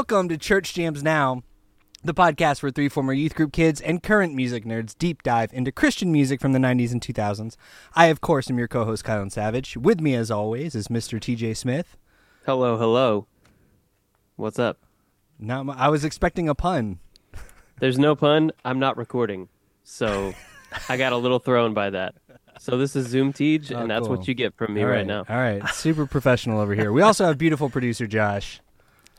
Welcome to Church Jams Now, the podcast where three former youth group kids and current music nerds deep dive into Christian music from the 90s and 2000s. I, of course, am your co host, Kylan Savage. With me, as always, is Mr. TJ Smith. Hello, hello. What's up? Not mu- I was expecting a pun. There's no pun. I'm not recording. So I got a little thrown by that. So this is Zoom Teej, Oh, and that's cool. what you get from me right now. All right. Super professional over here. We also have beautiful producer Josh.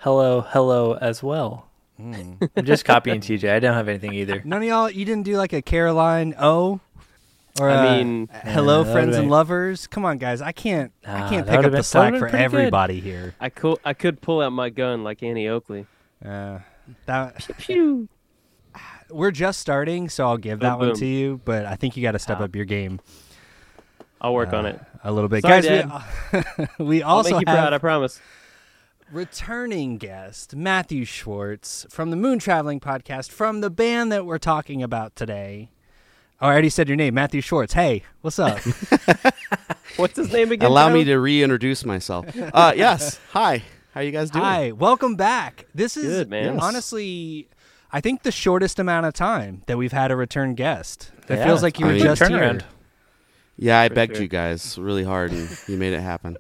Hello, hello as well. I'm just copying TJ. I don't have anything either. None of y'all, you didn't do like a Caroline O? Or I a mean- hello, Yeah, friends would've and been- lovers. Come on, guys. I can't. I Ah, can't pick up would've the slack for been pretty good. everybody here. I could I could pull out my gun like Annie Oakley. Uh, that Pew. we're just starting, so I'll give that Boom, one to you. But I think you got to step Ah. up your game I'll work on uh, it. a little bit, Sorry, guys. We, we I'll also make you have proud. I promise. Returning guest Matthew Schwartz from the Moon Traveling Podcast from the band that we're talking about today. Oh, I already said your name, Matthew Schwartz. Hey, what's up? What's his name again? Allow me to reintroduce myself. Uh, yes. Hi. How you guys doing? Hi, welcome back. This is Good, man. Honestly, I think the shortest amount of time that we've had a return guest. It Yeah, feels like you I were mean- just turnaround. here. Yeah, I For begged sure. you guys really hard, and you made it happen.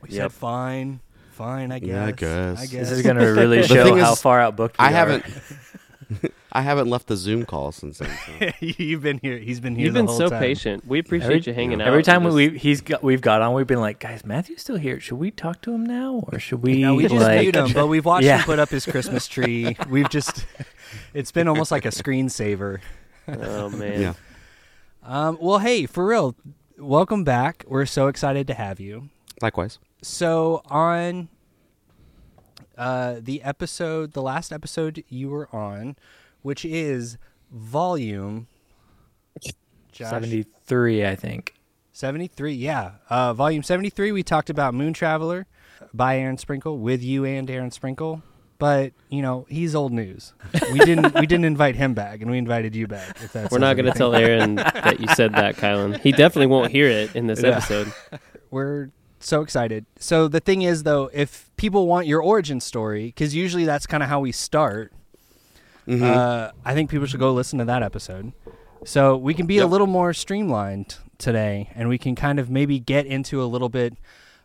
We Yep. said fine, fine. I guess. Yeah, I guess. I This is going to really show thing how is, far out booked we I are. haven't. I haven't left the Zoom call since then. So. You've been here. He's been here. You've the been whole so time. patient. We appreciate Every- you hanging out. Every time and we just- he's got, we've got on, we've been like, guys, Matthew's still here. Should we talk to him now, or should we? No, we just like, mute him, but we've watched him put up his Christmas tree. We've just, it's been almost like a screensaver. Oh man. Yeah. Um, well, hey, for real, welcome back. We're so excited to have you. Likewise. So on uh, the episode, the last episode you were on, which is volume Josh, seventy-three, I think. 73, yeah. Uh, volume 73, we talked about Moon Traveler by Aaron Sprinkle with you and Aaron Sprinkle. But, you know, he's old news. We didn't we didn't invite him back and we invited you back. If that's We're not going to tell Aaron that you said that, Kylan. He definitely won't hear it in this Yeah. episode. We're so excited. So the thing is though, if people want your origin story cuz usually that's kind of how we start, Mhm. uh, I think people should go listen to that episode. So we can be a little more streamlined today, and we can kind of maybe get into a little bit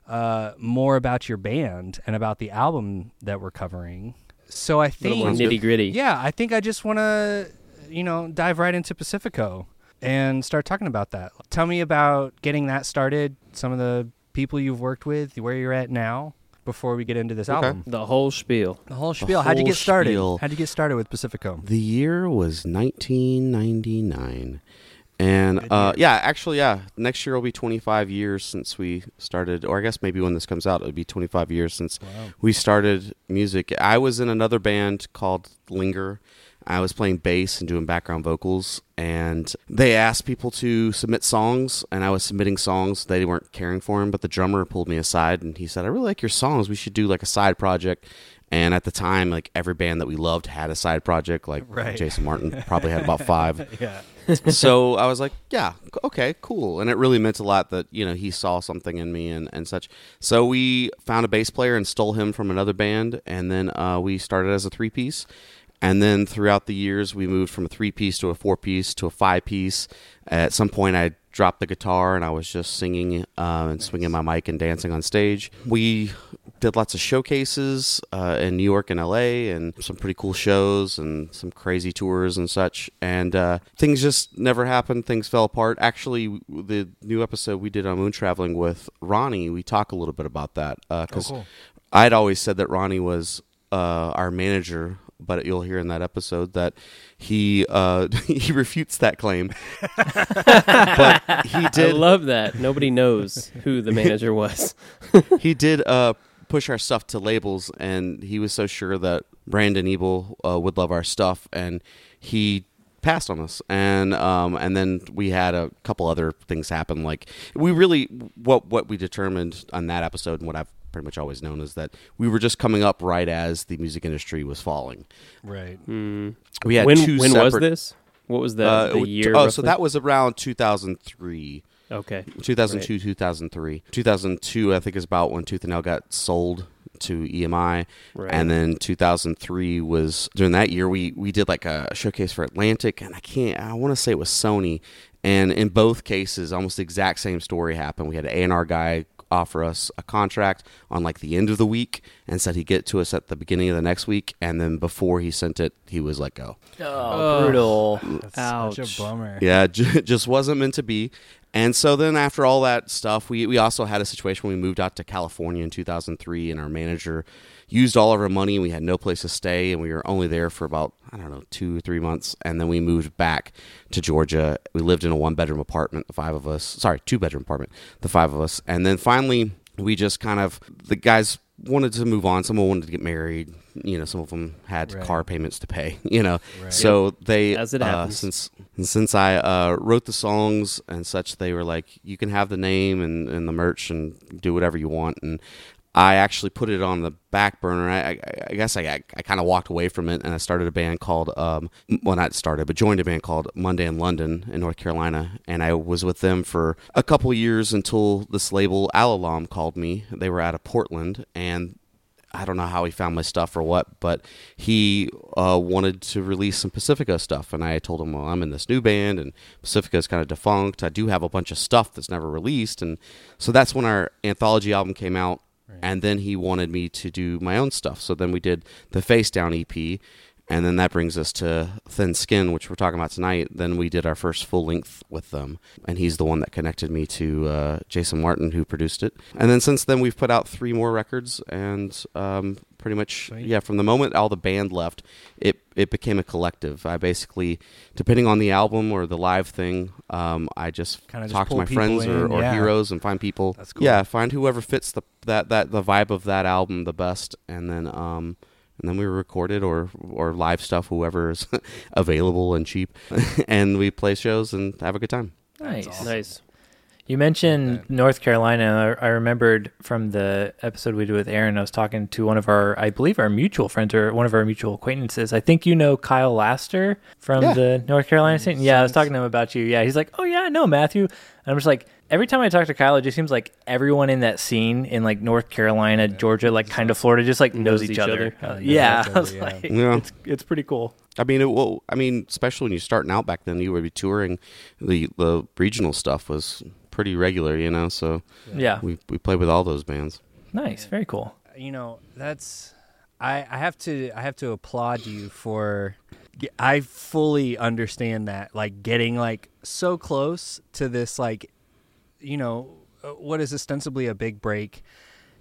uh, more about your band and about the album that we're covering. So I think, Sounds good. nitty gritty. yeah, I think I just want to, you know, dive right into Pacifico and start talking about that. Tell me about getting that started. Some of the people you've worked with, where you're at now. Before we get into this Okay. album, The whole spiel. the whole spiel. How'd you get started? spiel. How'd you get started with Pacifico? The year was 1999. And uh, yeah, actually, yeah. Next year will be 25 years since we started, or I guess maybe when this comes out, it'll be 25 years since Wow. we started music. I was in another band called Linger. I was playing bass and doing background vocals, and they asked people to submit songs, and I was submitting songs. They weren't caring for them, but the drummer pulled me aside and he said, "I really like your songs. We should do like a side project." And at the time, like every band that we loved had a side project. Like Right. Jason Martin probably had about five Yeah. so I was like, yeah, okay, cool. And it really meant a lot that, you know, he saw something in me and, and such. So we found a bass player and stole him from another band. And then uh, we started as a three piece. And then throughout the years, we moved from a three piece to a four piece to a five piece. At some point, I dropped the guitar and I was just singing uh, and swinging my mic and dancing on stage. We did lots of showcases uh, in New York and LA and some pretty cool shows and some crazy tours and such. And uh, things just never happened. Things fell apart. Actually, the new episode we did on Moon Traveling with Ronnie, we talk a little bit about that because Oh, cool. I'd always said that Ronnie was uh, our manager, but you'll hear in that episode that he uh, he refutes that claim. but he I did love that. Nobody knows who the manager was. he did uh, push our stuff to labels, and he was so sure that Brandon Ebel uh, would love our stuff, and he passed on us. And um, and then we had a couple other things happen. Like we really what what we determined on that episode, and what I've pretty much always known is that we were just coming up right as the music industry was falling. Right. Hmm. We had when two when separate. was this? What was the, uh, the year? oh, so that was around 2003. okay. 2002, 2003. 2002, I think, is about when Tooth and Nail got sold to EMI, Right. and then 2003 was during that year we we did like a showcase for Atlantic, and I can't I want to say it was Sony, and in both cases almost the exact same story happened. We had an A&R guy offer us a contract on like the end of the week and said he'd get it to us at the beginning of the next week, and then before he sent it, he was let go. Oh, brutal. That's such Ouch. a bummer. Yeah, j- just wasn't meant to be. And so then after all that stuff, we, we also had a situation when we moved out to California in 2003, and our manager used all of our money, and we had no place to stay, and we were only there for about, I don't know, two or three months. And then we moved back to Georgia. We lived in a one bedroom apartment, the five of us. Sorry, two bedroom apartment, the five of us. And then finally, we just kind of, the guys wanted to move on. Someone wanted to get married. You know, some of them had Right. car payments to pay, you know. Right. So they, As it uh, happens. since and since I uh, wrote the songs and such, they were like, "You can have the name and, and the merch and do whatever you want." And I actually put it on the back burner. I, I, I guess I, I, I kind of walked away from it, and I started a band called, um, well, not started, but joined a band called Monday in London in North Carolina, and I was with them for a couple years until this label Alalam called me. They were out of Portland, and I don't know how he found my stuff or what, but he uh, wanted to release some Pacifico stuff, and I told him, "Well, I'm in this new band, and Pacifico is kind of defunct. I do have a bunch of stuff that's never released, and so that's when our anthology album came out. And then he wanted me to do my own stuff. So then we did the Face Down EP, and then that brings us to Thin Skin, which we're talking about tonight. Then we did our first full length with them, and he's the one that connected me to uh, Jason Martin, who produced it. And then since then, we've put out three more records, and um, pretty much, yeah, from the moment all the band left, it it became a collective. I basically, depending on the album or the live thing, um, I just Kinda just talk to my friends or, in, or yeah. heroes and find people. That's cool. Yeah, find whoever fits the that that the vibe of that album the best, and then um and then we record it or or live stuff whoever is available and cheap, and we play shows and have a good time. Nice. awesome. Nice. You mentioned that. North Carolina. I I remembered from the episode we did with Aaron, I was talking to one of our, I believe, our mutual friends or one of our mutual acquaintances. I think you know Kyle Laster from Yeah. the North Carolina mm, scene. Yeah, I was talking to him about you. Yeah, he's like, oh, yeah, I know Matthew. And I'm just like, every time I talk to Kyle, it just seems like everyone in that scene in like North Carolina, Georgia, like kind of Florida, just like knows, Knows each, each other. other. Uh, yeah, each other, yeah. like, Yeah. it's, it's pretty cool. I mean, it, well, I mean, especially when you're starting out back then, you would be touring. The the regional stuff was pretty regular, you know. So Yeah. we we played with all those bands. Nice. Very cool. you know that's I, I have to I have to applaud you for I fully understand that like getting like so close to this like you know uh, what is ostensibly a big break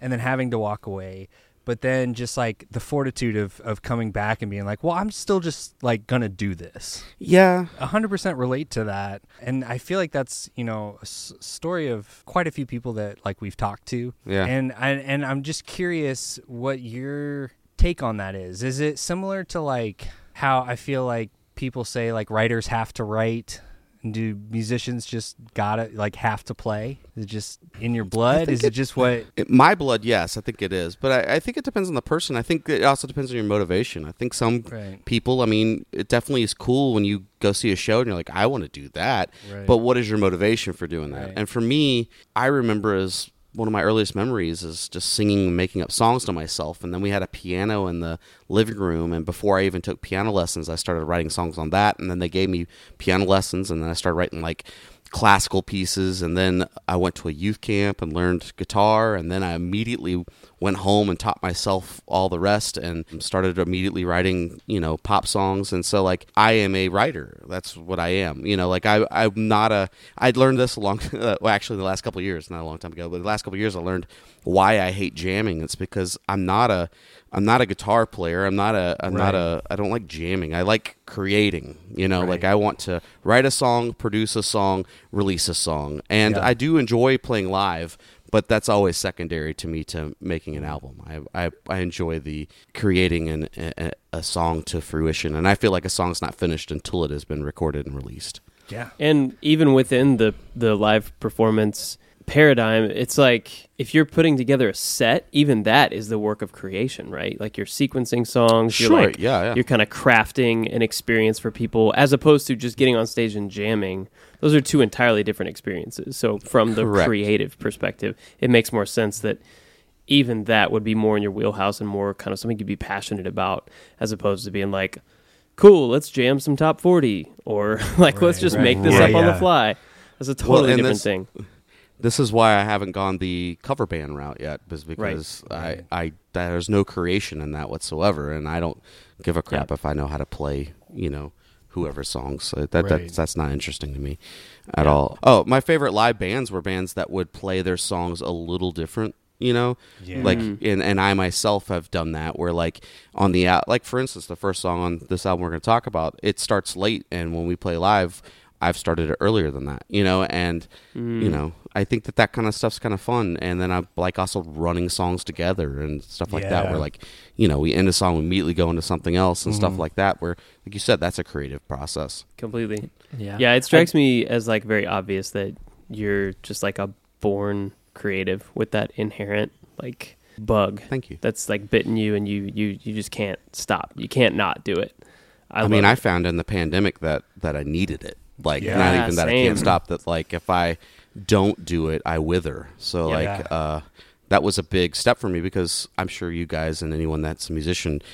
and then having to walk away but then just like the fortitude of of coming back and being like well I'm still just like to do this. Yeah, 100% relate to that and i feel like that's you know a s- story of quite a few people that like we've talked to. Yeah. and I, and i'm just curious what your take on that is. Is it similar to like how i feel like people say like writers have to write and do musicians just gotta like have to play is it just in your blood is it just what It, my blood, yes, I think it is, but I, I think it depends on the person. I think it also depends on your motivation. I think some Right. people, I mean, it definitely is cool when you go see a show and you're like, I want to do that, Right. but what is your motivation for doing that? Right. And for me, I remember as one of my earliest memories is just singing making up songs to myself. And then we had a piano in the living room. And before I even took piano lessons, I started writing songs on that. And then they gave me piano lessons. And then I started writing like classical pieces. And then I went to a youth camp and learned guitar. And then I immediately went home and taught myself all the rest and started immediately writing, you know, pop songs. And so, like, I am a writer. That's what I am. You know, like, I, I'm not a, I'd learned this a long, well, actually, the last couple of years, not a long time ago, but the last couple of years, I learned why I hate jamming. It's because I'm not a, I'm not a guitar player. I'm not a, I'm not a, I don't like jamming. I like creating, you know, like I want to write a song, produce a song, release a song. And Yeah. I do enjoy playing live, but that's always secondary to me to making an mm-hmm. album. I I, I enjoy the creating an, a, a song to fruition, and I feel like a song's not finished until it has been recorded and released. yeah And even within the the live performance paradigm, it's like if you're putting together a set, even that is the work of creation, right? Like you're sequencing songs, you're Sure, like yeah, yeah. you're kind of crafting an experience for people as opposed to just getting on stage and jamming. Those are two entirely different experiences. So from the Correct. creative perspective, it makes more sense that even that would be more in your wheelhouse and more kind of something you'd be passionate about, as opposed to being like, "Cool, let's jam some top 40 or like let's just right. make this Yeah, up on the fly. That's a totally and different thing. This is why I haven't gone the cover band route yet, is because Right. I, I there's no creation in that whatsoever, and I don't give a crap Yeah. if I know how to play, you know, whoever's songs. So that Right. that's that's not interesting to me at all. Oh, my favorite live bands were bands that would play their songs a little different. You know, Yeah. like Mhm. and and I myself have done that. Where like on the out, like for instance, the first song on this album we're going to talk about, it starts late, and when we play live, I've started it earlier than that. You know, and Mm. you know i think that that kind of stuff's kind of fun and then I'm like also running songs together and stuff like that where like you know we end a song we immediately go into something else and Mhm. stuff like that where like you said that's a creative process completely. Yeah. Yeah, it strikes me as like very obvious that you're just like a born creative with that inherent like bug thank you that's like bitten you and you you you just can't stop. You can't not do it. I, i, mean love i found in the pandemic that that i needed it like Yeah. not even that i can't stop that like if i don't do it i wither so Yeah. like uh that was a big step for me because i'm sure you guys and anyone that's a musician i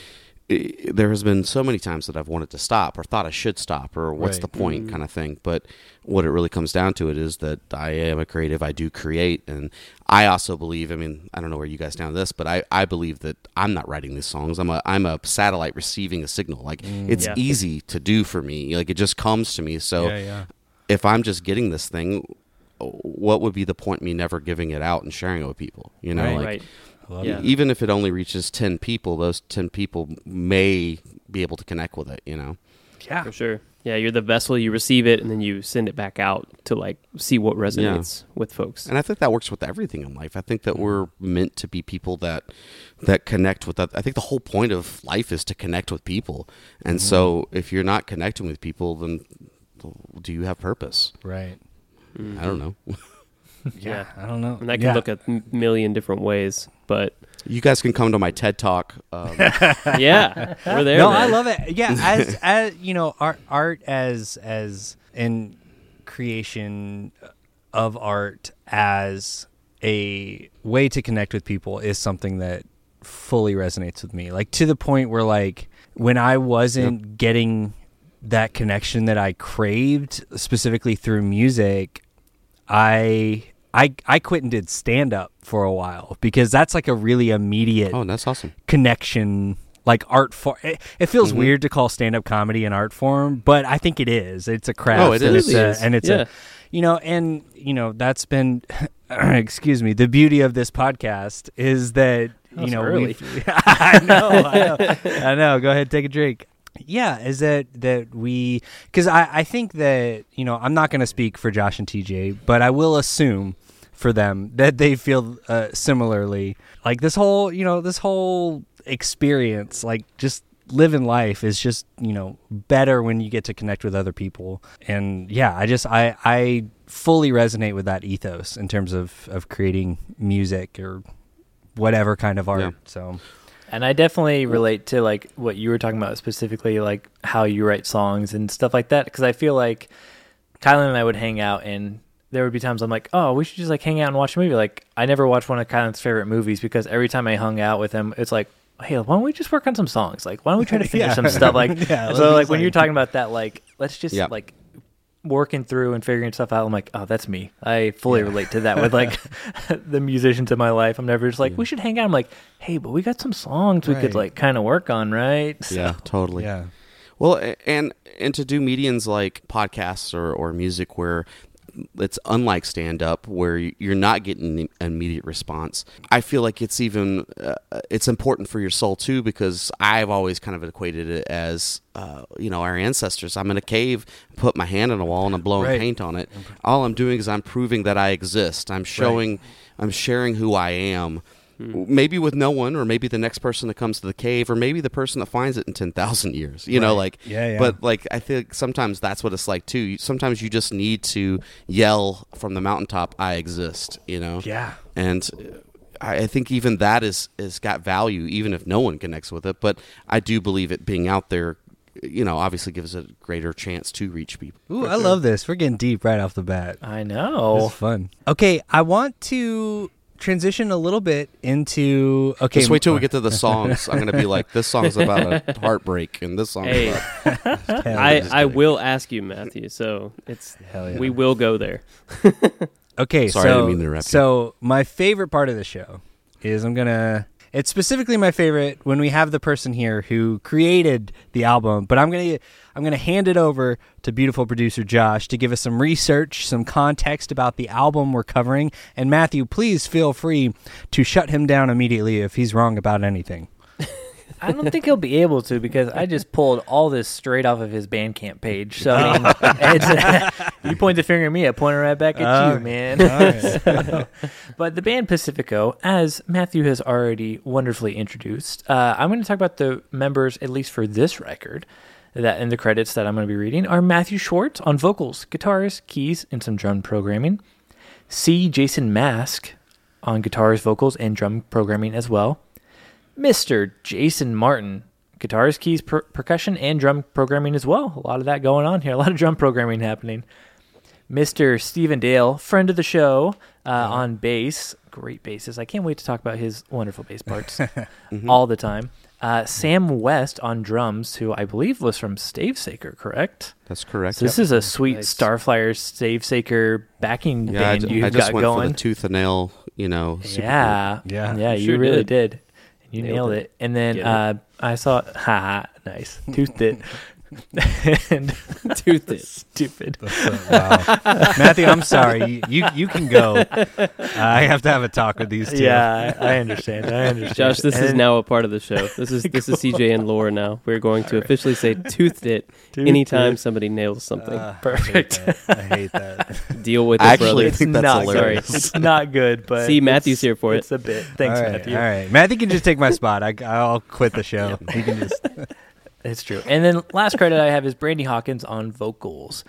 there has been so many times that I've wanted to stop or thought I should stop or what's Right. the point Mhm. kind of thing. But what it really comes down to it is that I am a creative. I do create, and I also believe. I mean, I don't know where you guys stand on this, but I, I believe that I'm not writing these songs. I'm a I'm a satellite receiving a signal. Like it's Yeah. easy to do for me. Like it just comes to me. So yeah, yeah. if I'm just getting this thing, what would be the point in me never giving it out and sharing it with people? You know, Right. like right. I love Yeah. it. even if it only reaches 10 people those 10 people may be able to connect with it you know Yeah. For sure. Yeah, you're the vessel, you receive it and then you send it back out to like see what resonates with folks. and i think that works with everything in life i think that mm-hmm. we're meant to be people that that connect with that i think the whole point of life is to connect with people and mm-hmm. so if you're not connecting with people then do you have purpose Right. Mm-hmm. i don't know Yeah. I don't know. And that can Yeah. look a m- million different ways, but you guys can come to my ted talk um, yeah, we're there. no, man. I love it. Yeah, as as you know, art art as as in creation of art as a way to connect with people is something that fully resonates with me. Like to the point where like when I wasn't getting that connection that I craved specifically through music, I I I quit and did stand up for a while because that's like a really immediate oh that's awesome connection like art form it, it feels Mhm. weird to call stand-up comedy an art form but i think it is it's a craft Oh, it and is. it's a, and it's Yeah. a you know and you know that's been excuse me the beauty of this podcast is that you know. I know I know I know go ahead take a drink yeah is that that we because I, I think that you know i'm not going to speak for josh and tj but i will assume for them that they feel uh, similarly. Like this whole you know this whole experience like just living life is just you know better when you get to connect with other people. And yeah i just i i fully resonate with that ethos in terms of of creating music or whatever kind of art Yeah. so And I definitely relate to like what you were talking about specifically, like how you write songs and stuff like that. Because I feel like Kylan and I would hang out, and there would be times I'm like, oh, we should just like hang out and watch a movie. Like I never watched one of Kylan's favorite movies because every time I hung out with him, it's like, hey, why don't we just work on some songs? Like why don't we try to finish Yeah. some stuff? Like Yeah, so, like when you're talking about that, like let's just Yeah. like working through and figuring stuff out. I'm like, oh, that's me. I fully Yeah. relate to that with like the musicians in my life. I'm never just like, we should hang out. I'm like, hey, but we got some songs we could like kind of work on, right? So- yeah totally yeah Well, and and to do medians like podcasts or, or music where it's unlike stand up where you're not getting an immediate response. I feel like it's even uh, it's important for your soul too because I've always kind of equated it as uh, you know our ancestors. I'm in a cave, put my hand on a wall, and I'm blowing Right. paint on it. All I'm doing is I'm proving that I exist. I'm showing, I'm sharing who I am. Maybe with no one, or maybe the next person that comes to the cave, or maybe the person that finds it in ten thousand years. You know, like Yeah, yeah. But like I think sometimes that's what it's like too. Sometimes you just need to yell from the mountaintop, "I exist." You know. yeah And uh, I, I think even that is is got value, even if no one connects with it. But I do believe it being out there, you know, obviously gives a greater chance to reach people. Ooh, I love this. We're getting deep right off the bat. I This know. is fun. Okay, I want to transition a little bit into okay. Just wait till we get to the songs. I'm gonna be like, this song's about a heartbreak, and this song's Hey. about. I, I will ask you, Matthew. So it's Hell yeah. we will go there. Okay, Sorry, I so didn't mean to interrupt you. so my favorite part of the show is I'm gonna. It's specifically my favorite when we have the person here who created the album, but I'm gonna I'm gonna hand it over to beautiful producer Josh to give us some research, some context about the album we're covering. And Matthew, please feel free to shut him down immediately if he's wrong about anything. I don't think he'll be able to because I just pulled all this straight off of his Bandcamp page. So I mean, it's, you point the finger at me, I point it right back at Oh, you, man. right. but the band Pacifico, as Matthew has already wonderfully introduced, uh, I'm going to talk about the members, at least for this record, that in the credits that I'm going to be reading are Matthew Schwartz on vocals, guitars, keys, and some drum programming. C. Jason Mask on guitars, vocals, and drum programming as well. Mr. Jason Martin, guitars, keys, per- percussion, and drum programming as well. A lot of that going on here. A lot of drum programming happening. Mr. Steven Dail, friend of the show, uh, on bass. Great bassist. I can't wait to talk about his wonderful bass parts all the time. Uh, Sam West on drums, who I believe was from Stavesacre, correct? That's correct. So this yep. is a sweet Nice. Starflyer Stavesacre backing yeah, I, band ju- you've I just got went going. for the tooth and nail. You know, super Yeah, Yeah. yeah. You You sure really did. did. You Nailed nailed it. it. And then uh, I saw, haha, nice, toothed it, and Toothed it. stupid. wow. Matthew, I'm sorry. You, you you can go. Uh, I have to have a talk with these two. Yeah, I, I understand. I understand. Josh, this is now a part of the show. This is this is CJ and Laura now. We're going to officially say toothed it toothed anytime it. somebody nails something. Uh, Perfect. I hate that. I hate that. Deal with it, Actually, brother. It's not hilarious. Sorry. It's not good, but See, Matthew's here for it. It's a bit. Thanks, all right, Matthew. All right, Matthew can just take my spot. I, I'll quit the show. He can just. It's true. And then last credit I have is Brandy Hawkins on vocals.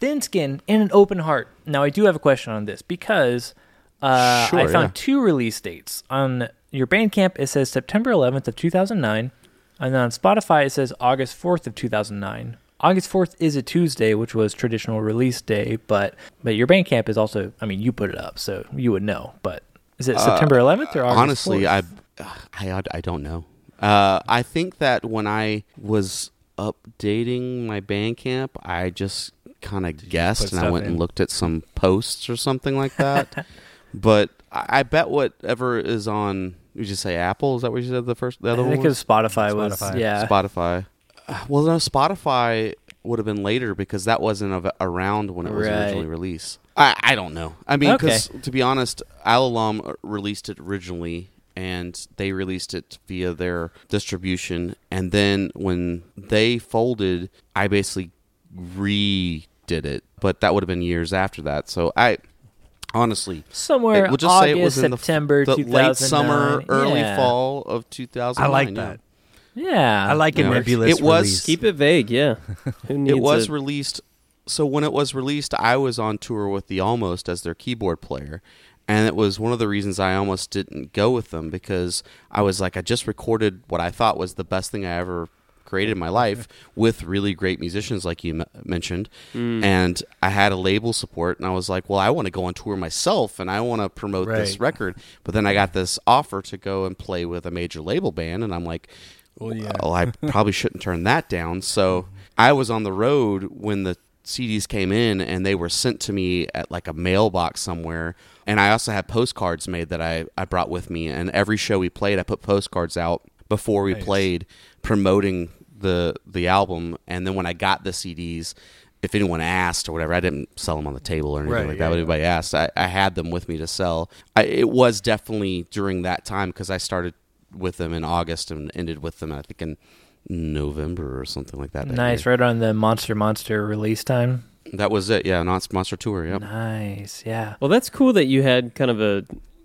Thin skin and an open heart. Now I do have a question on this because uh, Sure, I found yeah. two release dates on your Bandcamp. It says September 11th of 2009, and then on Spotify it says August 4th of 2009. August 4th is a Tuesday, which was traditional release day, but but your Bandcamp is also. I mean, you put it up, so you would know. But is it September 11th or August? Honestly, 4th? I, I I don't know. Uh, I think that when I was updating my Bandcamp, I just kind of guessed and I went in? and looked at some posts or something like that. but I, I bet whatever is on, you just say Apple. Is that what you said? The first, the other I one think was? because Spotify, was Spotify. yeah. Spotify. Uh, Well, no, Spotify would have been later because that wasn't av- around when it was Right. originally released. I, I don't know. I mean, Okay. because to be honest, Alalam released it originally, and they released it via their distribution. And then when they folded, I basically redid it, but that would have been years after that. So I honestly. Somewhere we'll just August, say it was in September, the late summer, early Yeah. fall of 2000. I like that. Yeah, I like a Yeah. nebulous It was- release. Keep it vague, yeah. Who needs it was a- released so when it was released i was on tour with the almost as their keyboard player and it was one of the reasons i almost didn't go with them because i was like i just recorded what i thought was the best thing i ever created in my life with really great musicians like you m- mentioned Mm. and i had a label support and i was like well i want to go on tour myself and i want to promote this record but then i got this offer to go and play with a major label band and i'm like Well, yeah. well, I probably shouldn't turn that down. So I was on the road when the CDs came in and they were sent to me at like a mailbox somewhere. And I also had postcards made that I, I brought with me. And every show we played, I put postcards out before we Nice. played promoting the the album. And then when I got the CDs, if anyone asked or whatever, I didn't sell them on the table or anything Right, like yeah, that. But yeah. anybody asked, I, I had them with me to sell. I, it was definitely during that time because I started with them in August and ended with them, I think, in November or something like that. nice, right on the Monster Monster release time. That was it. Yeah, Mon- Monster Tour. Yeah. Nice, yeah. Well, that's cool that you had kind of a,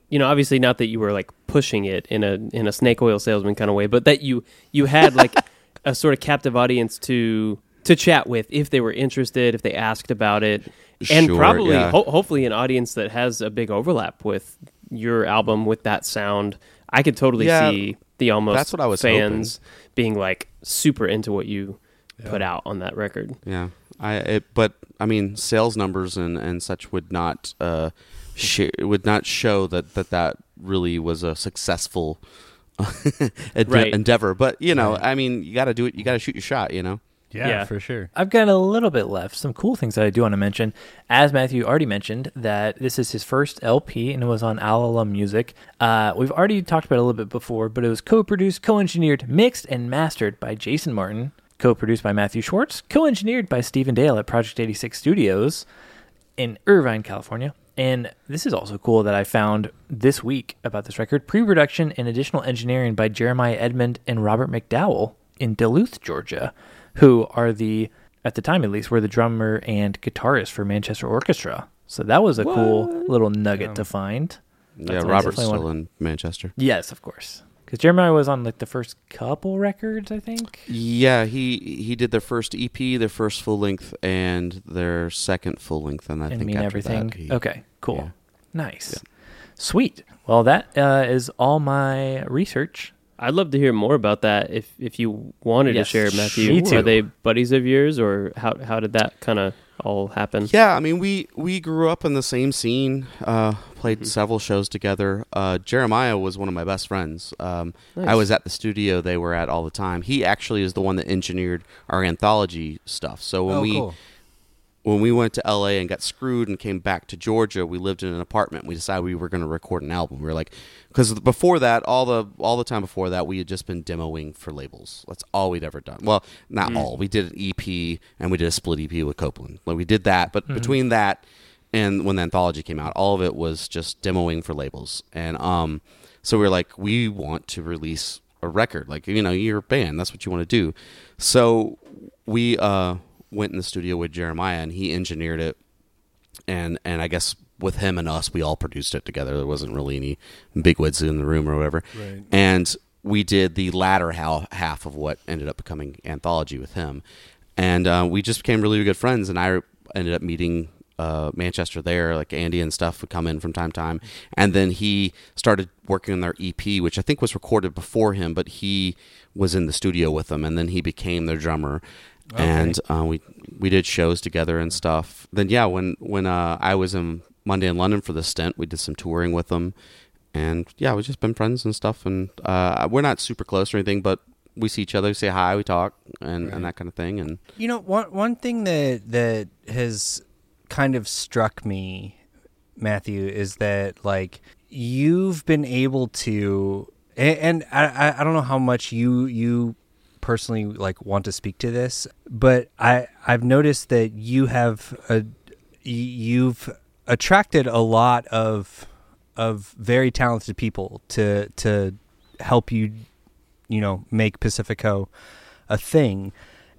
you know, obviously not that you were like pushing it in a in a snake oil salesman kind of way, but that you you had like a sort of captive audience to to chat with if they were interested, if they asked about it, and Sure, probably yeah. ho- hopefully an audience that has a big overlap with your album with that sound. I could totally Yeah, see the almost that's what I was fans being like super into what you put out on that record. Yeah. I. It, but I mean, sales numbers and and such would not uh, sh- would not show that that that really was a successful ed- Right. endeavor. But you know, Right. I mean, you got to do it. You got to shoot your shot. You know. Yeah, Yeah. for sure. I've got a little bit left. Some cool things that I do want to mention. As Matthew already mentioned, that this is his first LP and it was on Alalum Music. Uh, we've already talked about it a little bit before, but it was co-produced, co-engineered, mixed, and mastered by Jason Martin. Co-produced by Matthew Schwartz. Co-engineered by Steven Dail at Project 86 Studios in Irvine, California. And this is also cool that I found this week about this record pre production and additional engineering by Jeremiah Edmond and Robert McDowell in Duluth, Georgia, who are the, at the time at least, were the drummer and guitarist for Manchester Orchestra. So that was a cool little nugget Yeah. to find. yeah, That's Robert's definitely still one- in Manchester. Yes, of course. Because Jeremiah was on like the first couple records, I think. Yeah, he he did their first EP, their first full length, and their second full length, and I and think mean after everything. That, he- okay, cool, yeah. nice, sweet. Well, that uh, is all my research. I'd love to hear more about that. If if you wanted Yes, to share, Matthew, me too. are they buddies of yours, or how how did that kind of all happen? Yeah, I mean, we we grew up in the same scene. Uh, played Mm-hmm. several shows together. Uh, Jeremiah was one of my best friends. Um, I was at the studio they were at all the time. He actually is the one that engineered our anthology stuff. So when oh, we cool. when we went to LA and got screwed and came back to Georgia, we lived in an apartment. We decided we were going to record an album. We were like, because before that, all the all the time before that, we had just been demoing for labels. That's all we'd ever done. Well, not all. We did an EP and we did a split EP with Copeland. Like we did that, but between that and when the anthology came out, all of it was just demoing for labels. And um, so we were like, we want to release a record. Like you know, you're a band. That's what you want to do. So we uh went in the studio with Jeremiah and he engineered it and and I guess with him and us we all produced it together. There wasn't really any big bigwigs in the room or whatever. Right. And we did the latter half of what ended up becoming anthology with him. And uh, we just became really good friends and I ended up meeting uh, Manchester there, like Andy and stuff would come in from time to time. And then he started working on their EP, which I think was recorded before him, but he was in the studio with them, and then he became their drummer. And uh, we we did shows together and stuff. Then yeah, when when uh, I was in Monday in London for the stint, we did some touring with them, and yeah, we've just been friends and stuff. And uh, we're not super close or anything, but we see each other, say hi, we talk, and, Right. and that kind of thing. And You know, one one thing that that has kind of struck me, Matthew, is that like you've been able to, and, and I I- don't know how much you you personally like want to speak to this, but I I've noticed that you have a you've attracted a lot of of very talented people to to help you you know make Pacifico a thing.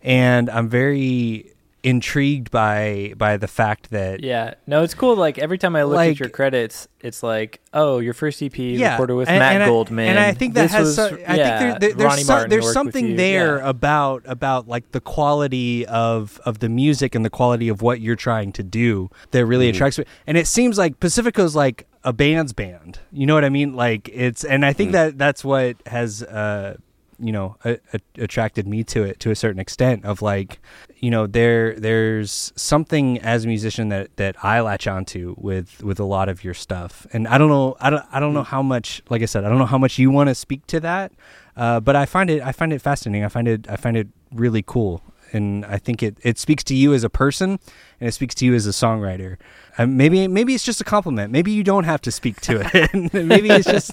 And I'm very intrigued by by the fact that Yeah, no, it's cool. Like every time I look Like- at your credits, it's like, oh, your first EP yeah, recorded with and- Matt and I- Goldman, and I think that This has. was- so- I yeah, think there, there, there's some, there's something there Yeah. about about like the quality of of the music and the quality of what you're trying to do that really Mm-hmm. attracts me. And it seems like Pacifico's like a band's band. You know what I mean? Like it's, and I Mm. think that that's what has. uh you know a, a, attracted me to it to a certain extent of like you know there there's something as a musician that that I latch onto with with a lot of your stuff. And I don't know I don't I don't know how much like I said I don't know how much you want to speak to that uh, but I find it I find it fascinating. I find it I find it really cool. And I think it it speaks to you as a person and it speaks to you as a songwriter. Uh, maybe maybe it's just a compliment. Maybe you don't have to speak to it. Maybe it's just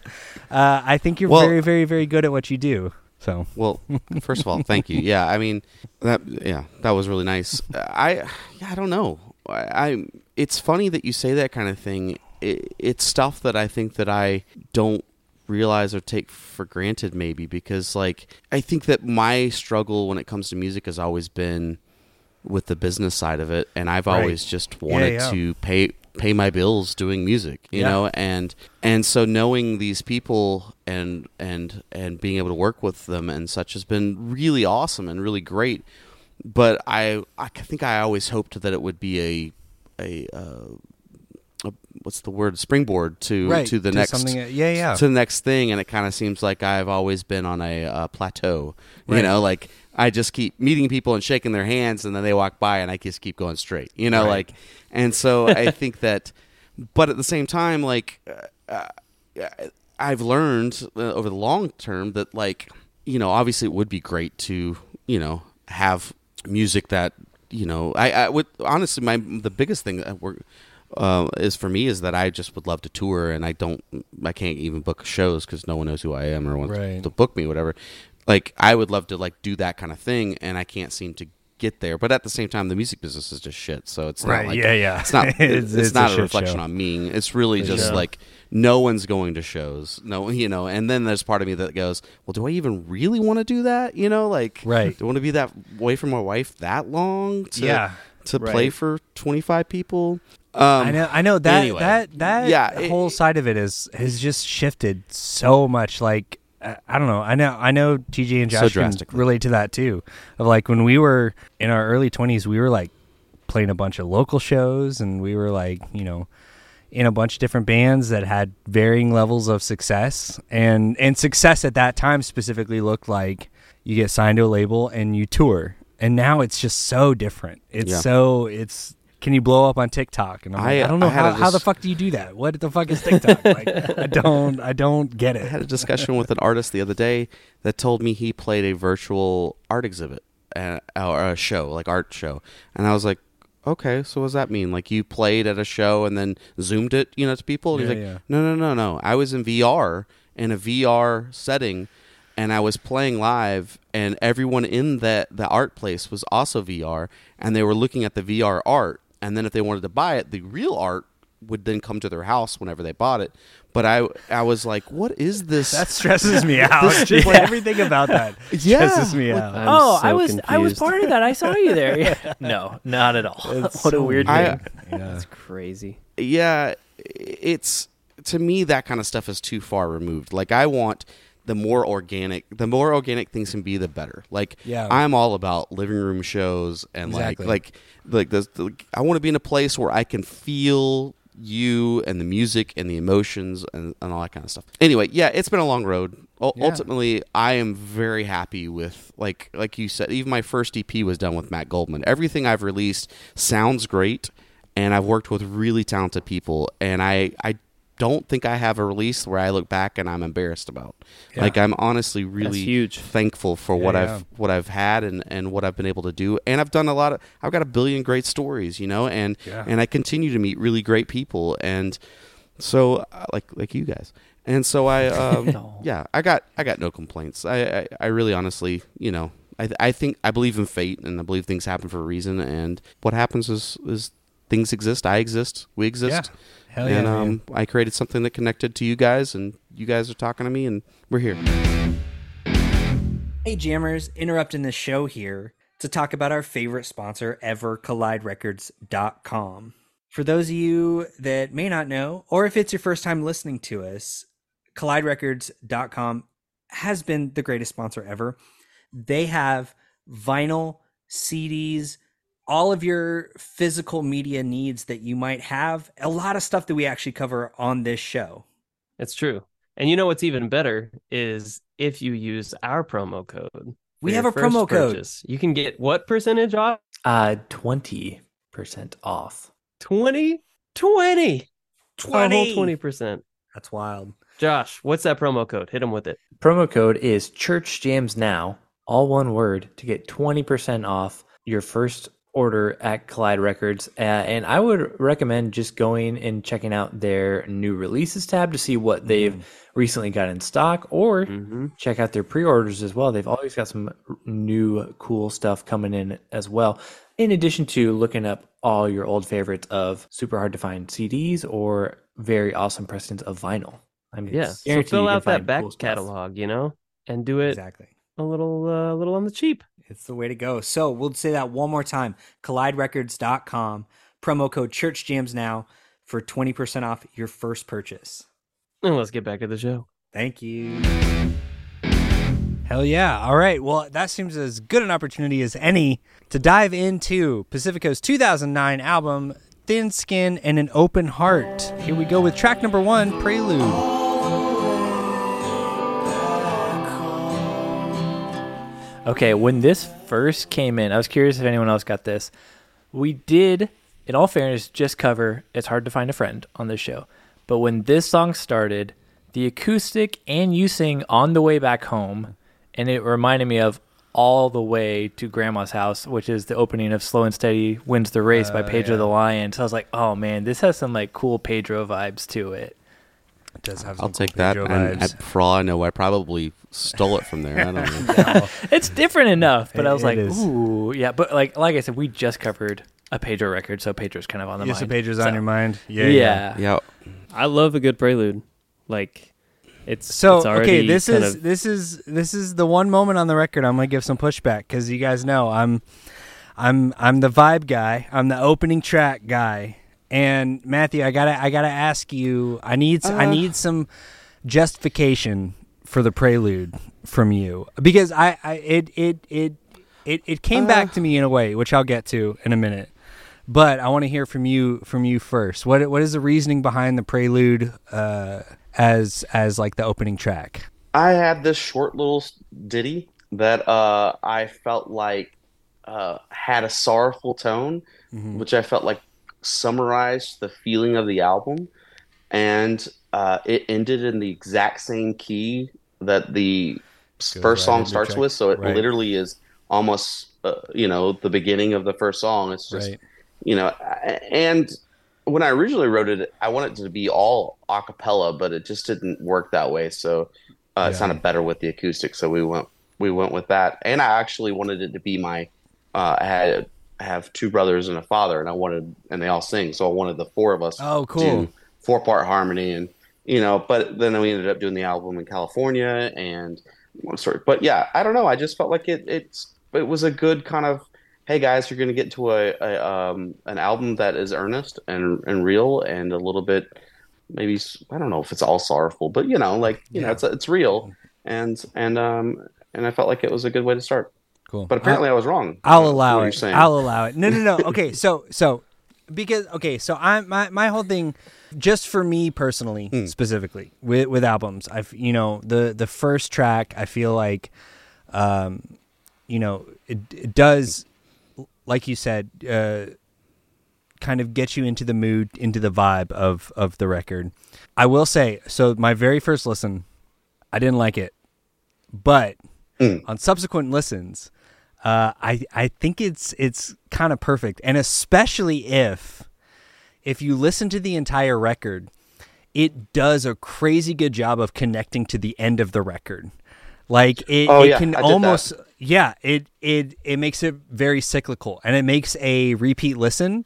uh, I think you're Well- very very very good at what you do so Well, first of all, thank you. Yeah, I mean that. Yeah, that was really nice. I, yeah, I don't know. I, I it's funny that you say that kind of thing. It, it's stuff that I think that I don't realize or take for granted, maybe because like I think that my struggle when it comes to music has always been with the business side of it, and I've Right. always just wanted yeah. to pay pay my bills doing music, you Yeah. know, and and so knowing these people and and and being able to work with them and such has been really awesome and really great. But I I think I always hoped that it would be a a, uh, a what's the word? Springboard to right to the next something yeah yeah. to the next thing. And it kind of seems like i've always been on a uh, plateau you know? Like i just keep meeting people and shaking their hands and then they walk by and i just keep going straight you know Right. like and so i think that but at the same time, like uh, uh, I've learned uh, over the long term that like you know obviously it would be great to you know have music that you know I, I would honestly my the biggest thing that we're uh, is for me is that I just would love to tour and I don't I can't even book shows because no one knows who I am or wants Right. to book me whatever like I would love to like do that kind of thing and I can't seem to get there but at the same time the music business is just shit so it's Right, not like yeah, yeah. it's not it's, It's- it's, it's a not a, reflection show. on me it's really just like no one's going to shows no you know and then there's part of me that goes well do I even really want to do that you know like Right. do I want to be that away from my wife that long to Yeah, to right. play for 25 people um I know, I know that anyway. that that Yeah, it- whole side of it is has just shifted so much. Like I don't know, I know, I know, TJ and So Josh can relate to that too. Of like when we were in our early twenties, we were like playing a bunch of local shows, and we were like, you know, in a bunch of different bands that had varying levels of success, and and success at that time specifically looked like you get signed to a label and you tour. And now it's just so different. It's Yeah. so it's can you blow up on TikTok? And I'm like, I- don't know I how, a how the fuck do you do that? What the fuck is TikTok? like, I don't, I don't get it. I had a discussion with an artist the other day that told me he played a virtual art exhibit uh, or a show, like art show, and I was like, okay, so what does that mean? Like you played at a show and then zoomed it, you know, to people? And Yeah, he's like, yeah. no, no, no, no. I was in VR in a VR setting, and I was playing live, and everyone in that the art place was also VR, and they were looking at the VR art, and then if they wanted to buy it, the real art would then come to their house whenever they bought it. But I, I was like, what is this? That stresses me out. This- Just like everything about that Yeah. stresses me Like, out. I'm oh, so I was I was part of that. I saw you there. Yeah. No, not at all. It's what a weird I- thing. yeah. That's crazy. yeah, it's to me that kind of stuff is too far removed. Like I want the more organic, the more organic things can be, the better. Like Yeah. I'm all about living room shows and Exactly. like like like this. like, I want to be in a place where I can feel you and the music and the emotions and, and all that kind of stuff. Anyway, yeah, it's been a long road. U- Yeah. Ultimately, I am very happy with like like you said. Even my first EP was done with Matt Goldman. Everything I've released sounds great, and I've worked with really talented people. And I I don't think I have a release where I look back and I'm embarrassed about. Yeah. Like I'm honestly really huge. thankful for Yeah, what yeah. I've what I've had and, and what I've been able to do. And I've done a lot of I've got a billion great stories, you know, and and I continue to meet really great people and so uh, like like you guys. And so I um, No. yeah, I got I got no complaints. I I, I really honestly, you know, I I think I believe in fate and I believe things happen for a reason and what happens is is things exist, I exist, we exist. Hell and man. um, I created something that connected to you guys, and you guys are talking to me, and we're here. Hey, Jammers, interrupting the show here to talk about our favorite sponsor ever, CollideRecords.com. For those of you that may not know, or if it's your first time listening to us, CollideRecords.com has been the greatest sponsor ever. They have vinyl, CDs, all of your physical media needs that you might have, a lot of stuff that we actually cover on this show. It's true. And you know what's even better is if you use our promo code. We have a first promo code. purchase, You can get what percentage off? Uh, twenty percent off. 20? 20. A 20. whole 20%. That's wild. Josh, what's that promo code? Hit them with it. Promo code is Church Jams Now, all one word, to get twenty percent off your first order at Collide Records. Uh, and I would recommend just going and checking out their new releases tab to see what they've recently got in stock, or Mm-hmm. check out their pre-orders as well. They've always got some new cool stuff coming in as well. In addition to looking up all your old favorites of super hard to find CDs or very awesome precedents of vinyl. I mean, Yeah. So fill out that back cool catalog, you know, and do it Exactly. a little, uh, little on the cheap. It's the way to go. So we'll say that one more time. CollideRecords.com, promo code ChurchJams now for 20% off your first purchase. And let's get back to the show. Thank you. Hell yeah. All right. Well, that seems as good an opportunity as any to dive into Pacifico's 2009 album, Thin Skin and an Open Heart. Here we go with track number one, Prelude. Okay, when this first came in, I was curious if anyone else got this. We did in all fairness, just cover It's Hard to Find a Friend on this show. But when this song started, the acoustic and you sing On the Way Back Home, and it reminded me of All the Way to Grandma's House, which is the opening of Slow and Steady Wins the Race by Uh, Pedro yeah. the Lion. So I was like, oh man, this has some like cool Pedro vibes to it. It does have I'll take that. Pedro And, vibes. and for all I know, I probably stole it from there. I don't know. It's different enough, but It- I was like, is. ooh, yeah. But like, like I said, we just covered a Pedro record, so Pedro's kind of on the Yeah, mind. so Pedro's So, on your mind. Yeah, Yeah, yeah. I love a good prelude. Like it's So it's okay, this is of- this is this is the one moment on the record I'm gonna give some pushback because you guys know I'm I'm I'm the vibe guy. I'm the opening track guy. And Matthew, I gotta I gotta ask you. I need s I Uh. need some justification for the prelude from you because I, I it it it it it came back to me in a way which I'll get to in a minute. But I want to hear from you from you first. What what is the reasoning behind the prelude uh, as as like the opening track? I had this short little ditty that uh, I felt like uh, had a sorrowful tone, Mm-hmm. which I felt like summarized the feeling of the album, and uh, it ended in the exact same key that the Goes first right song starts track- with. So it right. literally is almost uh, you know the beginning of the first song. It's just Right. you know and when i originally wrote it i wanted it to be all a cappella but it just didn't work that way so uh, it sounded better with the acoustic so we went we went with that and i actually wanted it to be my uh, i had I have two brothers and a father and i wanted and they all sing so i wanted the four of us Oh, cool. four part harmony and you know but then we ended up doing the album in california and one story but yeah i don't know i just felt like it it's it was a good kind of hey guys you're going to get to a, a um an album that is earnest and and real and a little bit maybe I don't know if it's all sorrowful but you know like you know it's it's real and and um and i felt like it was a good way to start Cool. but apparently i was wrong I'll allow it. I'll allow it. No, no, no. Okay, so so because okay, so I my my whole thing, just for me personally, Hmm. specifically with with albums, I've you know the the first track, I feel like, um, you know, it, it does, like you said, uh, kind of get you into the mood, into the vibe of of the record. I will say, so my very first listen, I didn't like it, but Mm. on subsequent listens, uh, I I think it's it's kind of perfect, and especially if if you listen to the entire record, it does a crazy good job of connecting to the end of the record. Like it, Oh, it yeah, can that. almost yeah it it it makes it very cyclical, and it makes a repeat listen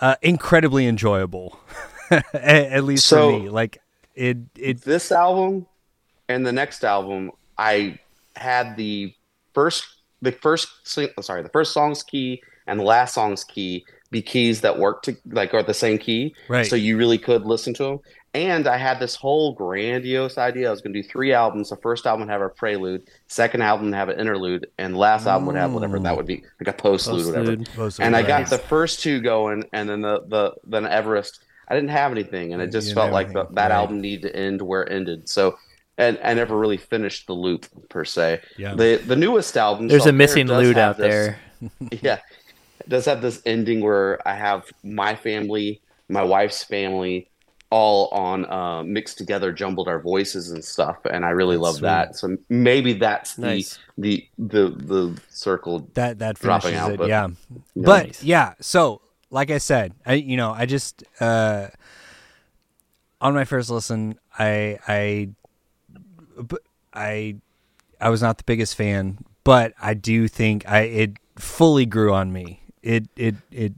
uh, incredibly enjoyable. at, at least So- for me, like it it this album and the next album i had the first the first sing- oh, sorry the first song's key and the last song's key be keys that work to like are the same key Right. so you really could listen to them and i had this whole grandiose idea i was going to do three albums the first album would have a prelude second album would have an interlude and the last album would have whatever that would be like a postlude or whatever Postlude. and I got the first two going, and then the the then Everest. I didn't have anything, and it just didn't felt like the, that right. album needed to end where it ended. So, and I never really finished the loop per se. Yeah. The the newest album. There's a missing does lute have out this- there. Yeah, it does have this ending where I have my family, my wife's family, all on uh, mixed together, jumbled our voices and stuff, and I really That's love sweet. that. So maybe that's the Nice. the the the circle. that that dropping finishes out, it. but- yeah, Yeah. but Nice. yeah. So like I said, I you know I just uh, on my first listen, I I but I I was not the biggest fan, but I do think I it fully grew on me. It it it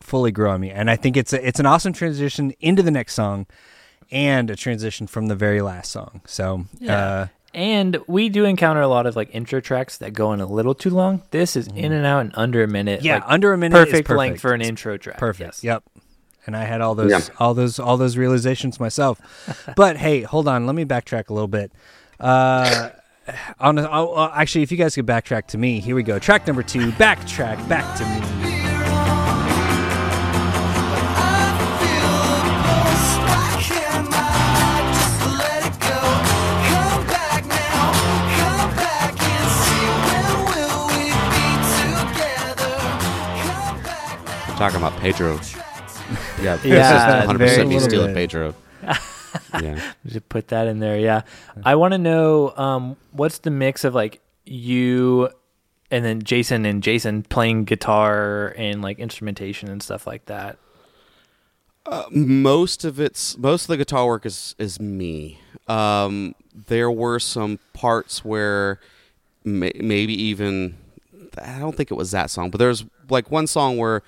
fully grew on me, and I think it's a, it's an awesome transition into the next song, and a transition from the very last song. So uh, And we do encounter a lot of like intro tracks that go in a little too long. This is in and out in under a minute. Mm. yeah, like, under a minute, is perfect, length for an intro track. Perfect. Yes. Yep. And I had all those Yeah. all those all those realizations myself. but hey, hold on, let me backtrack a little bit. Uh on the, oh, actually if you guys could backtrack to me, here we go. Track number 2, backtrack back to me. We're talking about Pedro Yeah, Yeah, hundred very percent be little stealing bit. Pedro. yeah. We should put that in there. Yeah, I want to know um, what's the mix of like you and then Jason and Jason playing guitar and like instrumentation and stuff like that. most of it's most of the guitar work is is me. Um, there were some parts where may, maybe even I don't think it was that song, but there's like one song where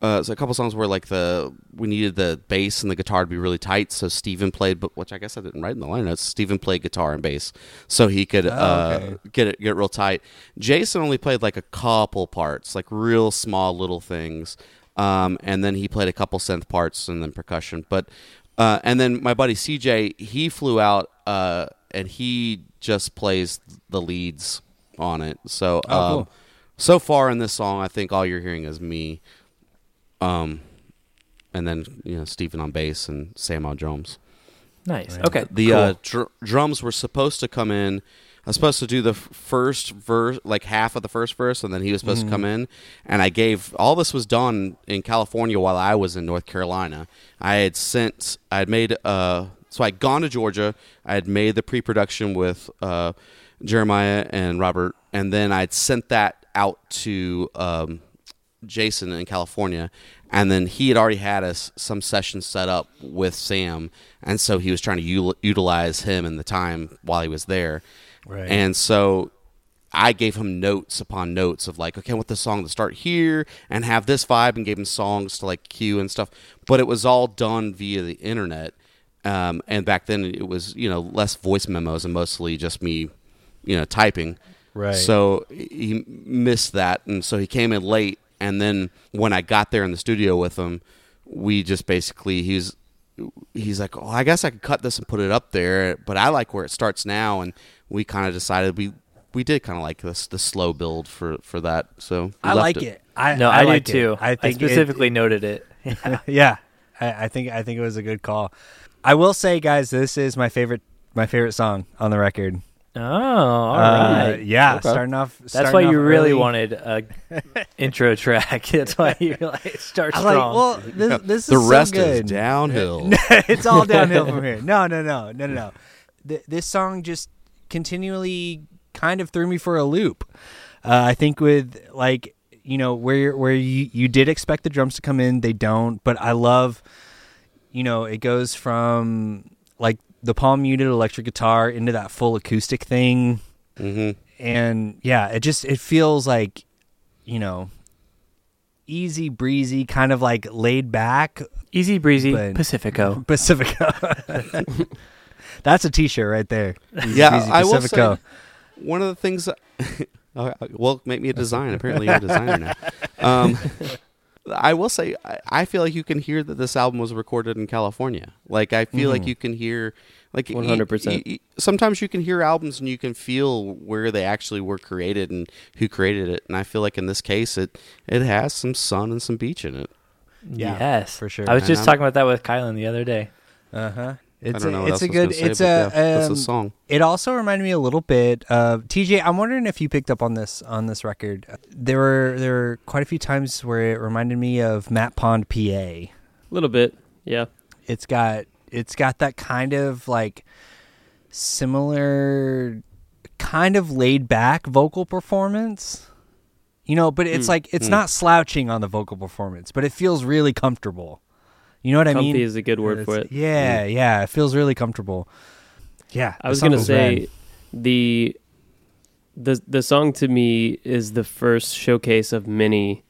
uh, so a couple songs where like the we needed the bass and the guitar to be really tight, so Steven played, but which I guess I didn't write in the line notes. Steven played guitar and bass, so he could uh, okay. get it get it real tight. Jason only played like a couple parts, like real small little things, um, and then he played a couple synth parts and then percussion. But uh, and then my buddy CJ, he flew out uh, and he just plays the leads on it. So Oh, um, cool. so far in this song, I think all you're hearing is me. Um, and then you know Stephen on bass and Sam on drums. Nice. Right. Okay. The cool. uh, dr- drums were supposed to come in. I was supposed to do the first verse, like half of the first verse, and then he was supposed to come in. And I gave all this was done in California while I was in North Carolina. I had sent, I had made, uh, so I'd gone to Georgia. I had made the pre-production with uh, Jeremiah and Robert, and then I'd sent that out to um, Jason in California, and then he had already had us some sessions set up with Sam, and so he was trying to u- utilize him in the time while he was there, Right. and so I gave him notes upon notes of like, okay, I want the song to start here and have this vibe, and gave him songs to like cue and stuff, but it was all done via the internet, um, and back then it was you know less voice memos and mostly just me, you know, typing. Right. So he missed that, and so he came in late. And then when I got there in the studio with him, we just basically he's he's like, oh, I guess I could cut this and put it up there, but I like where it starts now. And we kind of decided we we did kind of like this the slow build for for that. So I like it. I, no, I, I, like do it. too. I think it- specifically noted it. Uh, yeah, I, I think I think it was a good call. I will say, guys, this is my favorite my favorite song on the record. Oh, all Uh, right. yeah, Okay. starting off. That's starting why off you really early. wanted a intro track. That's why you like start I was like, strong. well, this, this the is so rest good. is downhill. it's all downhill from here. No, no, no, no, no, no. Th- this song just continually kind of threw me for a loop. Uh, I think with like you know where where you you did expect the drums to come in, they don't. But I love, you know, it goes from like the palm muted electric guitar into that full acoustic thing, hmm and yeah, it just it feels like you know easy breezy, kind of like laid back, Easy breezy but- Pacifico. Pacifico. That's a T-shirt right there. Easy Yeah, breezy I will Pacifico. say one of the things. That, Oh, well, make me a design. Apparently, you're a designer now. Um, I will say, I, I feel like you can hear that this album was recorded in California. Like, I feel like Mhm. you can hear, like, 100%. y- y- sometimes you can hear albums and you can feel where they actually were created and who created it. And I feel like in this case, it it has some sun and some beach in it. Yeah, yes, for sure. I was And just I'm- talking about that with Kylan the other day. Uh huh. I It's don't know a, what it's else a I good. gonna say, it's a. yeah, um, a song. It also reminded me a little bit of TJ. I'm wondering if you picked up on this on this record. There were there were quite a few times where it reminded me of Matt Pond, PA. A little bit, yeah. It's got it's got that kind of like similar kind of laid back vocal performance. You know, but it's Mm. like it's Mm. not slouching on the vocal performance, but it feels really comfortable. You know what I mean? Comfy mean? is a good word for it. Yeah, yeah, it feels really comfortable. Yeah, I was gonna say rad. the the the song to me is the first showcase of many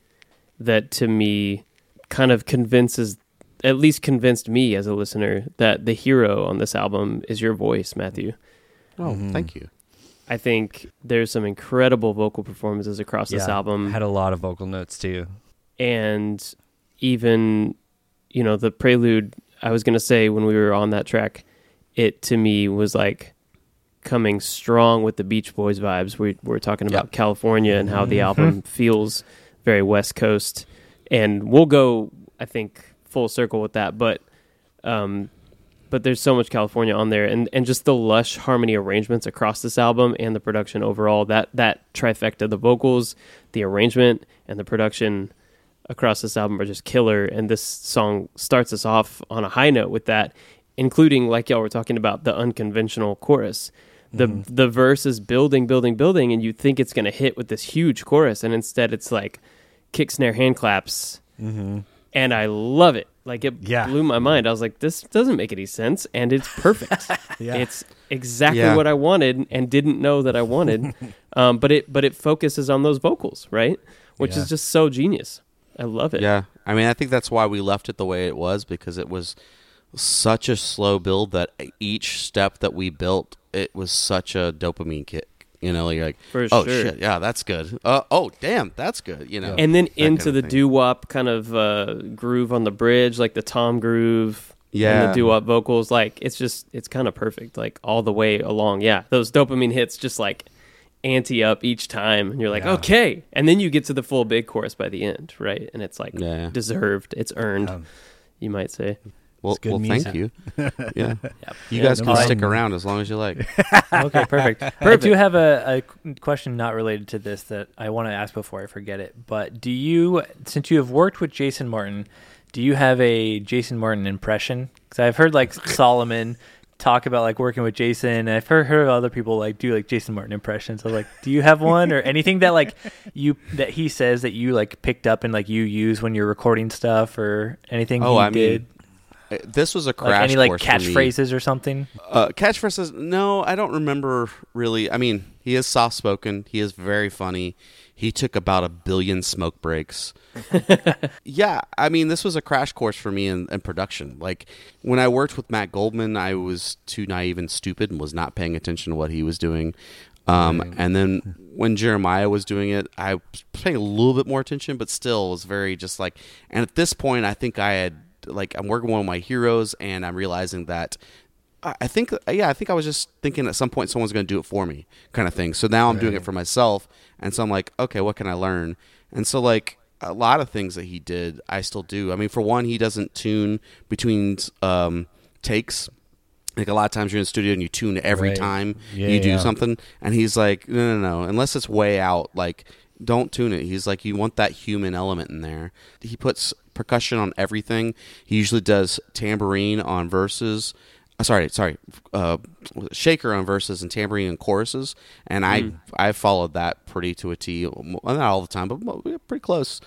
that to me kind of convinces at least convinced me as a listener that the hero on this album is your voice, Matthew. Oh, Mhm. thank you. I think there's some incredible vocal performances across this Yeah, album. had a lot of vocal notes too. and even you know the prelude i was going to say when we were on that track it to me was like coming strong with the beach boys vibes we we're talking about Yep. california and how the Mhm. album feels very west coast and we'll go i think full circle with that but um but there's so much california on there and and just the lush harmony arrangements across this album and the production overall that that trifecta the vocals the arrangement and the production across this album are just killer, and this song starts us off on a high note with that, including like y'all were talking about the unconventional chorus. The Mm-hmm. the verse is building, building, building, and you think it's gonna hit with this huge chorus, and instead it's like kick, snare, hand claps, and I love it. Like it Yeah. blew my mind. I was like, this doesn't make any sense, and it's perfect. Yeah. It's exactly Yeah. what I wanted and didn't know that I wanted. um, but it but it focuses on those vocals, right? Which is just so genius. I love it. Yeah, I mean, I think that's why we left it the way it was because it was such a slow build that each step that we built, it was such a dopamine kick. You know, you're like, For oh sure. shit, yeah, that's good. Uh, oh damn, that's good. You know, And then into kind the of thing. doo wop kind of uh, groove on the bridge, like the tom groove. And Yeah. the doo wop vocals, like it's just it's kind of perfect, like all the way along. Yeah, those dopamine hits just like ante up each time, and you're like, Yeah. okay. And then you get to the full big chorus by the end, right? And it's like Yeah. deserved, it's earned, Um, you might say. Well, good well, music. thank you. Yeah, you Yeah, guys no can stick around as long as you like. okay, perfect. I do have a, a question not related to this that I want to ask before I forget it. But do you, since you have worked with Jason Martin, do you have a Jason Martin impression? Because I've heard like Solomon talk about like working with Jason. And I've heard, heard other people like do like Jason Martin impressions. So like, do you have one or anything that like you that he says that you like picked up and like you use when you're recording stuff or anything Oh, he I did? mean, Uh, This was a like crash any like course for me. catchphrases or something? Uh, catchphrases? No, I don't remember really. I mean, he is soft spoken. He is very funny. He took about a billion smoke breaks. yeah, I mean, this was a crash course for me in, in production. Like when I worked with Matt Goldman, I was too naive and stupid and was not paying attention to what he was doing. Um, And then when Jeremiah was doing it, I was paying a little bit more attention, but still was very just like. And at this point, I think I had like I'm working with one of my heroes, and I'm realizing that I I think, yeah, I think I was just thinking at some point someone's going to do it for me, kind of thing. So now I'm doing it for myself, and so I'm like, okay, what can I learn? And so like a lot of things that he did, I still do. I mean, for one, he doesn't tune between um, takes. Like a lot of times you're in the studio and you tune every Right. time Yeah, you do yeah. something, and he's like, no, no, no, unless it's way out, like don't tune it. He's like, you want that human element in there. He puts percussion on everything. He usually does tambourine on verses. Uh, Sorry, sorry, uh, shaker on verses and tambourine on choruses, and I I followed that pretty to a T. Not all the time, but pretty close.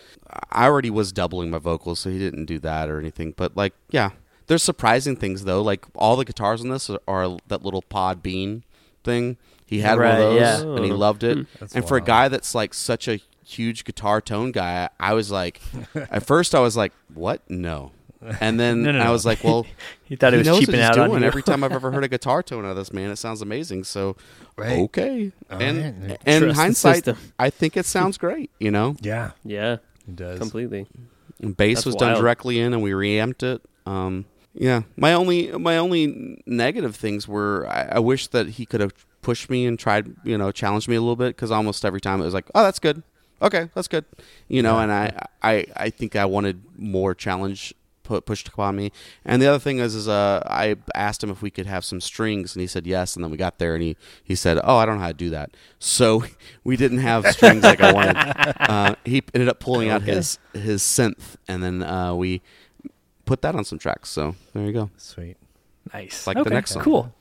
I already was doubling my vocals, so he didn't do that or anything. But like, yeah, there's surprising things though. Like all the guitars on this are, are that little pod bean thing. He had one of those, yeah. and he loved it. That's and for a guy that's like such a huge guitar tone guy, I was like, at first I was like, what? No. And then No, no, I no. was like, well, He thought it was knows cheaping what he's out doing. on you. Every time I've ever heard a guitar tone out of this man, it sounds amazing. So, Right. okay. All and right. and Trust hindsight. I think it sounds great. You know, Yeah, Yeah, it does. completely. And bass That's was done directly in, and we reamped it. Um, yeah, my only my only negative things were I, I wish that he could have pushed me and tried you know challenged me a little bit because almost every time it was like oh that's good okay that's good you know and I I I think I wanted more challenge put pushed upon me and the other thing is is uh I asked him if we could have some strings and he said yes and then we got there and he he said oh I don't know how to do that so we didn't have strings like I wanted uh, he ended up pulling out his his synth and then uh, we put that on some tracks so there you go Sweet. Nice. like the next song. Cool.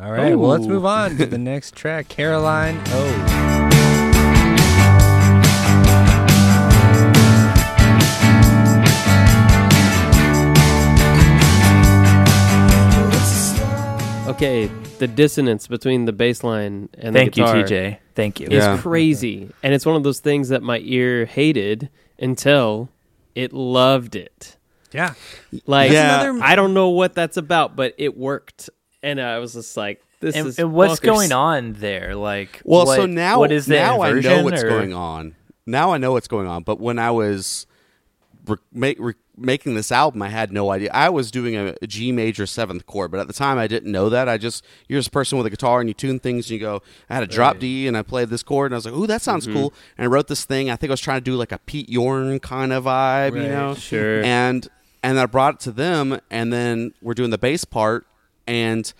All right. Well, let's move on to the next track, Caroline. Oh. Okay, the dissonance between the bass line and Thank the you, guitar TJ. Thank you. is Yeah. crazy, and it's one of those things that my ear hated until it loved it. Yeah. Like, Yeah. another- I don't know what that's about, but it worked, and I was just like, "This And, is and what's bonkers. going on there? Like, Well, what- so now what is the now I know inversion, what's or- going on. Now I know what's going on. But when I was re- make, re- making this album, I had no idea. I was doing a, a G major seventh chord, but at the time I didn't know that. I just you're just a person with a guitar and you tune things. and You go, I had a drop D and I played this chord and I was like, ooh, that sounds mm-hmm. cool. And I wrote this thing. I think I was trying to do like a Pete Yorn kind of vibe, you know, sure. And and I brought it to them, and then we're doing the bass part, and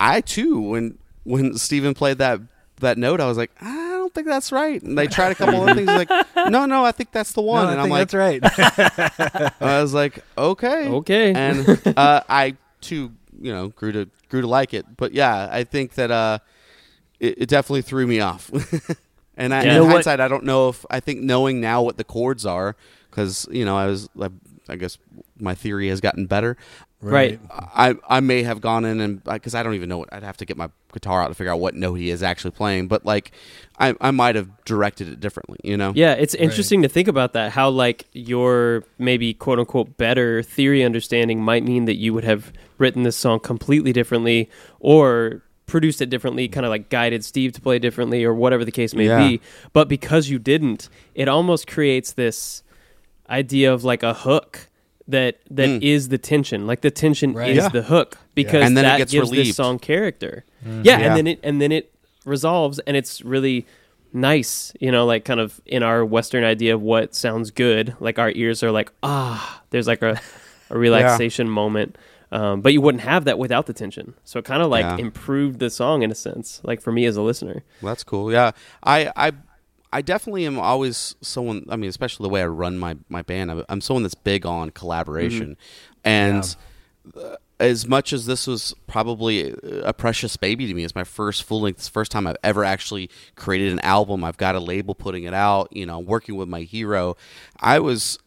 I too when when Steven played that that note, I was like, I don't think that's right. And they tried a couple other things. Like, no, no, I think that's the one. No, and I'm think like, that's right. I was like, okay, Okay. and uh, I too, you know, grew to grew to like it. But yeah, I think that uh, it, it definitely threw me off. and I, You in know what- hindsight, I don't know if I think knowing now what the chords are, because you know, I was, I, I guess my theory has gotten better. Right. I I may have gone in and because I don't even know what I'd have to get my guitar out to figure out what note he is actually playing. But like, I I might have directed it differently. You know. Yeah, it's interesting to think about that. How like your maybe quote unquote better theory understanding might mean that you would have written this song completely differently or produced it differently, kind of like guided Steve to play differently or whatever the case may Yeah. be. But because you didn't, it almost creates this idea of like a hook that that is Mm. the tension. Like the tension Right. is Yeah. the hook because And then it that gets gives relieved. this song character. Yeah, Yeah. and then it and then it resolves and it's really nice, you know, like kind of in our western idea of what sounds good. Like our ears are like, ah, there's like a, a relaxation moment. Um, but you wouldn't have that without the tension. So it kind of like Yeah. improved the song in a sense, like for me as a listener. That's cool. Yeah, I I I definitely am always someone. I mean, especially the way I run my my band. I'm, I'm someone that's big on collaboration, and uh, as much as this was probably a precious baby to me, it's my first full length. It's the first time I've ever actually created an album. I've got a label putting it out. You know, working with my hero. I was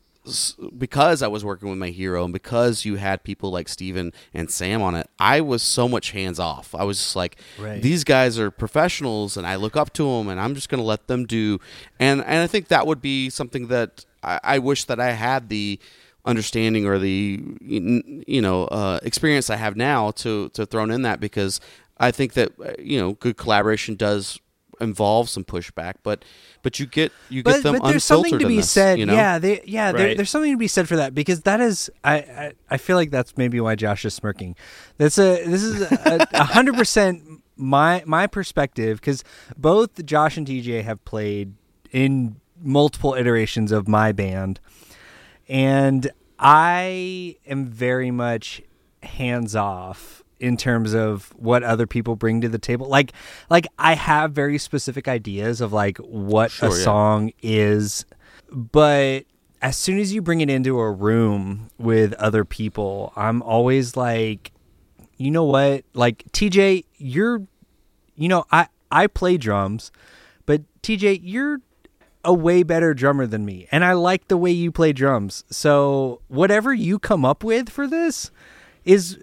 because I was working with my hero and because you had people like Steven and Sam on it, I was so much hands off. I was just like, Right. these guys are professionals and I look up to them and I'm just going to let them do. And, and I think that would be something that I, I wish that I had the understanding or the, you know, uh, experience I have now to, to thrown in that because I think that, uh, you know, good collaboration does involve some pushback, but, but you get, you get but, them but there's something unfiltered to in be this, said. you know? Yeah, they, yeah. There, there's something to be said for that because that is, I, I, I feel like that's maybe why Josh is smirking. That's a, this is a a hundred percent my my perspective because both Josh and TJ have played in multiple iterations of my band, and I am very much hands off in terms of what other people bring to the table. Like like I have very specific ideas of like what Sure, a yeah. song is, but as soon as you bring it into a room with other people, I'm always like you know what? Like TJ, you're you know, I I play drums, but TJ, you're a way better drummer than me, and I like the way you play drums. So whatever you come up with for this is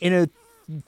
in a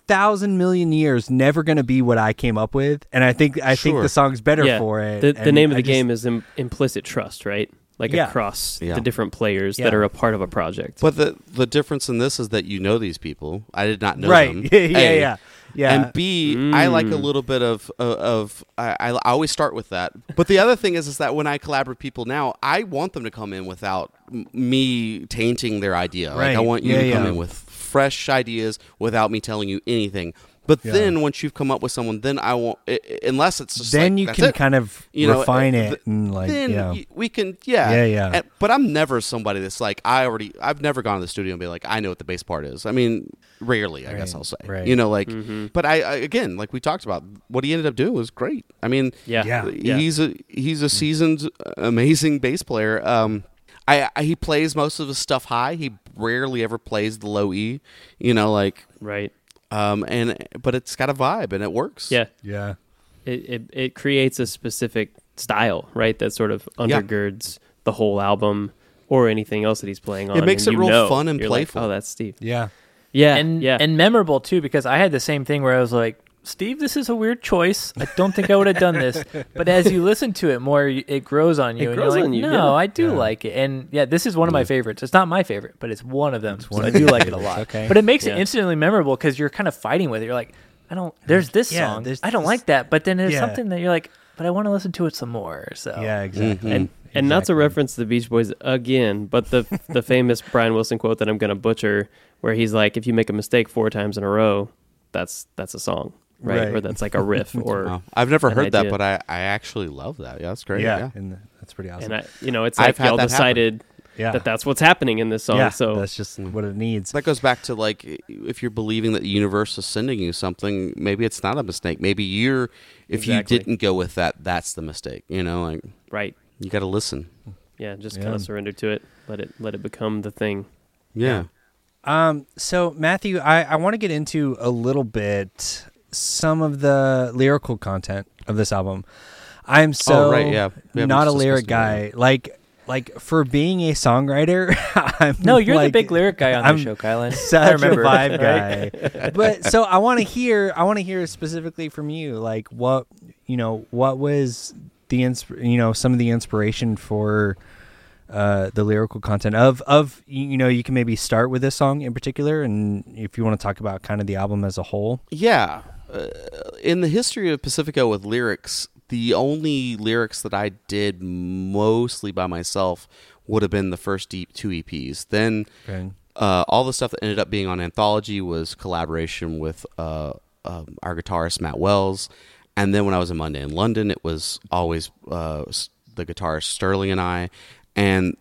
thousand million years never going to be what I came up with, and I think I think the song's better yeah. for it. The, the name of I the just- game is Im- implicit trust, right? Like Yeah. across Yeah. the different players Yeah. that are a part of a project. But the the difference in this is that you know these people. I did not know right? them. Yeah, yeah, A. yeah, yeah. And B, I like a Mm. little bit of of, of I, I I always start with that. But the other thing is is that when I collaborate with people now, I want them to come in without m- me tainting their idea. Like I want you Yeah, to come yeah. in with fresh ideas without me telling you anything. But Yeah. then once you've come up with someone, then I won't. i- i- unless it's just then like, you that's can it. kind of You know, refine uh, it th- and like then yeah. we can yeah Yeah, yeah. And- but i'm never somebody that's like i already i've never gone to the studio and be like i know what the bass part is i mean rarely i guess i'll say right. you know like Mhm. but I, I again like we talked about what he ended up doing was great i mean yeah. Yeah. Yeah. he's a he's a seasoned amazing bass player um I, I he plays most of his stuff high he rarely ever plays the low e you know like Right. um and but it's got a vibe and it works Yeah. yeah. it, it, it creates a specific style, right? That sort of Yeah. undergirds the whole album or anything else that he's playing on. It makes and it you real know. fun and You're like, playful. oh, that's Steve. Yeah. Yeah, and yeah, and memorable too because I had the same thing where I was like, Steve, this is a weird choice. I don't think I would have done this. But as you listen to it more, it grows on you, It and grows you're like, on you, no, yeah. I do Yeah. like it. And yeah, this is one of my favorites. It's not my favorite, but it's one of them. one so I do like it a lot. okay. But it makes Yeah. it instantly memorable because you're kind of fighting with it. You're like, I don't. There's this Yeah, song. there's I don't this- like that. But then there's Yeah. something that you're like, but I want to listen to it some more. So Yeah, exactly. Mm-hmm. Mm-hmm. and and not to reference the Beach Boys again, but the the famous Brian Wilson quote that I'm going to butcher, where he's like, "If you make a mistake four times in a row, that's that's a song, right? Right. Or that's like a riff, or Wow. I've never an heard that, but I, I actually love that. Yeah, that's great. yeah, Yeah. and that's pretty awesome. and I, you know, it's I've like had y'all decided Yeah. that that's what's happening in this song. yeah, so that's just what it needs. That goes back to like if you're believing that the universe is sending you something, maybe it's not a mistake. Maybe you're if Exactly. you didn't go with that, that's the mistake. You know, like right, you got to listen. yeah, just Yeah. kind of surrender to it. Let it let it become the thing. Yeah. Um, so Matthew, I, I want to get into a little bit some of the lyrical content of this album. I'm so Oh, right, yeah. We haven't a lyric guy. Like like for being a songwriter, I'm No, you're like, the big lyric guy on I'm the show, Kylan. I Such a remember, vibe right? guy. but so I want to hear I want to hear specifically from you like what you know what was the insp- you know some of the inspiration for uh, the lyrical content of of you you know you can maybe start with this song in particular and if you want to talk about kind of the album as a whole Yeah. Uh, in the history of Pacifico with lyrics, the only lyrics that I did mostly by myself would have been the first deep two EPs. Then Okay. uh, all the stuff that ended up being on Anthology was collaboration with uh, um our guitarist Matt Wells. And then when I was in Monday in London, it was always uh, the guitarist Sterling and I. And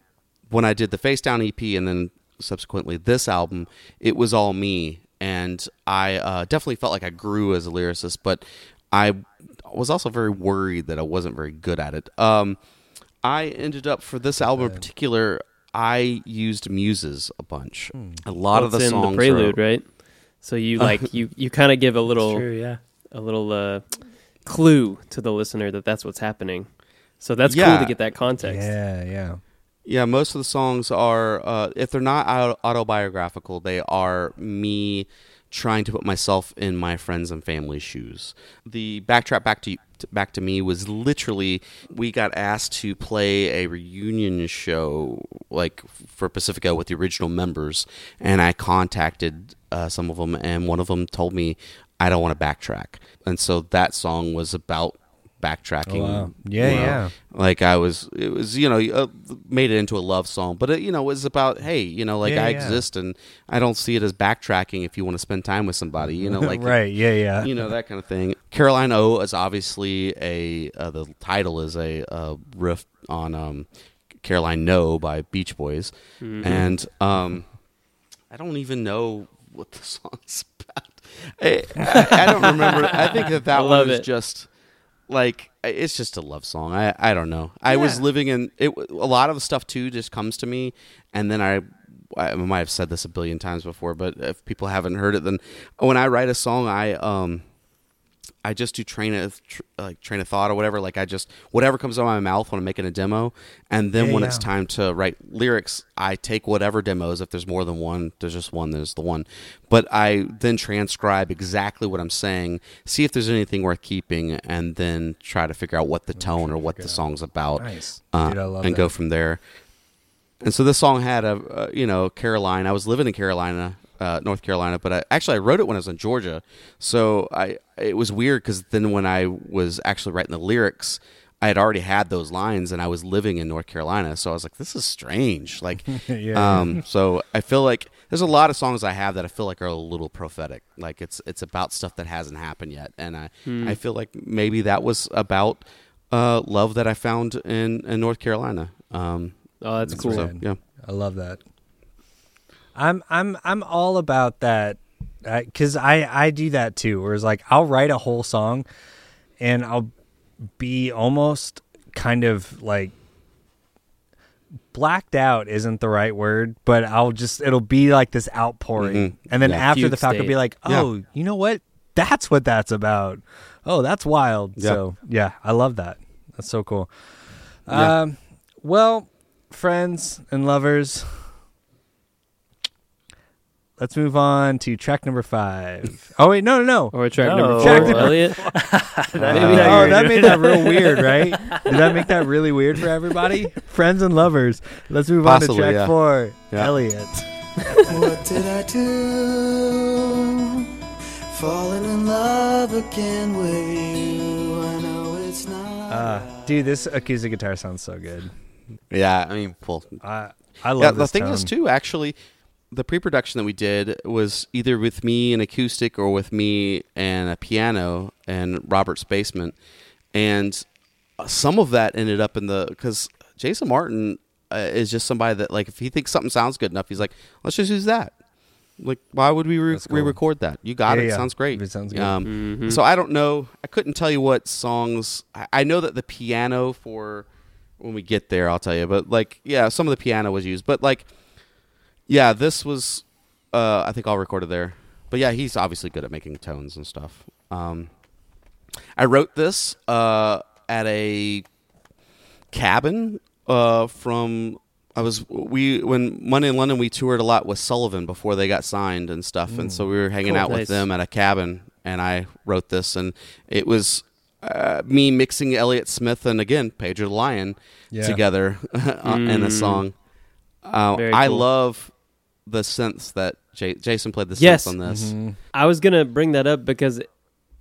when I did the Face Down EP and then subsequently this album, it was all me. And I uh, definitely felt like I grew as a lyricist, but I was also very worried that I wasn't very good at it. Um, I ended up for this album in particular. I used muses a bunch. A lot of Well, the it's songs in the prelude, are, right? So you like you you kind of give a little true, yeah. a little uh, clue to the listener that that's what's happening. So that's cool to get that context. yeah yeah Yeah, most of the songs are, uh, if they're not autobiographical, they are me trying to put myself in my friends and family's shoes. The backtrack back to back to me was literally we got asked to play a reunion show like for Pacifico with the original members, and I contacted uh, some of them, and one of them told me I don't want to backtrack, and so that song was about backtracking. Oh, wow. Yeah, you know, yeah. like I was, it was you know uh, made it into a love song, but it, you know it was about hey, you know like Yeah, I yeah. exist and I don't see it as backtracking if you want to spend time with somebody, you know like right yeah yeah you know that kind of thing. Caroline O is obviously a uh, the title is a uh, riff on um, Caroline No by Beach Boys, Mm-hmm. and um, I don't even know what the song's about. I, I, I don't remember. I think that that I one love is it. just like it's just a love song. I I don't know. I was living in it. A lot of stuff too just comes to me, and then I. I might have said this a billion times before, but if people haven't heard it, then when I write a song, I um, I just do train of tr- like train of thought or whatever. Like I just whatever comes out of my mouth when I'm making a demo, and then Yeah, when yeah. it's time to write lyrics, I take whatever demos. If there's more than one, there's just one. There's the one, but I then transcribe exactly what I'm saying, see if there's anything worth keeping, and then try to figure out what the tone or what the song's about, nice uh, dude and that. go from there. And so this song had a, uh, you know, Caroline. I was living in Carolina, uh, North Carolina, but I, actually I wrote it when I was in Georgia. So I, it was weird because then when I was actually writing the lyrics, I had already had those lines and I was living in North Carolina. So I was like, this is strange. Like, Yeah. um, so I feel like there's a lot of songs I have that I feel like are a little prophetic. Like it's, it's about stuff that hasn't happened yet. And I, I feel like maybe that was about, uh, love that I found in, in North Carolina. Um, Oh, that's cool. so, yeah. I love that. I'm I'm I'm all about that because I I do that too. Where it's like I'll write a whole song, and I'll be almost kind of like blacked out isn't the right word, but I'll just it'll be like this outpouring, Mhm. and then Yeah, after the fact, I'll be state. like, Yeah. oh, you know what? That's what that's about. Oh, that's wild. Yeah. So yeah, I love that. That's so cool. Yeah. Um, well, friends and lovers, let's move on to track number five. Oh wait, no, no, no. Or track No. number Track four, number- Elliott. Maybe oh, that made that real weird, right? Did that make that really weird for everybody? Friends and lovers. Let's move on to track yeah. four. Yeah. Elliott. What did I do? Falling in love again with you. I know it's not. Uh, dude, this acoustic guitar sounds so good. Yeah. I mean, well, I I love yeah. The this thing is, too, actually, the pre-production that we did was either with me and acoustic or with me and a piano and Robert's basement, and some of that ended up in the because Jason Martin uh, is just somebody that like if he thinks something sounds good enough, he's like, let's just use that. Like, why would we re- cool. re-record that? You got Yeah, it. yeah. Sounds great. It sounds good. Um, Mhm. So I don't know. I couldn't tell you what songs. I- I know that the piano for when we get there, I'll tell you. But like, yeah, some of the piano was used. But like, yeah, this was. Uh, I think all recorded there. But yeah, he's obviously good at making tones and stuff. Um, I wrote this uh, at a cabin uh, from. I was we when Monday in London we toured a lot with Sullivan before they got signed and stuff, and so we were hanging Cool, out nice. with them at a cabin, and I wrote this, and it was uh, me mixing Elliott Smith and again Pedro the Lion Yeah. together uh, in a Mm. song. Uh, Very I cool. love the synths that J- Jason played the synths Yes. on this. Mhm. I was gonna bring that up because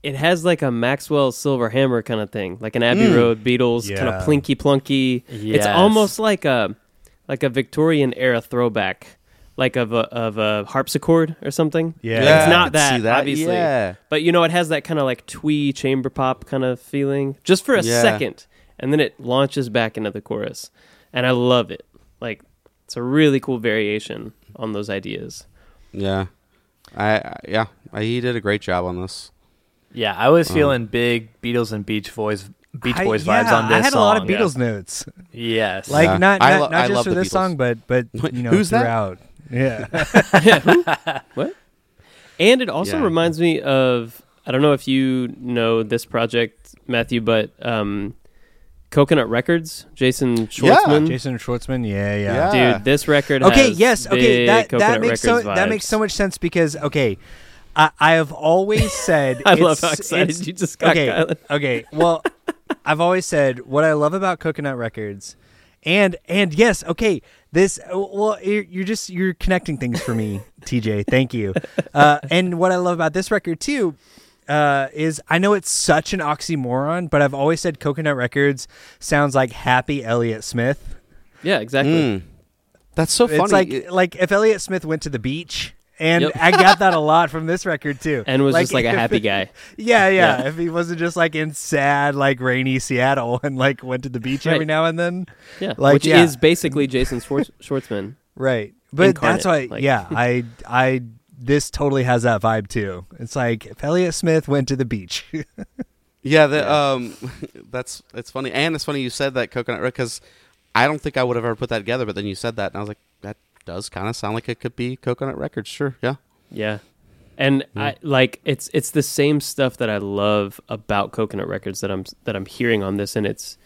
it has like a Maxwell Silver Hammer kind of thing, like an Abbey Mm. Road Beatles kind of plinky plunky. It's almost like a like a Victorian era throwback, like of a of a harpsichord or something. Yeah. Like, it's not that, see that. obviously. Yeah. But you know, it has that kind of like twee chamber pop kind of feeling, just for a Yeah. second, and then it launches back into the chorus, and I love it. Like it's a really cool variation on those ideas. Yeah, I, I yeah, I, he did a great job on this. Yeah, I was feeling big Beatles and Beach Boys Beach I- Boys yeah, vibes on this I had a lot of song. Beatles notes, Yes. like Yeah. not I not, lo- not I just love for this Beatles. song, but but you know who's that? throughout. Yeah, What? And it also Yeah. reminds me of I don't know if you know this project, Matthew, but um, Coconut Records, Jason Schwartzman. Yeah. Jason Schwartzman. Yeah, yeah. Yeah. Dude, this record Okay, has yes, okay, big that Coconut that makes so Records that makes so much sense because okay, I, I have always said I it's- love how excited it's- you just got, okay, Kylan. okay. Well, I've always said what I love about Coconut Records, and and yes, okay. This well, you're, you're just you're connecting things for me, TJ. Thank you. Uh, and what I love about this record too. Uh, is I know it's such an oxymoron, but I've always said Coconut Records sounds like Happy Elliott Smith. Yeah, exactly. Mm. That's so funny. It's like It- like if Elliott Smith went to the beach, and Yep. I got that a lot from this record too, And was just like a happy guy. Yeah, yeah, Yeah. If he wasn't just like in sad, like rainy Seattle and like went to the beach every now and then, Yeah, Like, which yeah. is basically Jason Schwartz- Schwartzman. right? But Incarnate, that's why, like- yeah, I, I, this totally has that vibe too. It's like if Elliott Smith went to the beach. yeah, the, um, that's it's funny, and it's funny you said that coconut because I don't think I would have ever put that together, but then you said that, and I was like, that does kind of sound like it could be Coconut Records. Sure, yeah. Yeah. And I like it's it's the same stuff that I love about Coconut Records that I'm that I'm hearing on this and it's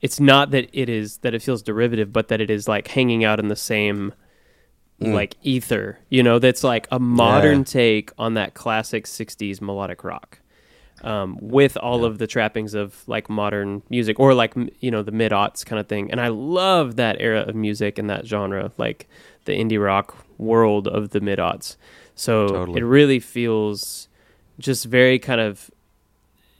it's not that it is that it feels derivative but that it is like hanging out in the same Mm. like ether, you know, that's like a modern Yeah. take on that classic 60s melodic rock. Um, with all of the trappings of like modern music or like you know the mid aughts kind of thing, and I love that era of music and that genre, like the indie rock world of the mid aughts. So Totally. it really feels just very kind of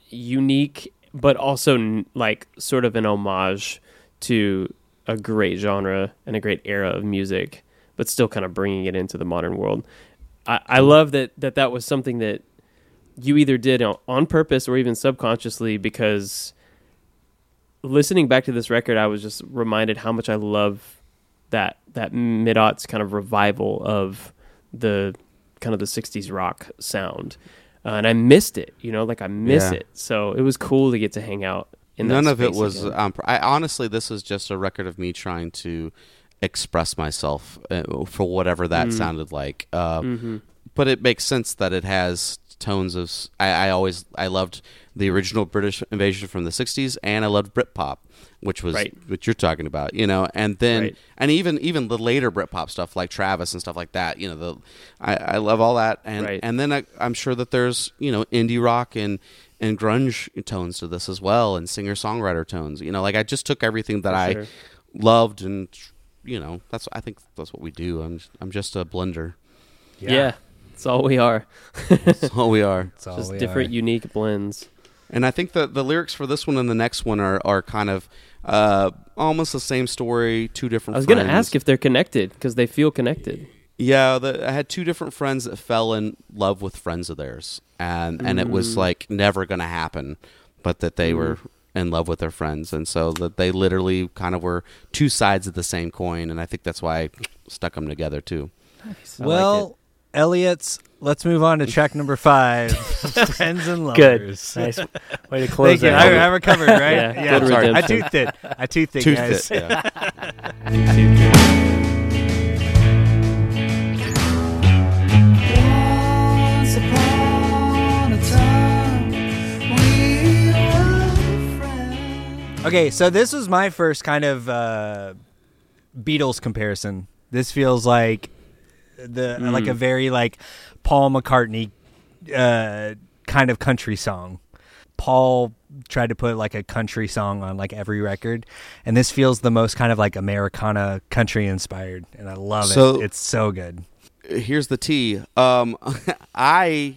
unique, but also n- like sort of an homage to a great genre and a great era of music, but still kind of bringing it into the modern world. I, I love that, that that was something that you either did on- purpose or even subconsciously because listening back to this record, I was just reminded how much I love that that mid aughts kind of revival of the kind of the '60s rock sound, uh, and I missed it. You know, like I miss Yeah. it. So it was cool to get to hang out. In that None of it was. Um, I honestly, this is just a record of me trying to express myself uh, for whatever that Mm. sounded like. Uh, Mhm. but it makes sense that it has tones of. I always I loved the original British invasion from the '60s, and I loved Britpop, which was Right. what you're talking about, you know. And then Right. and even even the later Britpop stuff like Travis and stuff like that, you know. The I, I love all that, and Right. and then I, I'm sure that there's you know indie rock and and grunge tones to this as well, and singer songwriter tones. You know, like I just took everything that For I loved and you know that's I think that's what we do. I'm I'm just a blender. yeah. That's all we are. That's all we are. That's all just we different, are. unique blends. And I think that the lyrics for this one and the next one are, are kind of uh, almost the same story, two different. I was going to ask if they're connected because they feel connected. Yeah, the, I had two different friends that fell in love with friends of theirs, and and it was Mm. like never going to happen, but that they were in love with their friends, and so that they literally kind of were two sides of the same coin, and I think that's why I stuck them together too. I like well, Elliott's. Let's move on to track number five. Friends and it. good. Nice way to close Thank you. I, I recovered, right? Yeah, good sorry. I toothed it. I toothed it, Toothed guys. it, yeah. Okay, so this was my first kind of uh, Beatles comparison. This feels like the like a very like Paul McCartney uh, kind of country song. Paul tried to put like a country song on like every record, and this feels the most kind of like Americana country inspired, and I love So- it. It's so good. here's the tea. Um, I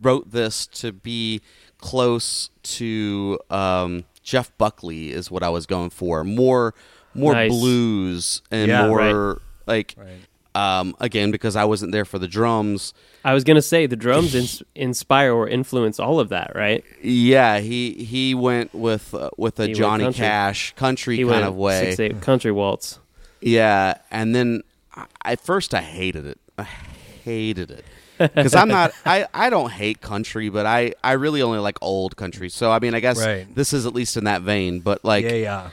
wrote this to be close to um, Jeff Buckley is what I was going for. More, more Nice. blues and Yeah, more like. Right. Um, again, because I wasn't there for the drums. I was gonna say the drums ins- inspire or influence all of that, right? Yeah, he he went with uh, with a He Johnny country. Cash country He kind went of way. six eight country waltz. Yeah, and then I, at first I hated it. I hated it because I'm not. I I don't hate country, but I I really only like old country. So I mean, I guess Right. this is at least in that vein. But like, yeah, yeah.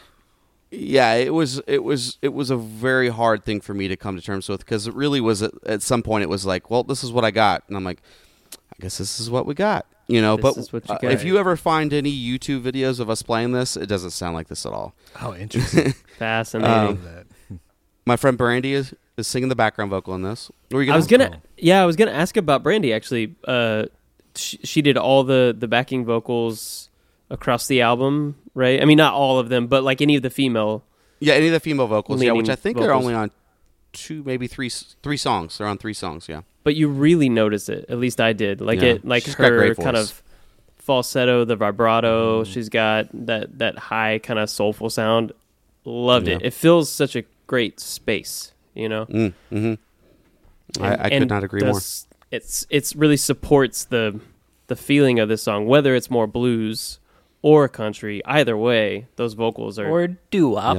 yeah, it was it was it was a very hard thing for me to come to terms with because it really was at, at some point it was like, well, this is what I got, and I'm like, I guess this is what we got. You know, This but is what you uh, if you ever find any YouTube videos of us playing this, it doesn't sound like this at all. Oh, interesting. Fascinating. Um, That. My friend Brandy is, is singing the background vocal in this. Were you I was gonna- gonna, yeah, I was gonna ask about Brandy actually. Uh, she, she did all the the backing vocals across the album, right? I mean, not all of them, but like any of the female. Yeah, any of the female vocals, yeah, which I think are only on two, maybe three, three songs. They're on three songs. Yeah, But you really notice it. At least I did. Like Yeah. it, like She's her kind of falsetto, the vibrato. Mm. She's got that that high kind of soulful sound. Loved it. It fills such a great space. You know. mm, hmm I, I could not agree the more. It's it's really supports the the feeling of this song, whether it's more blues or country. Either way, those vocals are or doo wop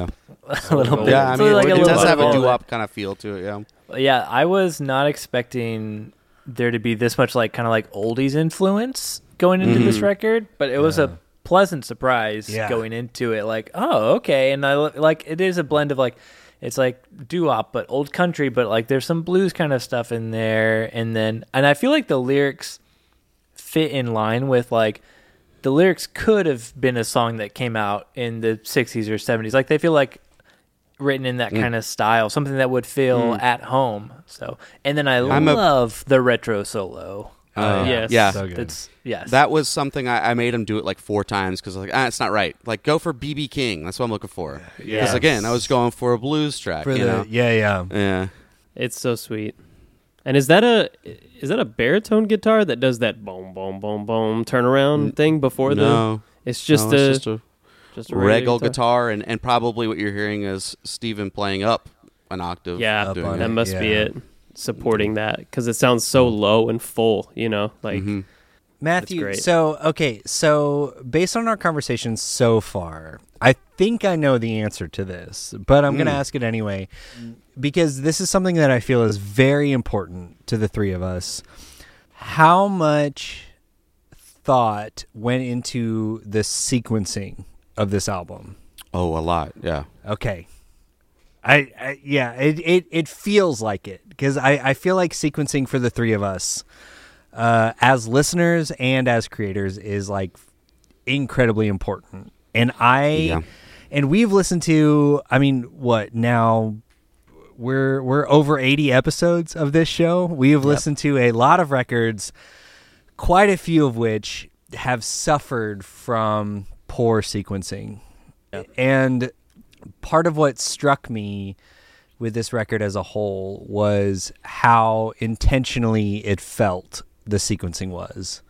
Yeah. a little bit. Yeah, I mean, like a it little does bit have a all doo that. wop kind of feel to it. Yeah, Yeah, I was not expecting there to be this much like kind of like oldies influence going into this record, but it was a pleasant surprise Yeah. going into it. Like, oh, okay, and I like it is a blend of like it's like doo wop, but old country, but like there's some blues kind of stuff in there, and then and I feel like the lyrics fit in line with like the lyrics could have been a song that came out in the 60s or 70s like they feel like written in that mm. kind of style something that would feel mm. at home. So and then i I'm a- love the retro solo Uh, yes. yeah. So good. that's yes That was something I, I made him do it like four times because like ah, it's not right. Like go for BB King. That's what I'm looking for. Because Yes. again, I was going for a blues track. For you the know? yeah, yeah. Yeah. It's so sweet. And is that a is that a baritone guitar that does that boom boom boom boom turnaround thing before the? no, It's just no, a it's just a just a regular regal guitar, and, and probably what you're hearing is Steven playing up an octave. Yeah, Up doing on that it. must be it. Supporting that because it sounds so low and full. You know, like Mhm. Matthew, so okay, so based on our conversation so far, I think I know the answer to this, but I'm going to Mm. ask it anyway because this is something that I feel is very important to the three of us. How much thought went into the sequencing of this album? Oh, a lot. Yeah. Okay. I, I yeah, it, it it feels like it because I I feel like sequencing for the three of us uh as listeners and as creators is like incredibly important. And I Yeah. and we've listened to I mean what now we're we're over 80 episodes of this show. We have listened to a lot of records quite a few of which have suffered from poor sequencing. And part of what struck me with this record as a whole was how intentionally it felt the sequencing was.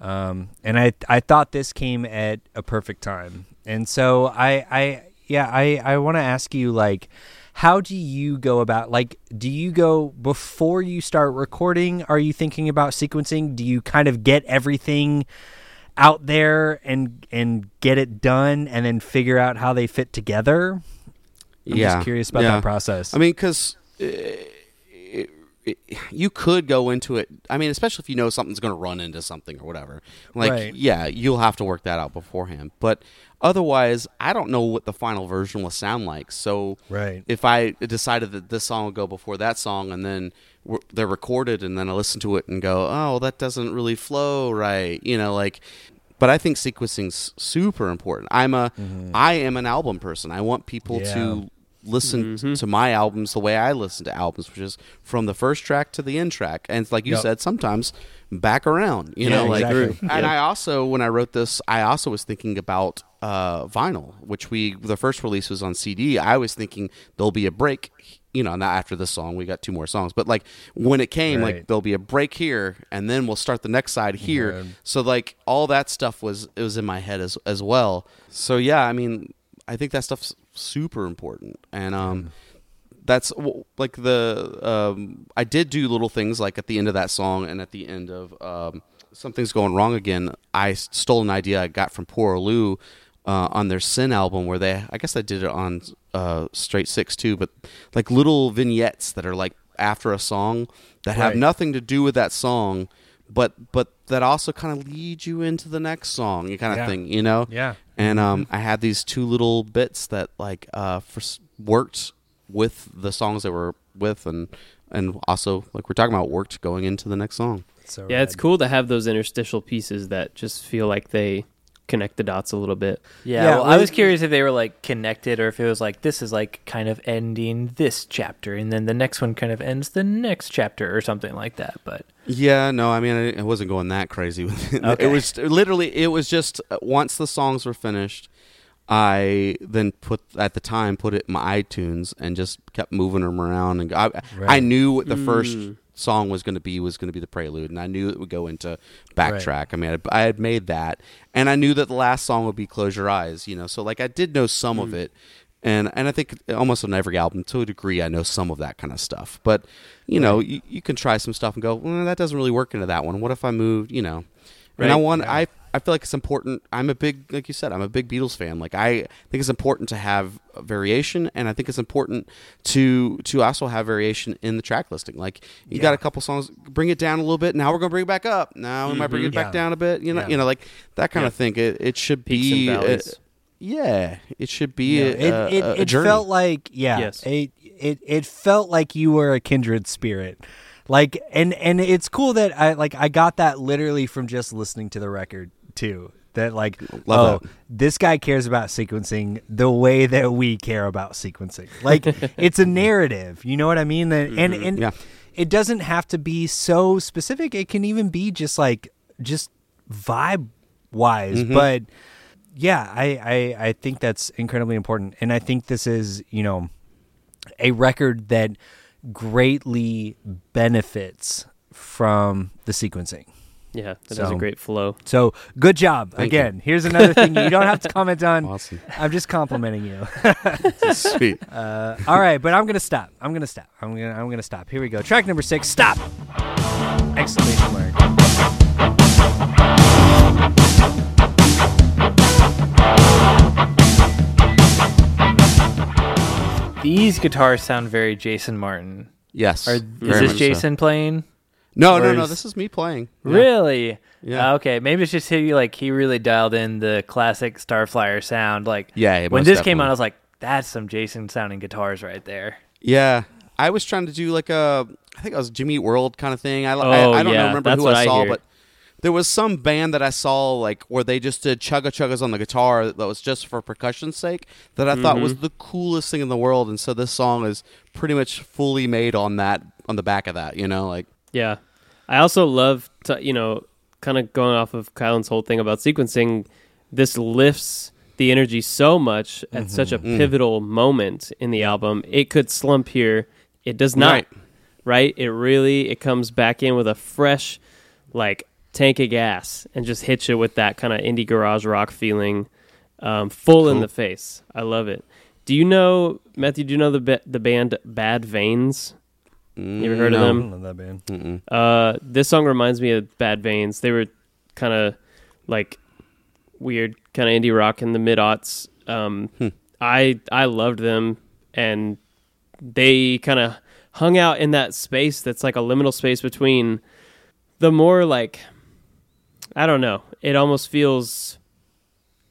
Um, and I I thought this came at a perfect time. And so I I yeah, I I want to ask you like how do you go about like do you go before you start recording are you thinking about sequencing do you kind of get everything out there and and get it done and then figure out how they fit together. I'm yeah, just curious about yeah. that process. I mean, because eh, you could go into it. I mean, especially if you know something's going to run into something or whatever. Like, Right. yeah, you'll have to work that out beforehand. But otherwise, I don't know what the final version will sound like. So, Right. if I decided that this song would go before that song, and then they're recorded, and then I listen to it and go, "Oh, that doesn't really flow right," you know, like. But I think sequencing's super important. I'm a, mm-hmm. I am an album person. I want people Yeah. to listen t- to my albums the way I listen to albums, which is from the first track to the end track. And it's like you Yep. said, sometimes back around, you Yeah, know, like, exactly. and I also, when I wrote this, I also was thinking about uh, vinyl, which we, the first release was on CD. I was thinking there'll be a break, you know, not after this song, we got two more songs, but like when it came, Right. like there'll be a break here and then we'll start the next side here. Right. So like all that stuff was, it was in my head as, as well. So yeah, I mean, I think that stuff's super important. And, um, that's like the um, I did do little things like at the end of that song and at the end of um, something's going wrong again. I stole an idea I got from Poor Lou uh, on their Sin album where they I guess I did it on uh, Straight Six too, but like little vignettes that are like after a song that have Right. nothing to do with that song. But but that also kind of leads you into the next song, you kind of Yeah. thing, you know yeah. and um, I had these two little bits that like uh, for, worked with the songs that were with, and and also like we're talking about worked going into the next song. So Yeah, it's cool to have those interstitial pieces that just feel like they connect the dots a little bit. Yeah, Yeah, well, I was curious if they were like connected or if it was like this is like kind of ending this chapter and then the next one kind of ends the next chapter or something like that. But Yeah, no, I mean I, I wasn't going that crazy with it. Okay. It was literally it was just uh, once the songs were finished, I then put at the time put it in my iTunes and just kept moving them around and I, I knew what the first song was going to be was going to be the prelude and I knew it would go into backtrack. I mean I, I had made that and I knew that the last song would be Close Your Eyes, you know. So like I did know some of mm. it. And and I think almost on every album to a degree I know some of that kind of stuff. But you know, you, you can try some stuff and go, well, that doesn't really work into that one. What if I moved, you know? And I Right. want I I feel like it's important. I'm a big like you said, I'm a big Beatles fan. Like I think it's important to have variation and I think it's important to to also have variation in the track listing. Like you got a couple songs, bring it down a little bit. Now we're going to bring it back up. Now we might bring mm-hmm. it back down a bit, you know, Yeah. you know like that kind Yeah. of thing. It it should Peaks be and yeah, it should be Yeah, a, it a- it, a it journey. felt like yeah Yes. it, it it felt like you were a kindred spirit like and and it's cool that i like i got that literally from just listening to the record too that like Love oh this guy cares about sequencing the way that we care about sequencing. Like it's a narrative you know what i mean? That and mm-hmm. and Yeah. it doesn't have to be so specific. It can even be just like just vibe wise mm-hmm. but yeah I, I i think that's incredibly important. And i think this is you know a record that greatly benefits from the sequencing Yeah, that has So- a great flow. so good job Thank you. again here's another thing you don't have to comment on awesome. i'm just complimenting you Sweet. uh, all right but i'm gonna stop i'm gonna stop i'm gonna i'm gonna stop here we go track number six stop exclamation mark these guitars sound very Jason Martin. Yes. Are, is this much so. Jason playing? No, or no, no. This is me playing. Yeah. Really? Yeah. Uh, okay, maybe it's just he like he really dialed in the classic Starflyer sound. Like Yeah, when most this came out, I was like, "That's some Jason sounding guitars right there." Yeah, I was trying to do like a, I think it was Jimmy World kind of thing. I, I, Oh, I don't yeah, know, remember that's who what I I saw, hear. but there was some band that I saw like where they just did chugga chuggas on the guitar that was just for percussion's sake that I thought Mm-hmm. was the coolest thing in the world. And so this song is pretty much fully made on that on the back of that. You know, like Yeah. I also love to, you know, kind of going off of Kylan's whole thing about sequencing, this lifts the energy so much at such a Mm. pivotal moment in the album. It could slump here. It does not. Right. Right? It really it comes back in with a fresh like tank of gas and just hits you with that kind of indie garage rock feeling um, full in the face. I love it. Do you know Matthew, do you know the ba- the band Bad Veins? You ever heard of them? don't that band Mm-mm. Uh, this song reminds me of Bad Veins. They were kind of like weird kind of indie rock in the mid aughts. Um, I I loved them, and they kind of hung out in that space that's like a liminal space between the more like I don't know. It almost feels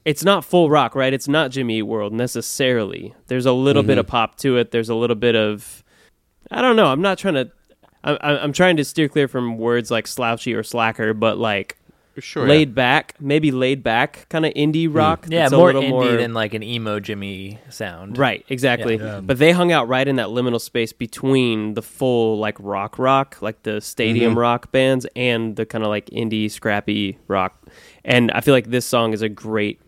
it's not full rock, right? It's not Jimmy Eat World necessarily. There's a little bit of pop to it. There's a little bit of I don't know. I'm not trying to. I'm I'm trying to steer clear from words like slouchy or slacker, but like Sure. laid back, maybe laid back kind of indie hmm. rock. Yeah, that's a more indie more than like an emo Jimmy sound. Right, exactly. Yeah. Um, but they hung out right in that liminal space between the full like rock rock, like the stadium mm-hmm. rock bands and the kind of like indie scrappy rock. And I feel like this song is a great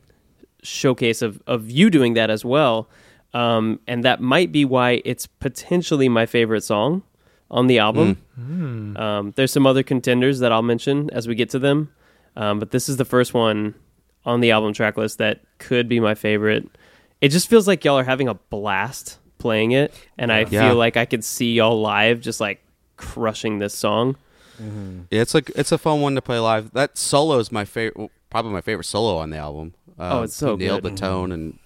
showcase of of you doing that as well. Um, and that might be why it's potentially my favorite song on the album. Um, there's some other contenders that I'll mention as we get to them, um, but this is the first one on the album track list that could be my favorite. It just feels like y'all are having a blast playing it, and I Yeah. feel like I could see y'all live just like crushing this song. Yeah, it's like it's a fun one to play live. That solo is my favorite, probably my favorite solo on the album. Oh, it's so he nailed good. the tone and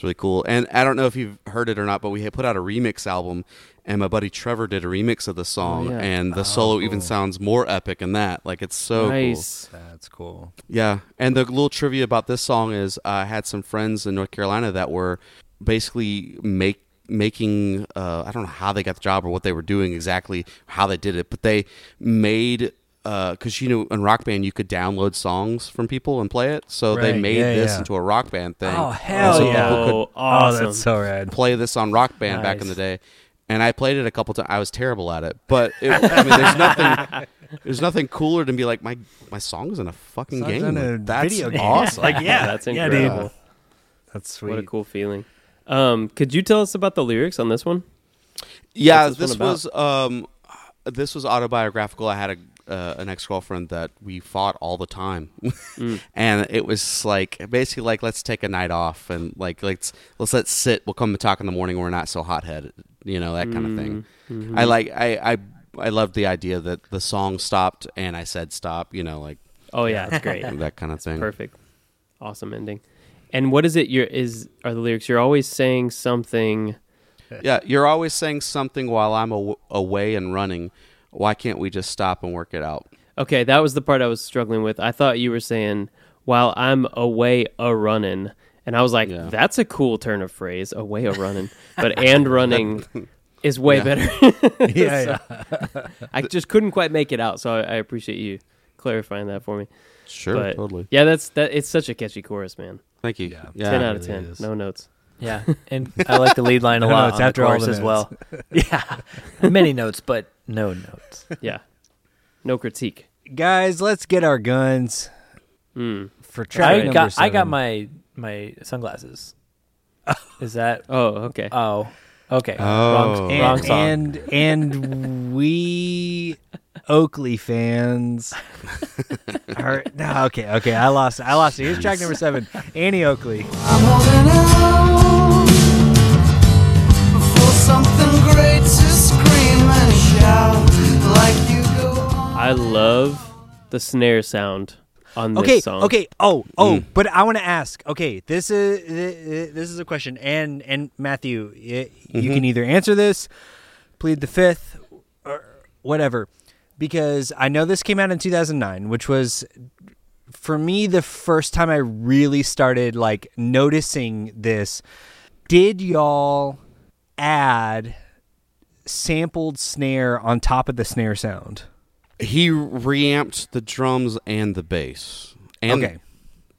it's really cool. And I don't know if you've heard it or not, but we had put out a remix album, and my buddy Trevor did a remix of the song, Oh, yeah. and the solo even sounds more epic in that. Like it's so cool. nice. That's cool. Yeah, and the little trivia about this song is uh, I had some friends in North Carolina that were basically make making uh, I don't know how they got the job or what they were doing exactly how they did it, but they made because you know in Rock Band you could download songs from people and play it, so they made yeah, this yeah. into a Rock Band thing. Oh, hell so yeah. Could Oh, awesome. Oh, that's so rad. play this on Rock Band back in the day, and I played it a couple times. I was terrible at it, but it, I mean, there's nothing. There's nothing cooler than be like my my song's in a fucking Song's game. in a That's video game. awesome. Like, yeah, That's yeah, incredible. dude. That's sweet. What a cool feeling. Um, could you tell us about the lyrics on this one? Yeah, What's this this one was um, this was autobiographical. I had a uh, an ex girlfriend that we fought all the time, and it was like basically like let's take a night off and like let's let's let's sit. We'll come and talk in the morning. We're not so hot headed, you know that kind of thing. I like I I I loved the idea that the song stopped and I said stop. You know, like Oh yeah, it's great. that kind of thing. Perfect. Awesome ending. And what is it? You're is are the lyrics? You're always saying something. Yeah, you're always saying something while I'm aw- away and running. Why can't we just stop and work it out? Okay, that was the part I was struggling with. I thought you were saying while I'm away a running, and I was like, Yeah. that's a cool turn of phrase, away a running. But and running is way Yeah. better. yeah, yeah. I just couldn't quite make it out, so I, I appreciate you clarifying that for me. Sure, but totally. yeah, that's that. It's such a catchy chorus, man. Thank you. Yeah. Yeah, ten it out of ten, is. no notes. Yeah, and I like the lead line a No lot notes on after all chorus the as well. yeah, many notes, but no notes. Yeah, no critique. Guys, let's get our guns Mm. for track I number got I got my my sunglasses. Is that? Oh, okay. Oh, okay. Oh. Wrong, and, wrong song. and and we Oakley fans are no okay okay I lost it. I lost it. Here's track number seven. Annie Oakley. I'm holding out for something great to scream and shout like you go on. I love the snare sound on this Okay song. okay oh oh Mm. but I want to ask okay this is this is a question and and Matthew y- you can either answer this plead the fifth or whatever because I know this came out in 2009 which was for me the first time I really started like noticing this did y'all add sampled snare on top of the snare sound He reamped the drums and the bass, and okay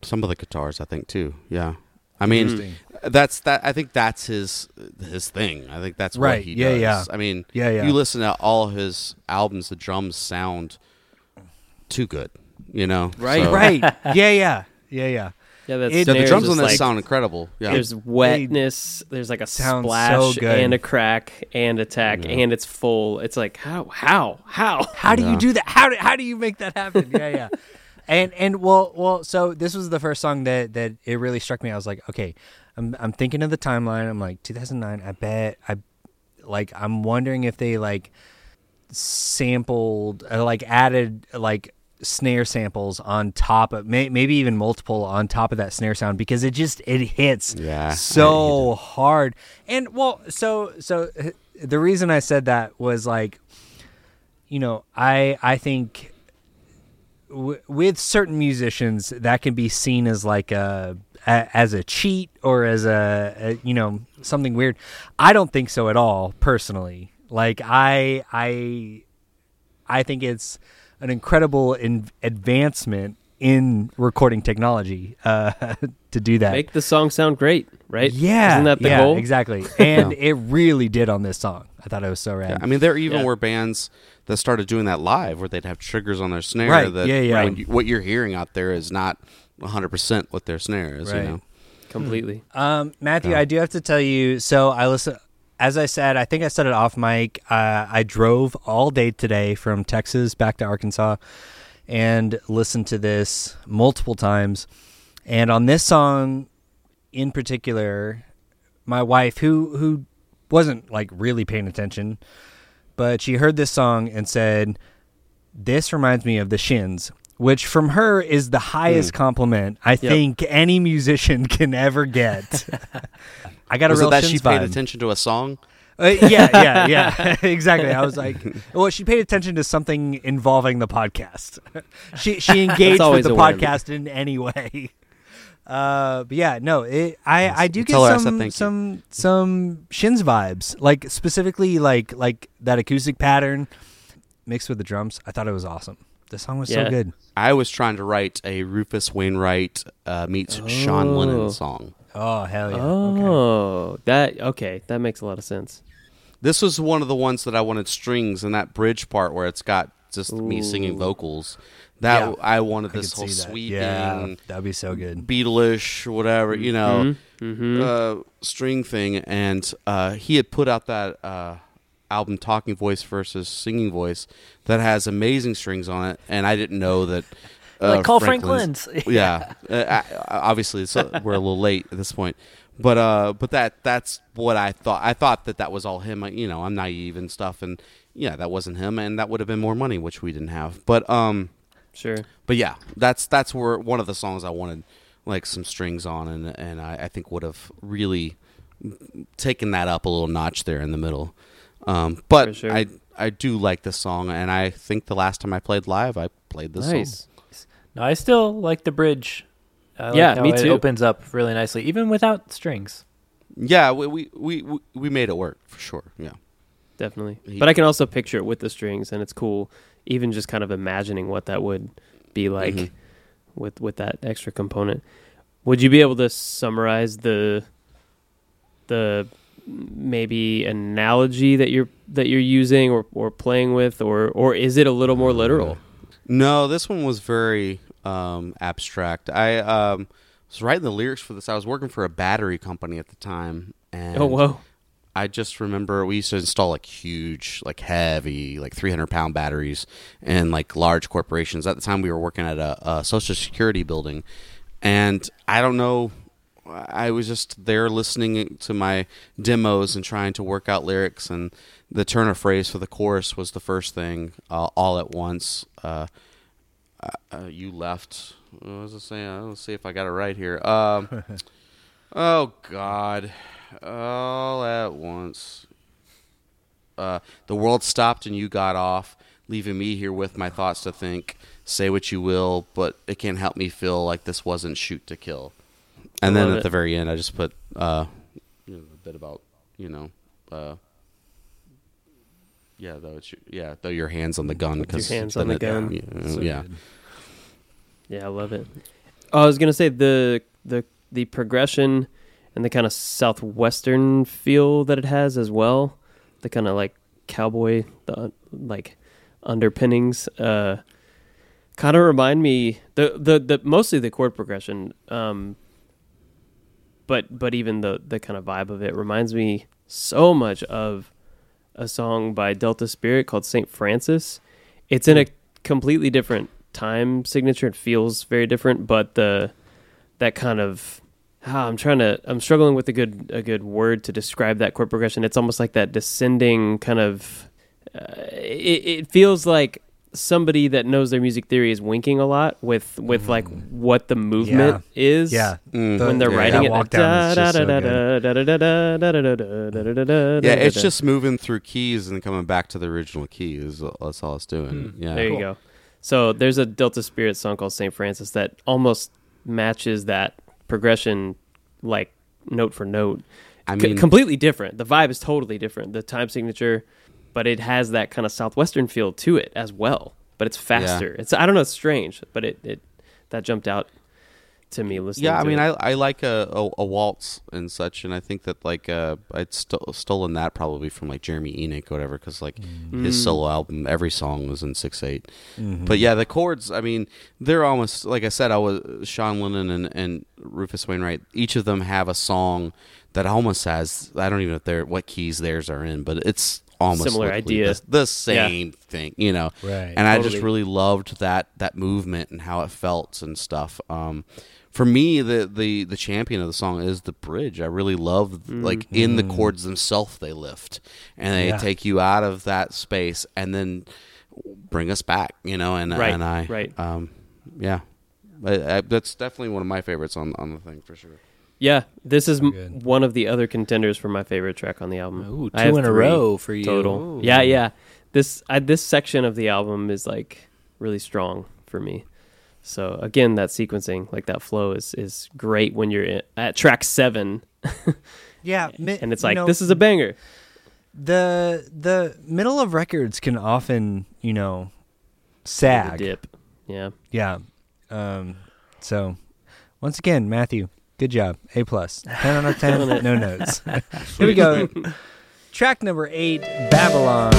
some of the guitars, I think too. Yeah, I mean, that's that. I think that's his his thing. I think that's Right. what he Yeah, does. yeah. I mean, Yeah, yeah. You listen to all his albums, the drums sound too good. You know, Right. So- right yeah yeah yeah yeah Yeah, that's It- Yeah, the drums on just this like, sound incredible. Yeah, There's wetness. There's like a Sounds splash so and a crack and attack Yeah. and it's full. It's like how how how. How do Yeah. you do that? How do how do you make that happen? Yeah, yeah. and and well well so this was the first song that that it really struck me. I was like, okay, I'm I'm thinking of the timeline. I'm like 2009. I bet I like I'm wondering if they like sampled uh, like added like snare samples on top of may, maybe even multiple on top of that snare sound because it just it hits Yeah, so hard. And well so so the reason i said that was like you know i i think w- with certain musicians that can be seen as like a, a as a cheat or as a, a you know something weird. I don't think so at all personally. Like i i i think it's an incredible in- advancement in recording technology uh to do that Make the song sound great, right? yeah Isn't that the yeah, goal? exactly and it really did on this song i thought it was so rad Yeah, I mean, there even Yeah. were bands that started doing that live, where they'd have triggers on their snare. Right, That yeah, yeah. when you- what you're hearing out there is not 100 percent what their snare is. Right. You know. Completely. Um, Matthew, Yeah. I do have to tell you. So I listen. As I said, I think I said it off mic. Uh, I drove all day today from Texas back to Arkansas, and listened to this multiple times. And on this song, in particular, my wife, who who wasn't like really paying attention, but she heard this song and said, "This reminds me of the Shins." Which from her is the highest compliment I think any musician can ever get. I got a Was real it that Shins she paid vibe. attention to a song? Uh, yeah, yeah, yeah. exactly. I was like, well, she paid attention to something involving the podcast. she she engaged with always the a win. podcast in any way. Uh, but yeah, no, it, I I do get Tell her I said some thank you. some some shins vibes, like specifically like like that acoustic pattern mixed with the drums. I thought it was awesome. The song was so Yeah. good. I was trying to write a Rufus Wainwright uh, meets Sean Lennon Oh. song. Oh hell yeah! Okay. Oh, that okay. That makes a lot of sense. This was one of the ones that I wanted strings in that bridge part where it's got just me singing vocals. That Yeah. I wanted I this whole see that. sweeping, Yeah, that'd be so good. Beatleish, whatever you know, Mm-hmm. uh, string thing. And uh, he had put out that uh, album, Talking Voice versus Singing Voice, that has amazing strings on it. And I didn't know that. Uh, like call Franklin's- Franklin's. yeah, uh, I- I- obviously it's, we're a little late at this point, but uh, but that that's what I thought. I thought that that was all him. You know, I'm naive and stuff, and yeah, that wasn't him, and that would have been more money, which we didn't have. But um, Sure. but yeah, that's that's where one of the songs I wanted like some strings on, and and I, I think would have really taken that up a little notch there in the middle. Um, but sure. I I do like this song, and I think the last time I played live, I played this song. Nice. No, I still like the bridge. I like Yeah, how me it opens up really nicely, even without strings. Yeah, we, we we we we made it work for sure. Yeah. Definitely. He- But I can also picture it with the strings, and it's cool. Even just kind of imagining what that would be like Mhm. with with that extra component. Would you be able to summarize the the maybe analogy that you're that you're using or, or playing with, or or is it a little more literal? No, this one was very um, abstract. I um, was writing the lyrics for this. I was working for a battery company at the time, and Oh whoa! I just remember we used to install like huge, like heavy, like 300 pound batteries and like large corporations. At the time, we were working at a, a social security building, and I don't know. I was just there listening to my demos and trying to work out lyrics, and the turn of phrase for the chorus was the first thing, uh, all at once. Uh, uh, uh, you left. What was it saying? Let's see if I got it right here. Um, oh God, all at once. Uh, the world stopped and you got off, leaving me here with my thoughts to think. Say what you will, but it can't help me feel like this wasn't shoot to kill. And then at it. the very end, I just put uh, you know, a bit about you know. Yeah, though it's your, yeah, though your hands on the gun because hands on the gun. Yeah, So yeah. Yeah, I love it. Oh, I was gonna say the the the progression and the kind of southwestern feel that it has as well. The kind of like cowboy, the like underpinnings, uh, kind of remind me the, the the mostly the chord progression, um, but but even the the kind of vibe of it reminds me so much of a song by Delta Spirit called Saint Francis. It's in a completely different time signature. It feels very different, but the that kind of ah, I'm trying to I'm struggling with a good a good word to describe that chord progression. It's almost like that descending kind of. Uh, it, it feels like somebody that knows their music theory is winking a lot with with like what the movement is. Yeah. Mm. When they're yeah, writing that it, walk down is just so good. Yeah, it's just moving through keys and coming back to the original key. Is that's all it's doing. Yeah, There you go. So there's a Delta Spirit song called St. Francis that almost matches that progression, like note for note. I C- mean, completely different. The vibe is totally different. The time signature, but it has that kind of southwestern feel to it as well. But it's faster. It's I don't know. It's strange, but it, it that jumped out to me listening. yeah, I to mean, it. I I like a, a, a waltz and such, and I think that like uh, I'd sto- stolen that probably from like Jeremy Enigk or whatever, because like his Mm. solo album, every song was in six eight. Mm-hmm. But yeah, the chords, I mean, they're almost like I said. I was Sean Lennon and, and Rufus Wainwright. Each of them have a song that almost has. I don't even know if they're what keys theirs are in, but it's almost Similar literally idea. The, the same thing, you know. Right. And I just really loved that that movement and how it felt and stuff. Um, for me, the, the the champion of the song is the bridge. I really love like in the chords themselves they lift and they Yeah. take you out of that space and then bring us back. You know, and Right, and I right. um, yeah. I, I, that's definitely one of my favorites on on the thing for sure. Yeah, this is m- good. one of the other contenders for my favorite track on the album. Ooh, I have two in a row for you. total. Ooh. Yeah, yeah. This I, this section of the album is like really strong for me. So again, that sequencing, like that flow, is is great when you're in, at track seven, Yeah, mi- and it's you like know, this is a banger. the the middle of records can often you know The sag. dip. Yeah. Yeah. Um, so once again, Matthew, good job. A plus. Ten out of ten. No notes. Here we go. Track number eight, Babylon.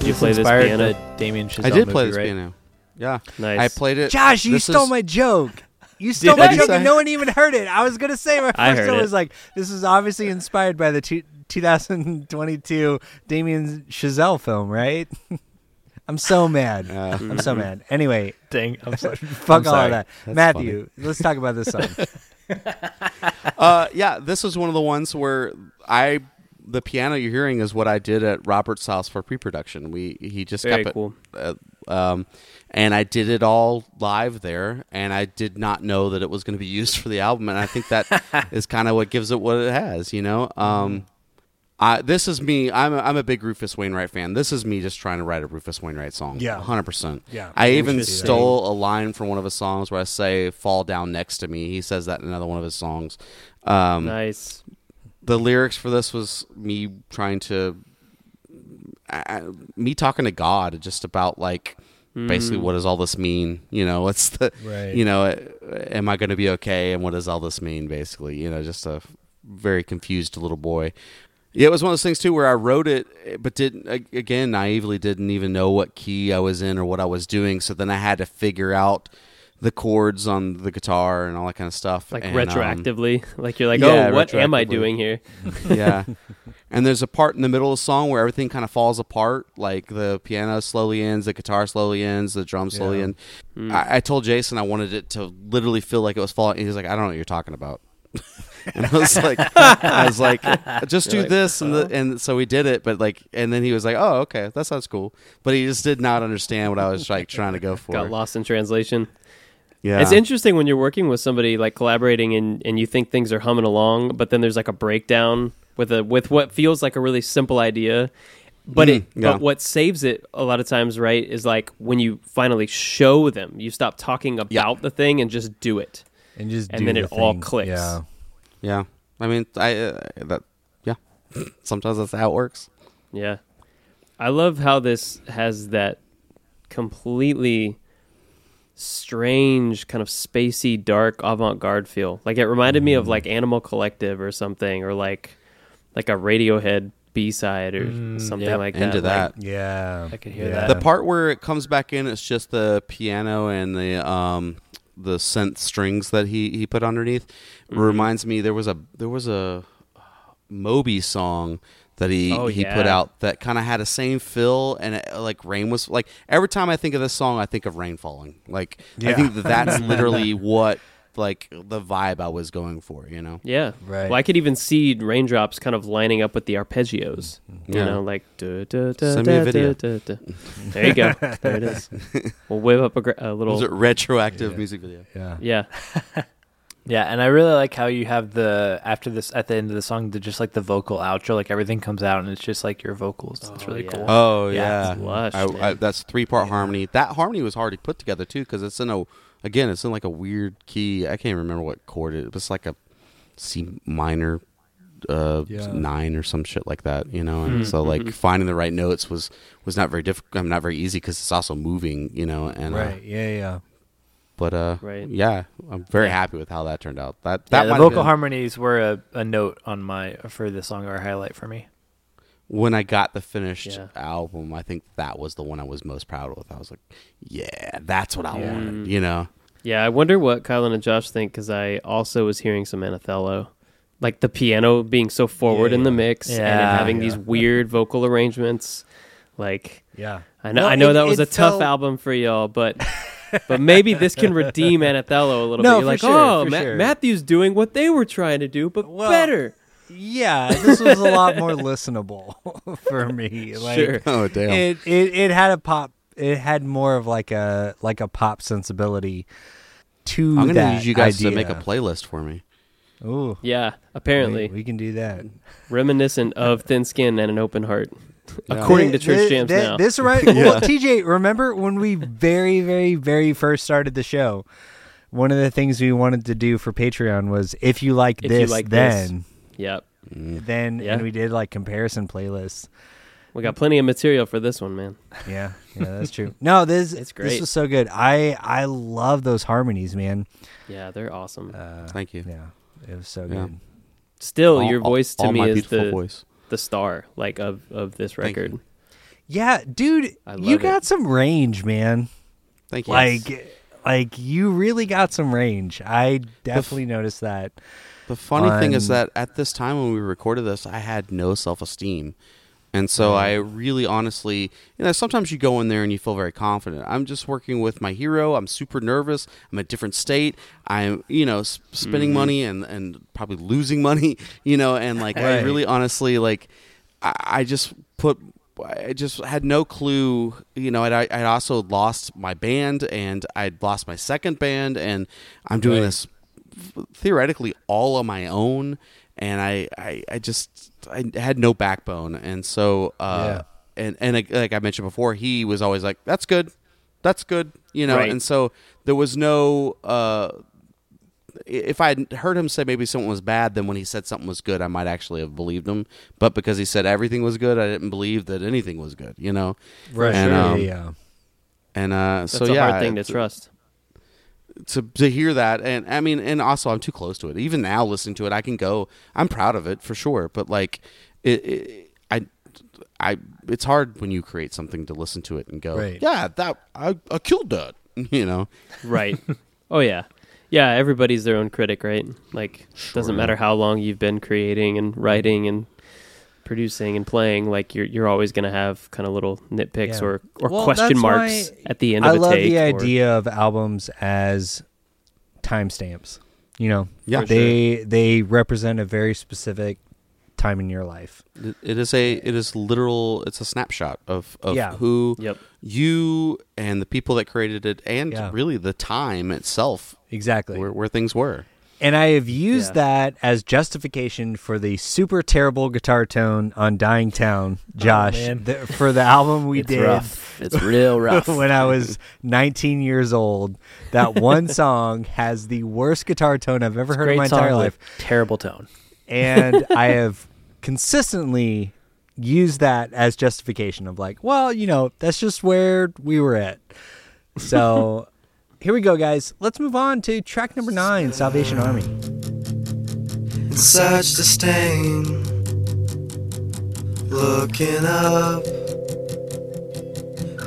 Did you play this inspired piano? the Damien Chazelle I did play movie, this right? piano. Yeah, Nice. I played it. Josh, you This stole is- my joke. You stole Did my I joke, and no one even heard it. I was gonna say my I first heard one it. was like, "This is obviously inspired by the two, 2022 Damien Chazelle film, right?" I'm so mad. Yeah. I'm so mad. Anyway, Dang, I'm sorry. fuck I'm all of sorry. that. That's Matthew, let's talk about this song. uh, yeah, this was one of the ones where I the piano you're hearing is what I did at Robert's house for pre-production. We he just Very kept cool. it, uh, um, and I did it all live there, and I did not know that it was going to be used for the album, and I think that is kind of what gives it what it has, you know. Um, I, this is me. I'm a, I'm a big Rufus Wainwright fan. This is me just trying to write a Rufus Wainwright song. Yeah. hundred percent. Yeah. I even Interesting. stole a line from one of his songs where I say "fall down next to me." He says that in another one of his songs. Um, nice. the lyrics for this was me trying to I, I- me talking to god just about like basically what does all this mean you know what's the Right. you know uh, am i going to be okay and what does all this mean basically you know just a very confused little boy yeah, it was one of those things too where I wrote it, but didn't again naively didn't even know what key I was in or what I was doing. So then I had to figure out the chords on the guitar and all that kind of stuff. Like and, um, retroactively, like you're like, yeah, oh, what am I doing here? yeah. And there's a part in the middle of the song where everything kind of falls apart. Like the piano slowly ends, the guitar slowly ends, the drum slowly Yeah. end. Hmm. I, I told Jason I wanted it to literally feel like it was falling. He's like, I don't know what you're talking about. and I was like, I was like, just do You're like, this, and the, and so we did it. But like, and then he was like, oh, okay, that sounds cool. But he just did not understand what I was like trying to go for. Got lost in translation. Yeah, It's interesting when you're working with somebody like collaborating and, and you think things are humming along, but then there's like a breakdown with a with what feels like a really simple idea. But Mm, it yeah. but what saves it a lot of times, right, is like when you finally show them, you stop talking about the thing and just do it. and just And do then the it all clicks. Yeah. Yeah. I mean, I uh, that yeah. Sometimes that's how it works. Yeah. I love how this has that completely strange kind of spacey dark avant-garde feel. Like it reminded me of like Animal Collective or something or like like a Radiohead B-side or Mm, something yep. like that. Into Like, that. Yeah. I could hear Yeah. that. The part where it comes back in, it's just the piano and the um the synth strings that he he put underneath. Mm-hmm. Reminds me there was a there was a Moby song that he Oh, he yeah. put out that kind of had a same feel and it, like rain was like every time I think of this song I think of rain falling. Like I think that that's literally what like the vibe I was going for. You know. Yeah. Right. Well, I could even see raindrops kind of lining up with the arpeggios. You Yeah. know, like duh, duh, duh, Send me a video. There you go. there it is. We'll whip up a, gra- a little. Was it retroactive Yeah. music video? Yeah. yeah. Yeah, and I really like how you have the after this at the end of the song, the just like the vocal outro, like everything comes out and it's just like your vocals. It's Oh, really yeah. cool. Oh Yeah, yeah, it's lush, I, I, that's three part harmony. That harmony was hard to put together too because it's in a again it's in like a weird key. I can't remember what chord it. It was like a C minor uh Yeah. nine or some shit like that. You know, and Hmm, so like mhm. finding the right notes was was not very difficult. I'm not very easy because it's also moving. You know, and uh, Right. Yeah. Yeah. but uh Right. yeah, I'm very Yeah. happy with how that turned out. That Yeah, that the vocal been- harmonies were a, a note on my for the song or highlight for me. When I got the finished Yeah. album, I think that was the one I was most proud of. I was like, yeah, that's what I Yeah. wanted. You know. Yeah. I wonder what Kylan and Josh think because I also was hearing some Anathallo. Like the piano being so forward Yeah, in the yeah. mix and having yeah. these weird vocal arrangements. Like, Yeah. I know, Well, I know it- that was it a tough album for y'all, but but maybe this can redeem Anathallo a little No, bit. You're for like, sure, oh, for Ma- sure. Matthew's doing what they were trying to do, but Well, better. Yeah. This was a lot more listenable for me. Like, Sure. Oh damn. It, it it had a pop. It had more of like a like a pop sensibility to I'm gonna that need you guys idea. to make a playlist for me. Ooh, Yeah, apparently we, we can do that. reminiscent of Thin Skin and an Open Heart, Yeah. according to Church th- Jams th- now. This right? Well, TJ, remember when we very, very, very first started the show? One of the things we wanted to do for Patreon was if you like If you this, then this. Then yep, then Yeah. and we did like comparison playlists. we got plenty of material for this one, man. Yeah, yeah, that's true. No, this It's great. This was so good. I I love those harmonies, man. Yeah, they're awesome. Uh, Thank you. Yeah, it was so Yeah. good. Still, All- your voice to all me is the voice. the star, like of of this record. Yeah, dude, you got it. some range, man. Thank you. Like, like you really got some range. I definitely noticed that. The funny thing is that at this time when we recorded this, I had no self esteem. And so I really honestly, you know, sometimes you go in there and you feel very confident. I'm just working with my hero. I'm super nervous. I'm a different state. I'm, you know, s- spending mm-hmm. money and, and probably losing money, you know, and like I really honestly, like, I, I just put, I just had no clue, you know, I'd, I'd also lost my band and I'd lost my second band and I'm doing Right. this theoretically all on my own and I, I, I just I had no backbone and so uh and and like- like I mentioned before he was always like that's good that's good you know Right. and so there was no uh if I had heard him say maybe something was bad, then when he said something was good, I might actually have believed him. But because he said everything was good, I didn't believe that anything was good. You know, Right. And, yeah, um, yeah. and uh, That's so a yeah, hard thing to trust. To to hear that and I mean and also I'm too close to it. Even now listening to it I can go I'm proud of it for sure, but like it, it I I it's hard when you create something to listen to it and go, Right. "Yeah, that I, I killed that." You know. Right. oh yeah. Yeah, everybody's their own critic, right? Like doesn't matter how long you've been creating and writing and producing and playing, like you're you're always going to have kind of little nitpicks Yeah. or or Well, question marks at the end of I a love the or- idea of albums as timestamps. You know, Yeah. they they represent a very specific time in your life. It- it is a it is literal it's a snapshot of of Yeah. who Yep. you and the people that created it and Yeah. really the time itself Exactly. where where things were. And I have used Yeah. that as justification for the super terrible guitar tone on Dying Town, oh, Josh, man. the, for the album we it's did rough. It's real rough. when I was 19 years old. That one song has the worst guitar tone I've ever heard in my entire life. Terrible tone. And I have consistently used that as justification of like, well, you know, that's just where we were at. So here we go, guys. Let's move on to track number nine, Salvation Army. It's such disdain. Looking up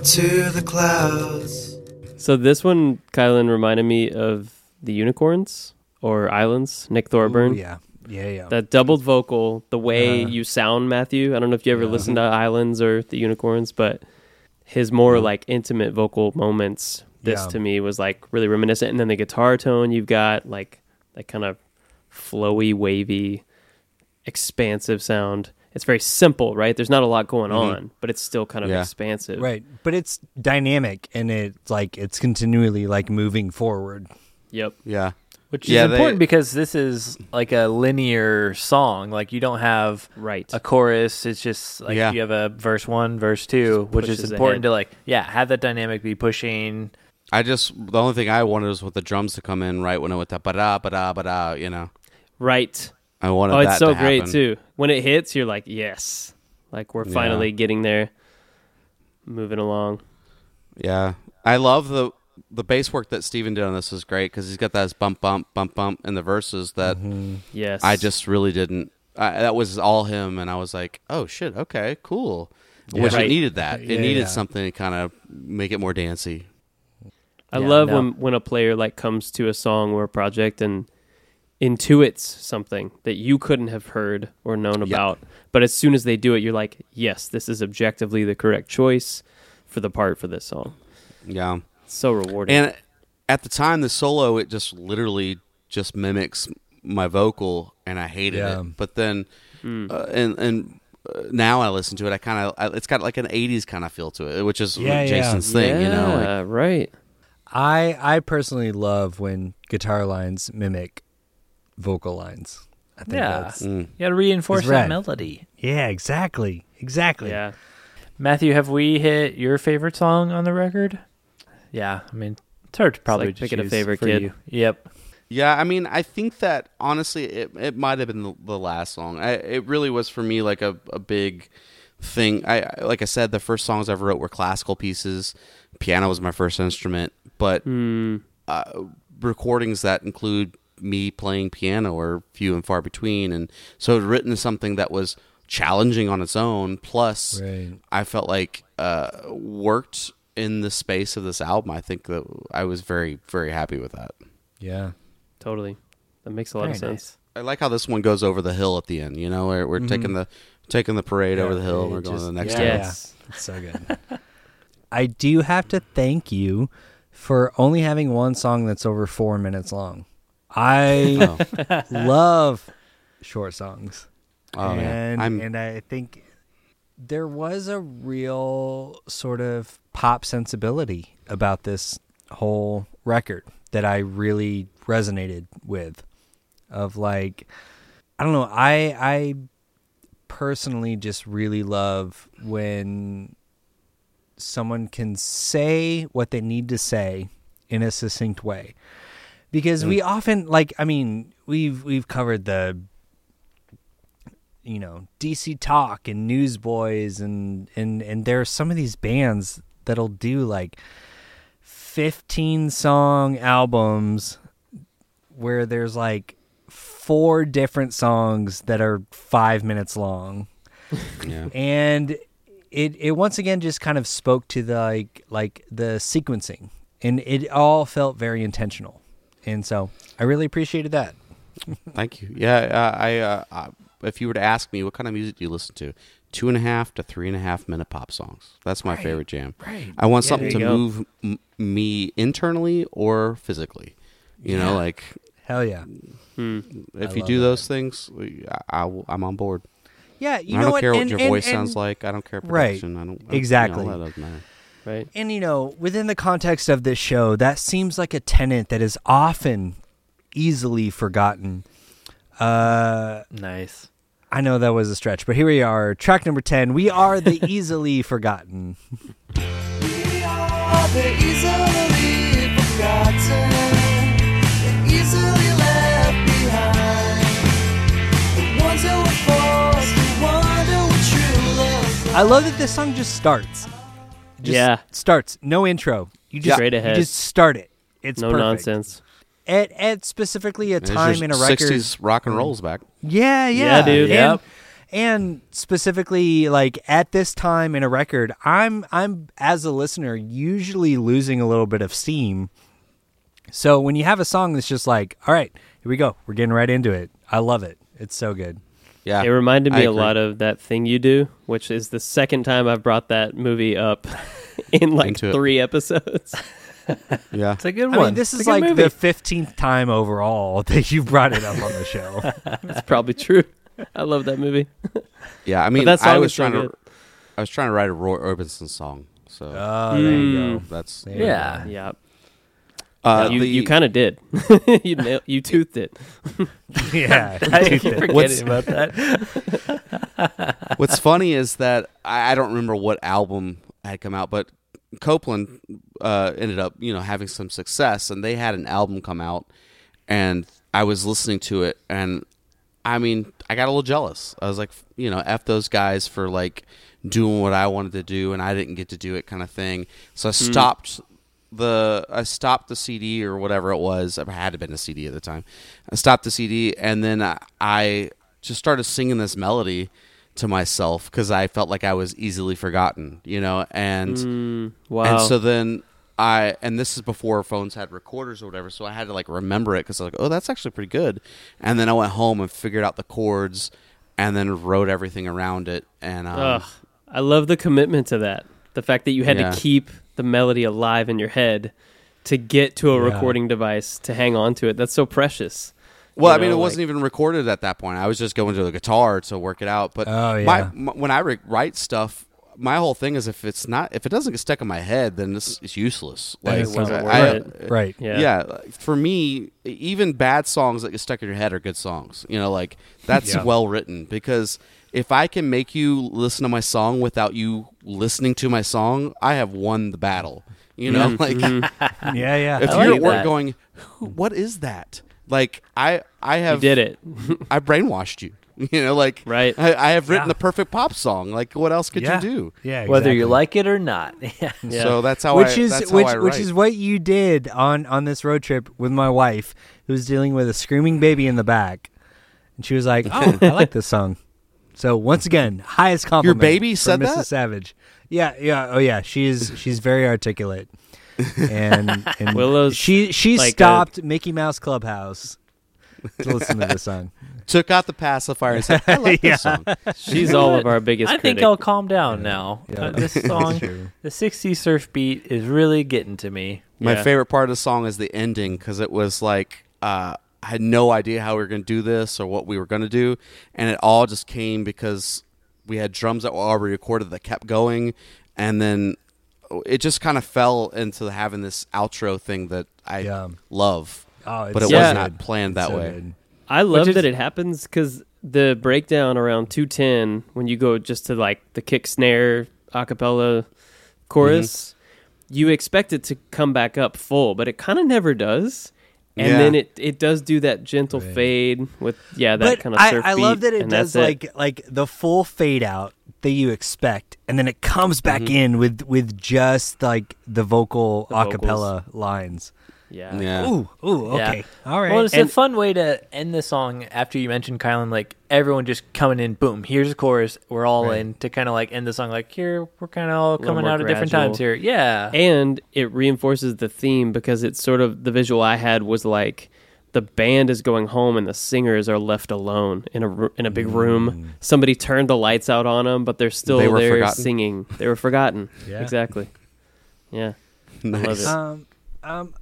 to the clouds. So this one, Kylan, reminded me of the Unicorns or Islands, Nick Thorburn. Ooh, yeah. Yeah, yeah. That doubled vocal, the way Uh, you sound, Matthew. I don't know if you ever Yeah. listened to Islands or the Unicorns, but his more like intimate vocal moments this Yeah. to me was like really reminiscent. And then the guitar tone you've got like that kind of flowy, wavy, expansive sound. It's very simple, right? There's not a lot going Mhm. on, but it's still kind of Yeah. expansive. Right. But it's dynamic and it's like it's continually like moving forward. Yep. Yeah. Which is Yeah, they- important because this is like a linear song. Like you don't have Right. a chorus. It's just like Yeah. you have a verse one, verse two, which is important ahead. to like yeah have that dynamic be pushing. I just the only thing I wanted was with the drums to come in right when it went that ba da ba da ba da. You know, right. I wanted oh, that. Oh, that it's so to great happen. too. When it hits, you're like, yes, like we're Yeah. finally getting there, moving along. Yeah, I love the the bass work that Steven did on this is great because he's got that bump bump bump bump in the verses that mm-hmm. Yes, I just really didn't. I, that was all him, and I was like, oh shit, okay, cool. Which Right. it needed that. It Yeah, needed yeah. something to kind of make it more dancey. I Yeah, love no. when when a player like comes to a song or a project and intuits something that you couldn't have heard or known Yeah. about, but as soon as they do it, you're like, yes, this is objectively the correct choice for the part for this song. Yeah. It's so rewarding. And at the time, the solo it just literally just mimics my vocal, and I hated Yeah. it. But then, uh, and and uh, now I listen to it, I kind of it's got like an '80s kind of feel to it, which is Yeah, yeah. Jason's thing, you know. Like, right. I I personally love when guitar lines mimic vocal lines. I think Yeah. that's mm. You got to reinforce that melody. Yeah, exactly. Exactly. Yeah. Matthew, have we hit your favorite song on the record? Yeah, I mean it's hard to probably like just picking a favorite for kid. you. Yep. Yeah, I mean, I think that honestly, it it might have been the, the last song. I, it really was for me like a, a big thing. I I- like I said, the first songs I ever wrote were classical pieces. Piano was my first instrument, but Mm, uh, recordings that include me playing piano are few and far between, and so I'd written something that was challenging on its own. Plus, Right. I felt like uh, worked in the space of this album. I think that I was very very happy with that. Yeah. totally. That makes a lot Very of sense. I like how this one goes over the hill at the end. You know, we're, we're taking the taking the parade over the hill, and we're it going to the next yeah, one. Yeah. It's so good. I do have to thank you for only having one song that's over four minutes long. I Oh, love short songs. oh man, and I'm and I think there was a real sort of pop sensibility about this whole record that I really resonated with. Of like, I don't know, I I personally just really love when someone can say what they need to say in a succinct way because we often like i mean we've we've covered the you know dc talk and newsboys and and and there are some of these bands that'll do like 15 song albums where there's like four different songs that are five minutes long yeah. and it it once again just kind of spoke to the like like the sequencing and it all felt very intentional and so i really appreciated that Thank you. Yeah, uh, I. Uh, if you were to ask me, what kind of music do you listen to? Two and a half to three and a half minute pop songs. That's my Right. favorite jam. right I want Yeah, something to go. move m- me internally or physically. You Yeah. know, like hell yeah Hmm. if I you do that. those things, I I, am on board. Yeah you I know don't what care what and, your and- voice and- sounds like. I don't care Right. production. I don't I don't- Exactly. You know, that doesn't matter. Right. and you know within the context of this show that seems like a tenet that is often easily forgotten uh Nice. i know that was a stretch but here we are track number 10 we are the easily forgotten We are the easily forgotten, the easily left I love that this song just starts. Just Yeah. starts. No intro. You just Straight ahead. You just start it. It's no perfect. nonsense. At at specifically a There's time in a record. 60s rock and rolls back. Yeah, yeah, Yeah, dude. And, Yep. and specifically like at this time in a record, I'm I'm as a listener usually losing a little bit of steam. So when you have a song that's just like, all right, here we go, we're getting right into it. I love it. It's so good. Yeah. It reminded me a agree. lot of that thing you do, which is the second time I've brought that movie up in like Into it. three episodes. Yeah. It's a good I one. mean, this It's is like movie. the fifteenth time overall that you've brought it up on the show. That's probably true. I love that movie. Yeah. I mean, that song I was is so trying good. to, I was trying to write a Roy Orbison song. So Oh, there you Mm. go. that's There you Yeah. Yeah, uh, you the, you kind of did. you nail, you toothed it. yeah. I keep forgetting What's- about that. What's funny is that I, I don't remember what album had come out, but Copeland uh, ended up, you know, having some success, and they had an album come out, and I was listening to it, and I mean, I got a little jealous. I was like, you know, f those guys for like doing what I wanted to do, and I didn't get to do it, kind of thing. So I stopped the I stopped the CD or whatever it was. It had to have been a CD at the time. I stopped the CD, and then I, I just started singing this melody to myself because I felt like I was easily forgotten, you know, and Mm, wow. and so then I and this is before phones had recorders or whatever, so I had to like remember it because I was like, oh, that's actually pretty good. And then I went home and figured out the chords, and then wrote everything around it. And um, Ugh, I love the commitment to that. The fact that you had Yeah. to keep the melody alive in your head to get to a Yeah. recording device to hang on to it. That's so precious. Well, You I mean, know, it wasn't even recorded at that point. I was just going to the guitar to work it out. But Oh, yeah. my, my when I re- write stuff, my whole thing is if it's not if it doesn't get stuck in my head, then it's, it's useless. Like it's not I- I- uh, Right. Yeah. yeah. for me, even bad songs that get stuck in your head are good songs. You know, like that's Yeah. well written because if I can make you listen to my song without you listening to my song, I have won the battle. You know, mm-hmm. like mm-hmm. Yeah, yeah. if I you're like at work that. going, "Who- "What is that?" Like I, I You have did it. I brainwashed you. You know, like Right. I, I have written Yeah. the perfect pop song. Like, what else could yeah. you do? Yeah, Whether you exactly. like it or not. Yeah. Yeah. So that's how which I. is that's how which I which write. is what you did on on this road trip with my wife, who was dealing with a screaming baby in the back, and she was like, "Oh, I like this song." So once again, highest compliment. Your baby said Mrs. that? Savage. Yeah, yeah, oh yeah. She's she's very articulate, and and Willow's she she like a- stopped Mickey Mouse Clubhouse to listen to this song. took out the pacifier and said, "I like this song." She's all of our biggest I think. I'll calm down now. Yeah. Uh, this song, the 60 surf beat, is really getting to me. My Yeah. favorite part of the song is the ending because it was like uh, I had no idea how we were going to do this or what we were going to do, and it all just came because we had drums that were already recorded that kept going, and then it just kind of fell into having this outro thing that I Yeah. love, Oh, it's but it so was Yeah. not planned that So way. good. I love is- that it happens because the breakdown around 210, when you go just to like the kick snare acapella chorus, mm-hmm. you expect it to come back up full, but it kind of never does. And Yeah. then it, it does do that gentle Right. fade with yeah that but kind of I, surf I love that it does that's like like the full fade out that you expect, and then it comes back Mm-hmm. in with with just like the vocal The a vocals. cappella lines. Yeah Yeah. Ooh, ooh, Yeah. okay, all right. Well, it's And- a fun way to end the song after you mentioned Kylan. Like everyone just coming in, boom, here's the chorus. We're all Right. in to kind of like end the song. Like here, we're kind of all coming more out at different times here. Yeah, and it reinforces the theme because it's sort of the visual I had was like the band is going home and the singers are left alone in a in a big room. Somebody turned the lights out on them, but they're still They were there forgotten. singing. They were forgotten. Yeah. exactly. Yeah, Nice. love it. um, um,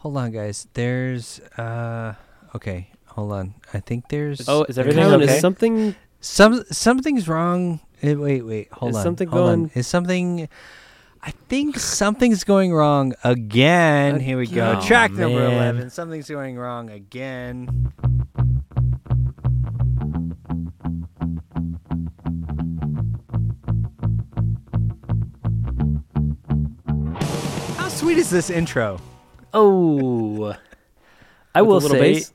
hold on, guys. There's uh, okay, hold on. I think there's Oh, is everything Colin, okay? Is something? some something's wrong. Eh, Wait, wait, hold Is on. something hold on. going- Is something? I think something's going wrong again. Here we go. Again. Track Oh, number man. eleven. Something's going wrong again. How sweet is this intro? Oh, I will say bass?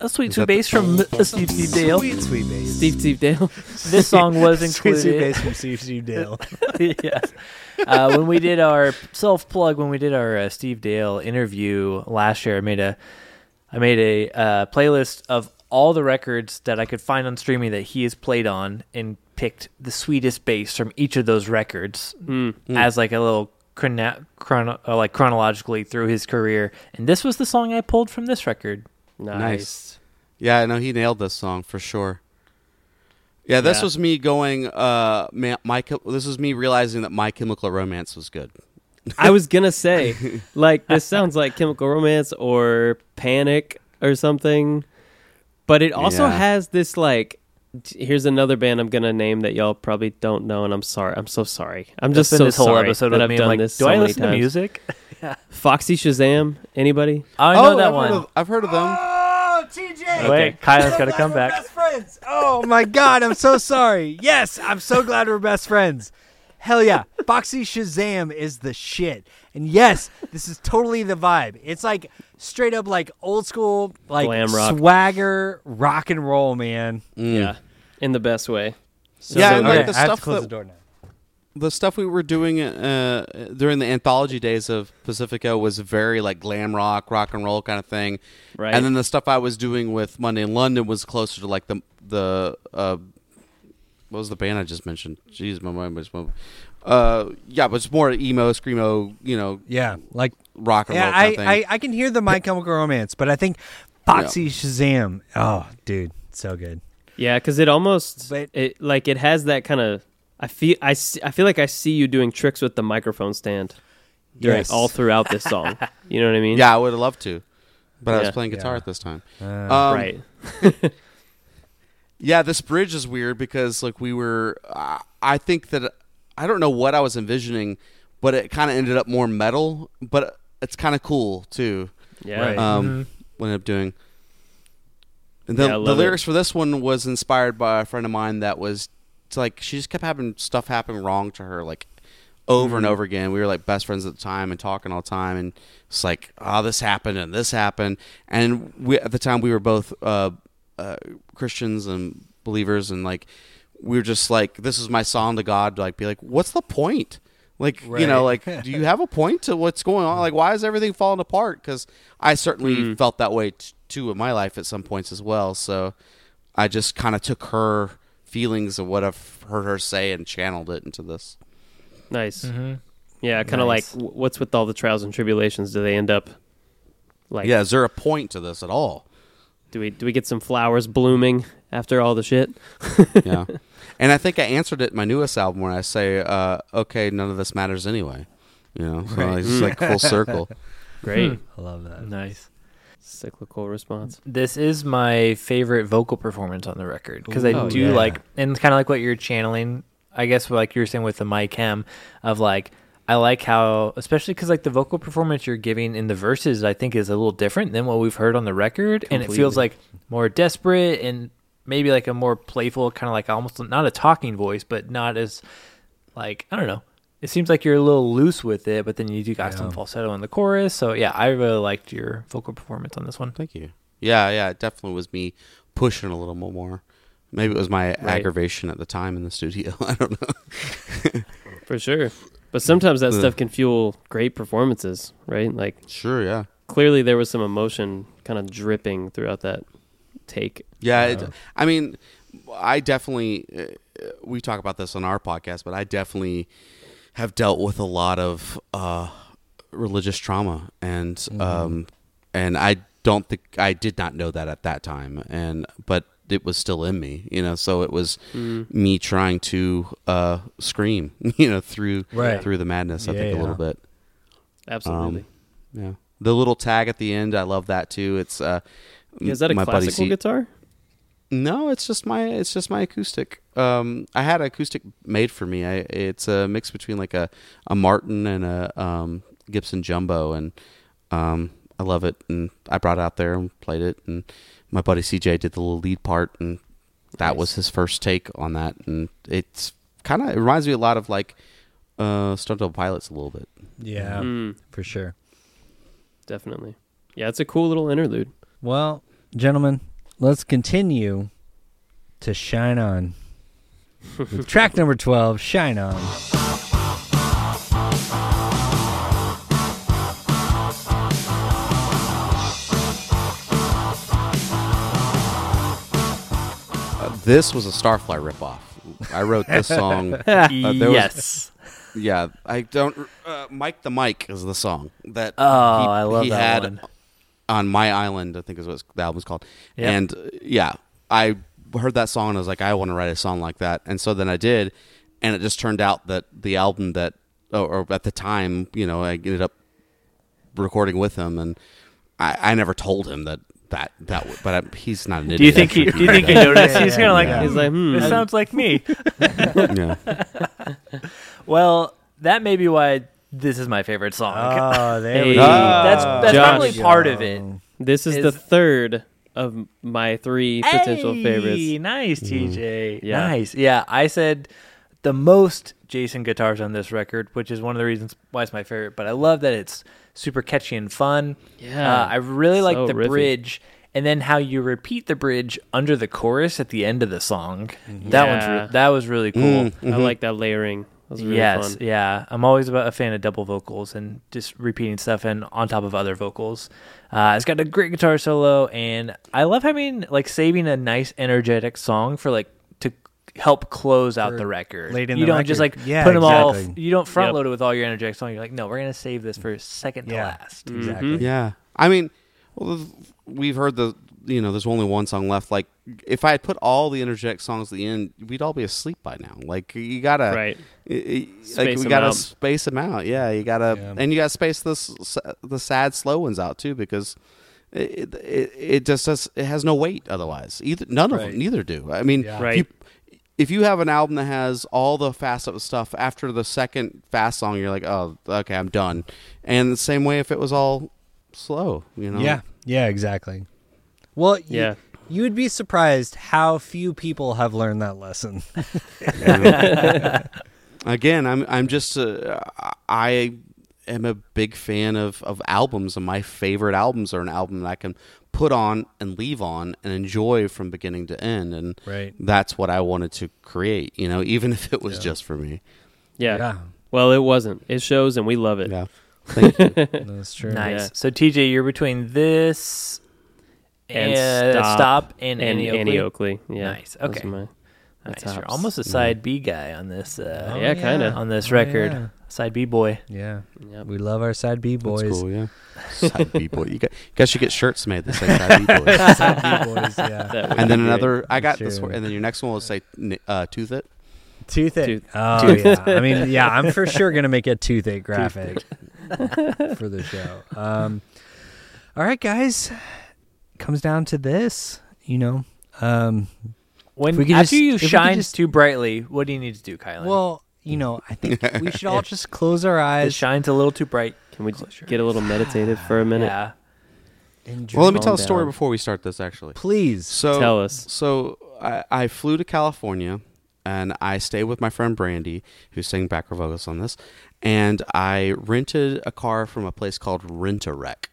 a sweet Is sweet that the- bass from uh, Steve Steve Dail. Sweet, sweet bass. Steve Steve Dail. This song was Sweet, sweet included. bass from Steve Steve Dail. yes. Uh, when we did our self plug, when we did our uh, Steve Dail interview last year, I made a I made a uh, playlist of all the records that I could find on streaming that he has played on, and picked the sweetest bass from each of those records Mm. as like a little chrono- chrono- uh, like chronologically through his career. And this was the song I pulled from this record. Nice. Nice. Yeah, I know he nailed this song for sure. Yeah, this Yeah. was me going. Uh, ma- my this was me realizing that My Chemical Romance was good. I was gonna say, like, this sounds like Chemical Romance or Panic or something, but it also Yeah. has this like. Here's another band I'm gonna name that y'all probably don't know, and I'm sorry. I'm so sorry. I'm Just just been so this whole sorry episode that of I've me done like, this do so I many listen times. to music? Foxy Shazam. Anybody? I know oh, that I've one. Heard of, I've heard of them. Oh, TJ! Wait, Kyle's got to come back. Best friends. Oh my god, I'm so sorry. Yes, I'm so glad we're best friends. Hell yeah, Foxy Shazam is the shit. And yes, this is totally the vibe. It's like straight up like old school like Glam rock. swagger rock and roll, man. Yeah, in the best way. So Yeah, so and like the I have to stuff close that- the door now. the stuff we were doing uh, during the anthology days of Pacifico was very like glam rock, rock and roll kind of thing. Right. And then the stuff I was doing with Monday in London was closer to like the the uh, what was the band I just mentioned? Jeez, my mind was. Uh, yeah, but it's more emo, screamo, you know, Yeah, like rock and yeah, roll kind I, of. I I can hear the My Chemical Romance, but I think Foxy Shazam. Oh, dude, so good. Yeah, because it almost But- it like it has that kind of. I feel I, see, I feel like I see you doing tricks with the microphone stand during Yes. all throughout this song. You know what I mean? yeah, I would have loved to, but I was playing guitar Yeah. at this time. Uh, Um, right. Yeah, this bridge is weird because like we were. Uh, I think that I don't know what I was envisioning, but it kind of ended up more metal. But it's kind of cool too. Yeah. Right. Um, what I ended up doing. And the, Yeah, the love it. lyrics for this one was inspired by a friend of mine that was it's like she just kept having stuff happen wrong to her like over and Mhm. over again. We were like best friends at the time and talking all the time, and it's like, oh, this happened and this happened, and we at the time we were both uh, uh, Christians and believers, and like we were just like, this is my song to God. To, like, be like, what's the point? Like, you know, like, do you have a point to what's going on? Like, why is everything falling apart? Because I certainly Mm. felt that way t- too in my life at some points as well. So I just kind of took her feelings of what I've heard her say and channeled it into this. Nice. Mm-hmm. Yeah, kind of Nice. like w- what's with all the trials and tribulations? Do they end up like? yeah, is there a point to this at all? Do we do we get some flowers blooming after all the shit? yeah. And I think I answered it in my newest album where I say, uh, okay, none of this matters anyway. You know, so Right. it's like full circle. Great. I love that. Nice. Cyclical response. This is my favorite vocal performance on the record because I Ooh. do Oh, yeah. like, and it's kind of like what you're channeling. I guess like you were saying with the mic hem of like, I like how, especially because like the vocal performance you're giving in the verses, I think is a little different than what we've heard on the record, and it feels like more desperate and maybe like a more playful, kind of like almost not a talking voice, but not as like I don't know. It seems like you're a little loose with it, but then you do got some falsetto in the chorus. So yeah, I really liked your vocal performance on this one. Thank you. Yeah, yeah, it definitely was me pushing a little more. Maybe it was my aggravation at the time in the studio. I don't know. For sure. But sometimes that Ugh. stuff can fuel great performances, right? Like Sure, yeah. clearly there was some emotion kind of dripping throughout that take. Yeah, it, I mean, I definitely uh, we talk about this on our podcast, but I definitely have dealt with a lot of uh, religious trauma, and um, and I don't think I did not know that at that time, and but it was still in me, you know. So it was me trying to uh, scream, you know, through Right. through the madness. I Yeah, think a little bit. Absolutely. Um, Yeah, the little tag at the end, I love that too. It's uh, Yeah, is that a my classical C- guitar? no, it's just my it's just my acoustic. Um, I had an acoustic made for me. I it's a mix between like a a Martin and a um, Gibson Jumbo, and um, I love it. And I brought it out there and played it. And my buddy CJ did the little lead part, and that was his first take on that. And it's kind of it reminds me a lot of like uh, Stone Temple Pilots a little bit. Yeah, Mm, for sure. definitely. Yeah, it's a cool little interlude. Well, gentlemen, let's continue to shine on with track number 12, Shine On. This was a Starfly ripoff. I wrote this song. was- yes. Yeah, I don't. Uh, Mike the Mike is the song that. Oh, I love he that had one. on my island. I think is what the album's called. Yep. And uh, yeah, I heard that song and I was like, I want to write a song like that. And so then I did, and it just turned out that the album that or, or at the time, you know, I ended up recording with him, and I, I never told him that that that. w- But I, he's not an idiot. Do you think he? Do you think he noticed? He's kind of like, Yeah. He's like, hmm. this I- sounds like me. yeah. Well, that may be why this is my favorite song. Oh, there Hey. we go. that's that's Josh. probably part of it. this is, is- the third of my three potential Hey, favorites. Nice, TJ. Yeah. Nice. Yeah, I said the most Jason guitars on this record, which is one of the reasons why it's my favorite. But I love that it's super catchy and fun. Yeah, Uh, I really like so the riffy. bridge, and then how you repeat the bridge under the chorus at the end of the song. That one's re- that was really cool. Mm, I mhm. like that layering. That really yes, fun. yeah. I'm always about a fan of double vocals and just repeating stuff and on top of other vocals. Uh, it's got a great guitar solo, and I love having like saving a nice energetic song for like to help close out the record. late in you the don't just like. Yeah, put them all. You don't front Yep. load it with all your energetic song. You're like, no, we're gonna save this for second to last. Mm-hmm. Exactly. Yeah, I mean, well, we've heard the you know, there's only one song left. Like, if I had put all the interject songs at the end, we'd all be asleep by now. Like, you gotta, Right. i- i- Space like, we them gotta out. space them out. Yeah, you gotta, Yeah. and you gotta space the the sad slow ones out too because. It, it it just does it has no weight otherwise either none of Right. them neither do I mean Yeah. if Right. you, if you have an album that has all the fast up stuff after the second fast song you're like oh okay I'm done and the same way if it was all slow you know Yeah, yeah, exactly. Well, y- Yeah. you would be surprised how few people have learned that lesson. again i'm i'm just uh, i am a big fan of of albums and my favorite albums are an album that i can put on and leave on and enjoy from beginning to end and Right. that's what i wanted to create you know even if it was just for me Yeah. Well, it wasn't. It shows, and we love it. yeah thank you that's true. Nice. Yeah. So TJ, you're between this And and Stop stop and, And Annie Annie Oakley. Oakley. Yeah. Nice. Okay. are my- my Nice. You're almost a side B guy on this. Uh, Yeah, kinda. On this Oh, record, yeah. Side B boy. Yeah, Yep. we love our side B boys. That's cool, yeah. Side B boy. You got, you guys should get shirts made that say side B boys. side B boys. Yeah. And then another. I got this one, and then your next one will say ni- uh, tooth it. Toothache. Tooth- Oh yeah. I mean, yeah. I'm for sure gonna make a toothache graphic for the show. Um, all right, guys. Comes down to this. You know. Um, When after just- you if shine just- too brightly, what do you need to do, Kylan? well, you know, I think we should all just close our eyes. it eyes. shines a little too bright. Can we Close your get a little meditative for a minute? Yeah. and Well, let me Calm tell a story before we start this. Actually, please. so Tell us. So I, I flew to California, and I stayed with my friend Brandy, who sang background vocals on this, and I rented a car from a place called Rent a Wreck.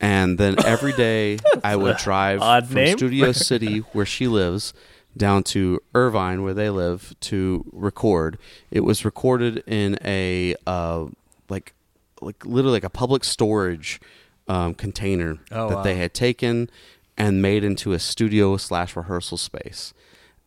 And then every day I would drive from name. Studio City, where she lives, down to Irvine, where they live, to record. It was recorded in a uh, like like literally like a public storage um, container Oh, that they had taken and made into a studio slash rehearsal space.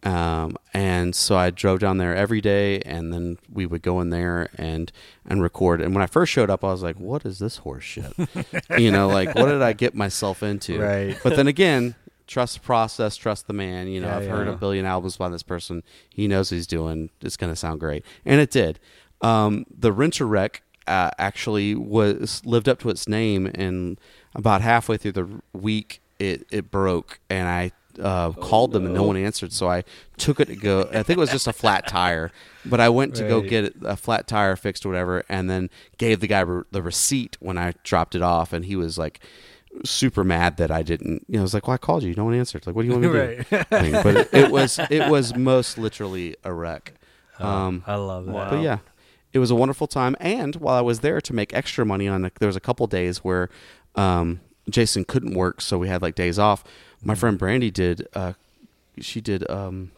Um, and so I drove down there every day, and then we would go in there and and record. And when I first showed up, I was like, "What is this horse shit?" you know, like what did I get myself into? Right. But then again, trust the process, trust the man. You know, Yeah, I've yeah. heard a billion albums by this person. He knows what he's doing. It's going to sound great, and it did. Um, the Rent a Wreck uh, actually was lived up to its name, and about halfway through the week, it it broke, and I. Uh, called them and no one answered, so I took it to go. I think it was just a flat tire, but I went to go get a flat tire fixed or whatever, and then gave the guy re- the receipt when I dropped it off, and he was like, super mad that I didn't. You know, I was like, "Well, I called you. No one answered. Like, what do you want me to do?" Thing. But it, it was it was most literally a wreck. Um, I love that. Wow. but yeah, it was a wonderful time. And while I was there to make extra money on, there was a couple days where um, Jason couldn't work, so we had like days off. My friend Brandy did. Uh, she did. Um,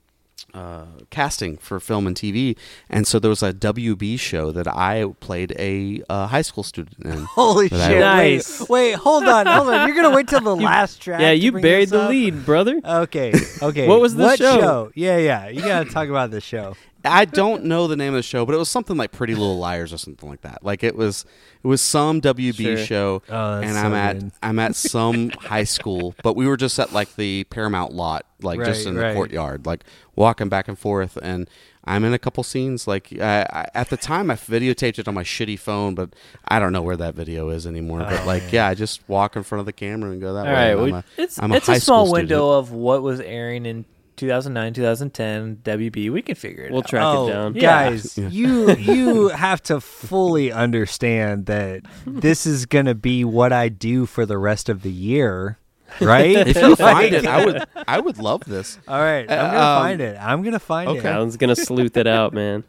uh, casting for film and TV, and so there was a WB show that I played a uh, high school student in. Holy But I- shit! Nice. Wait, wait, hold on, hold on. You're gonna wait till the last track. Yeah, you buried the up? lead, brother. Okay, okay. What was the what show? Yeah, yeah. You gotta talk about the show. I don't know the name of the show, but it was something like Pretty Little Liars or something like that. Like it was, it was some WB Sure. show, Oh, and so I'm at good. I'm at some high school, but we were just at like the Paramount lot, like just Right, in the courtyard, like walking back and forth. And I'm in a couple scenes. Like I, I, at the time, I videotaped it on my shitty phone, but I don't know where that video is anymore. but oh, like, yeah, I just walk in front of the camera and go that All way. right, I'm we, a- it's I'm a it's a small window of what was airing in 2009, 2010 WB. We can figure it out. We'll out. track oh, it down. Yeah. guys, you you have to fully understand that this is gonna be what I do for the rest of the year, right? if you find it, I would I would love this. All right, I'm Uh, gonna um, find it. I'm gonna find okay. it. Alan's gonna sleuth it out, man.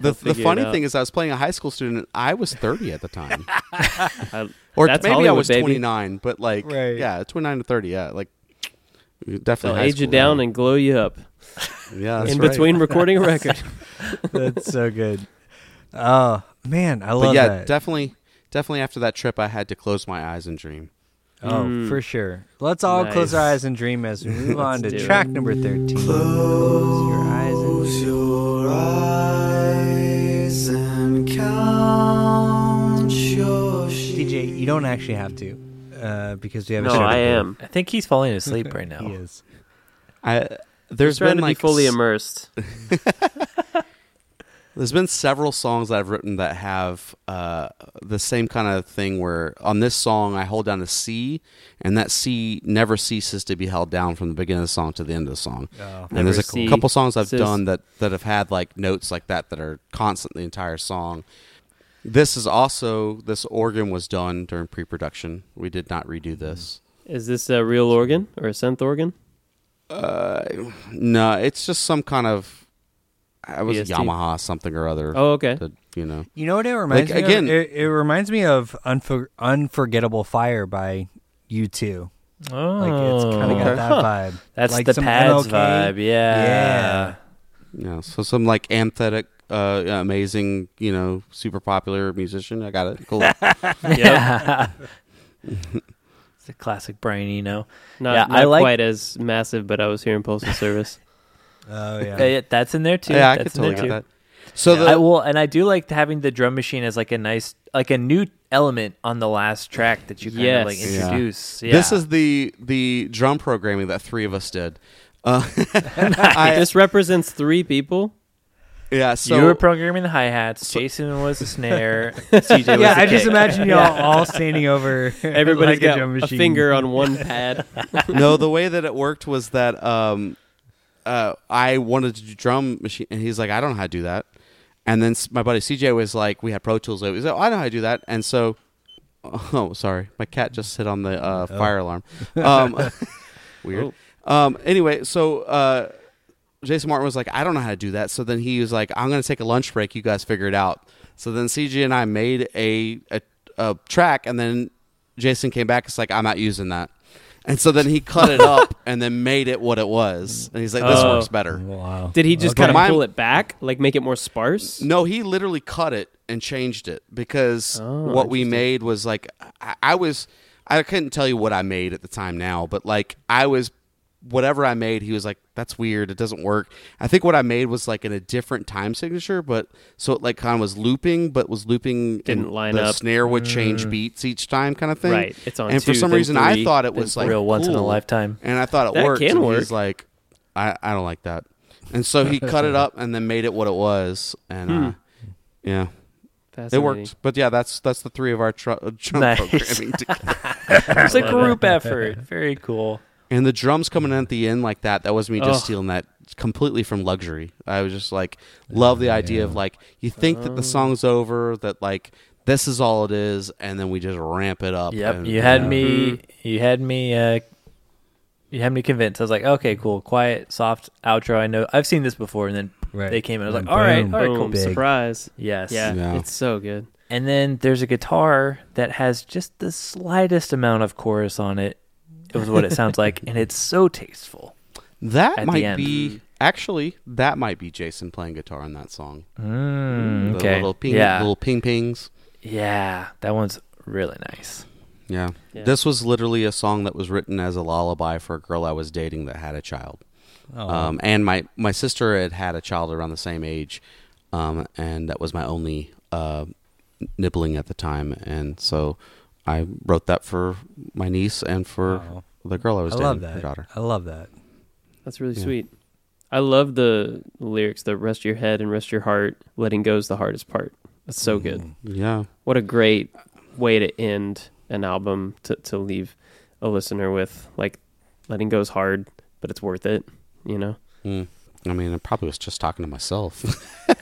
The, the funny thing is, I was playing a high school student. and I was 30 at the time, I- or That's maybe I Hollywood, was baby. 29. But like, Right. yeah, 29 to 30. Yeah, like They'll definitely high age you down yeah. and glow you up yeah, that's in right. between recording a record. That's so good. Oh man, I But love yeah, that. definitely, definitely after that trip, I had to close my eyes and dream. oh, Mm. for sure. Let's all close our eyes and dream as we move on to do it. track number thirteen. Close your eyes and Close your eyes and count your sheep. DJ, you don't actually have to, uh, because we have a No, I am. I think he's falling asleep right now. He is. I there's trying been to like be fully s- immersed. There's been several songs that I've written that have uh, the same kind of thing where on this song I hold down a C and that C never ceases to be held down from the beginning of the song to the end of the song. Oh. and there's a couple songs I've ceases. done that, that have had like notes like that that are constant the entire song. This is also this organ was done during pre-production. We did not redo this. Is this a real organ or a synth organ? Uh, no, it's just some kind of. I was a VST. Yamaha something or other. Oh, okay. that, you know. You know what it reminds Like, me again- of? It, it reminds me of Unfor- Unforgettable Fire by U2. Oh, Like it's kind of got that vibe. that's like the some pads MLK. vibe. Yeah. Yeah, yeah. so some like amphetic, uh, amazing, you know, super popular musician. I got it. Cool. Yeah. it's a classic Brian Eno. Not, Yeah, not I like- quite as massive, but I was here in Postal Service. Oh Yeah, yeah. yeah, that's in there too. yeah, I that's could totally there get too. that. So the I, well, and I do like having the drum machine as like a nice, like a new element on the last track that you kind of like Yes. Yeah. introduce. Yeah. this is the the drum programming that three of us did. Uh, I, this represents three people. Yeah, so you were programming the hi hats. Jason was the snare. CJ was yeah, the I just kick. imagine y'all all standing over. Everybody's like a got drum a, finger on one pad. no, the way that it worked was that um, uh, I wanted to do drum machine, and he's like, I don't know how to do that. And then my buddy CJ was like, we had Pro Tools. He was like, oh, I know how to do that. And so, oh, sorry, my cat just hit on the uh, fire alarm. Um, weird. Um, anyway, so uh, Jason Martin was like, I don't know how to do that. So then he was like, I'm going to take a lunch break. You guys figure it out. So then CG and I made a, a, a track, and then Jason came back. It's like, I'm not using that. And so then he cut it up and then made it what it was. And he's like, this Oh. works better. Wow. Did he just Okay. kind of Mine- pull it back, like make it more sparse? No, he literally cut it and changed it because Oh, what we made was like I, I was I couldn't tell you what I made at the time now, but like I was whatever I made, he was like, "That's weird. It doesn't work." I think what I made was like in a different time signature, but so it like kind of was looping, but was looping. Didn't and line the up. Snare would change beats each time, kind of thing. Right. It's on And for two, some then reason, I three, thought it then was like real once in a cool. lifetime. and I thought it That worked. can and work. He's like, I, I don't like that, and so he cut it up and then made it what it was, and Hmm. uh, yeah, it worked. But yeah, that's that's the three of our tr- uh, drum Nice. programming together. It's a group effort. Very cool. And the drums coming in at the end like that. That was me just Ugh. stealing that completely from luxury. I was just like, love the idea of like you think that the song's over, that like this is all it is, and then we just ramp it up. Yep. and- You had yeah. me. You had me. Uh, you had me convinced. I was like, okay, cool, quiet, soft outro. I know I've seen this before, and then Right. they came in. I was like, all right, boom. all right, Boom, cool. Big. surprise. Yes. Yeah, Yeah. it's so good. And then there's a guitar that has just the slightest amount of chorus on it. It was what it sounds like, and it's so tasteful. That might be actually that might be Jason playing guitar on that song. Mm, The okay. little ping, yeah. little ping pings. yeah. That one's really nice. Yeah. Yeah. This was literally a song that was written as a lullaby for a girl I was dating that had a child. Oh, Um, and my, my sister had had a child around the same age. Um, and that was my only uh, nibbling at the time. And so I wrote that for my niece and for Oh. the girl I was I dating, love her daughter. I love that. That's really Yeah. sweet. I love the lyrics. The rest your head and rest your heart. Letting go is the hardest part. That's so Mm. good. Yeah. What a great way to end an album to to leave a listener with like letting go is hard, but it's worth it. You know. Mm. I mean, I probably was just talking to myself.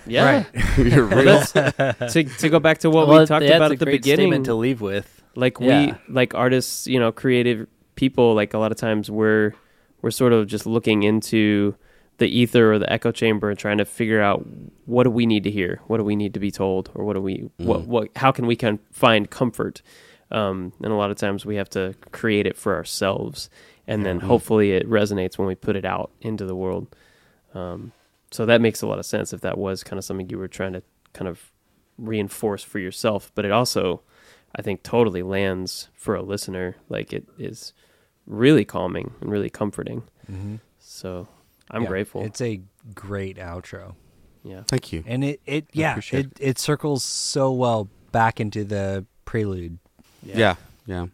Yeah. You're real. to to go back to what Well, we talked yeah, about at the great statement beginning, to leave with. Like Yeah. we like artists you know creative people like a lot of times we're we're sort of just looking into the ether or the echo chamber and trying to figure out what do we need to hear? What do we need to be told? Or what do we what Mm. what how can we can find comfort? Um, and a lot of times we have to create it for ourselves and then hopefully it resonates when we put it out into the world. Um, so that makes a lot of sense if that was kind of something you were trying to kind of reinforce for yourself. But it also I think totally lands for a listener. Like it is really calming and really comforting. So I'm Yeah, grateful. It's a great outro. yeah. Thank you. And it, it yeah, appreciate it, it circles so well back into the prelude. Yeah. Yeah.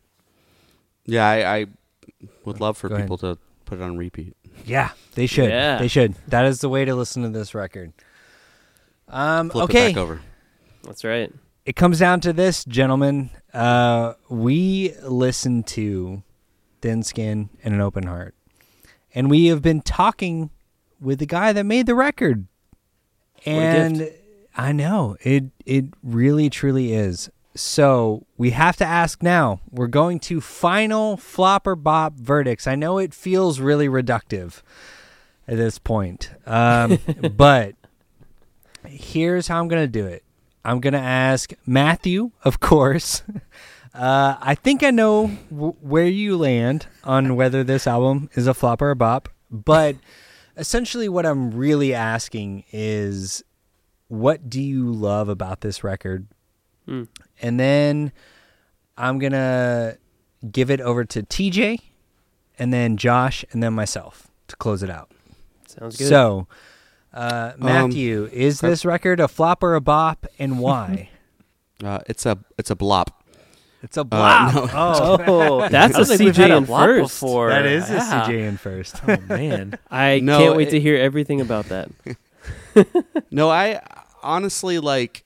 Yeah. I, I would love for Go ahead. people to put it on repeat. Yeah, they should. Yeah. They should. That is the way to listen to this record. Um, Flip okay, it back over. That's right. It comes down to this, gentlemen. Uh, we listen to Thin Skin and an Open Heart, and we have been talking with the guy that made the record. And. I know it. It really, truly is. So we have to ask now. We're going to final flop or bop verdicts. I know it feels really reductive at this point, um, but here's how I'm going to do it. I'm going to ask Matthew, of course. Uh, I think I know w- where you land on whether this album is a flop or a bop, but essentially, what I'm really asking is what do you love about this record? Hmm. And then I'm going to give it over to TJ and then Josh and then myself to close it out. Sounds good. So, uh, Matthew, is okay. this record a flop or a bop, and why? Uh, it's a it's a blop. it's a blop. no. Oh, That's a think we've CJ in first. Before. that is Yeah. a CJ in first. Oh man. I No, can't wait it- to hear everything about that. No, I honestly like,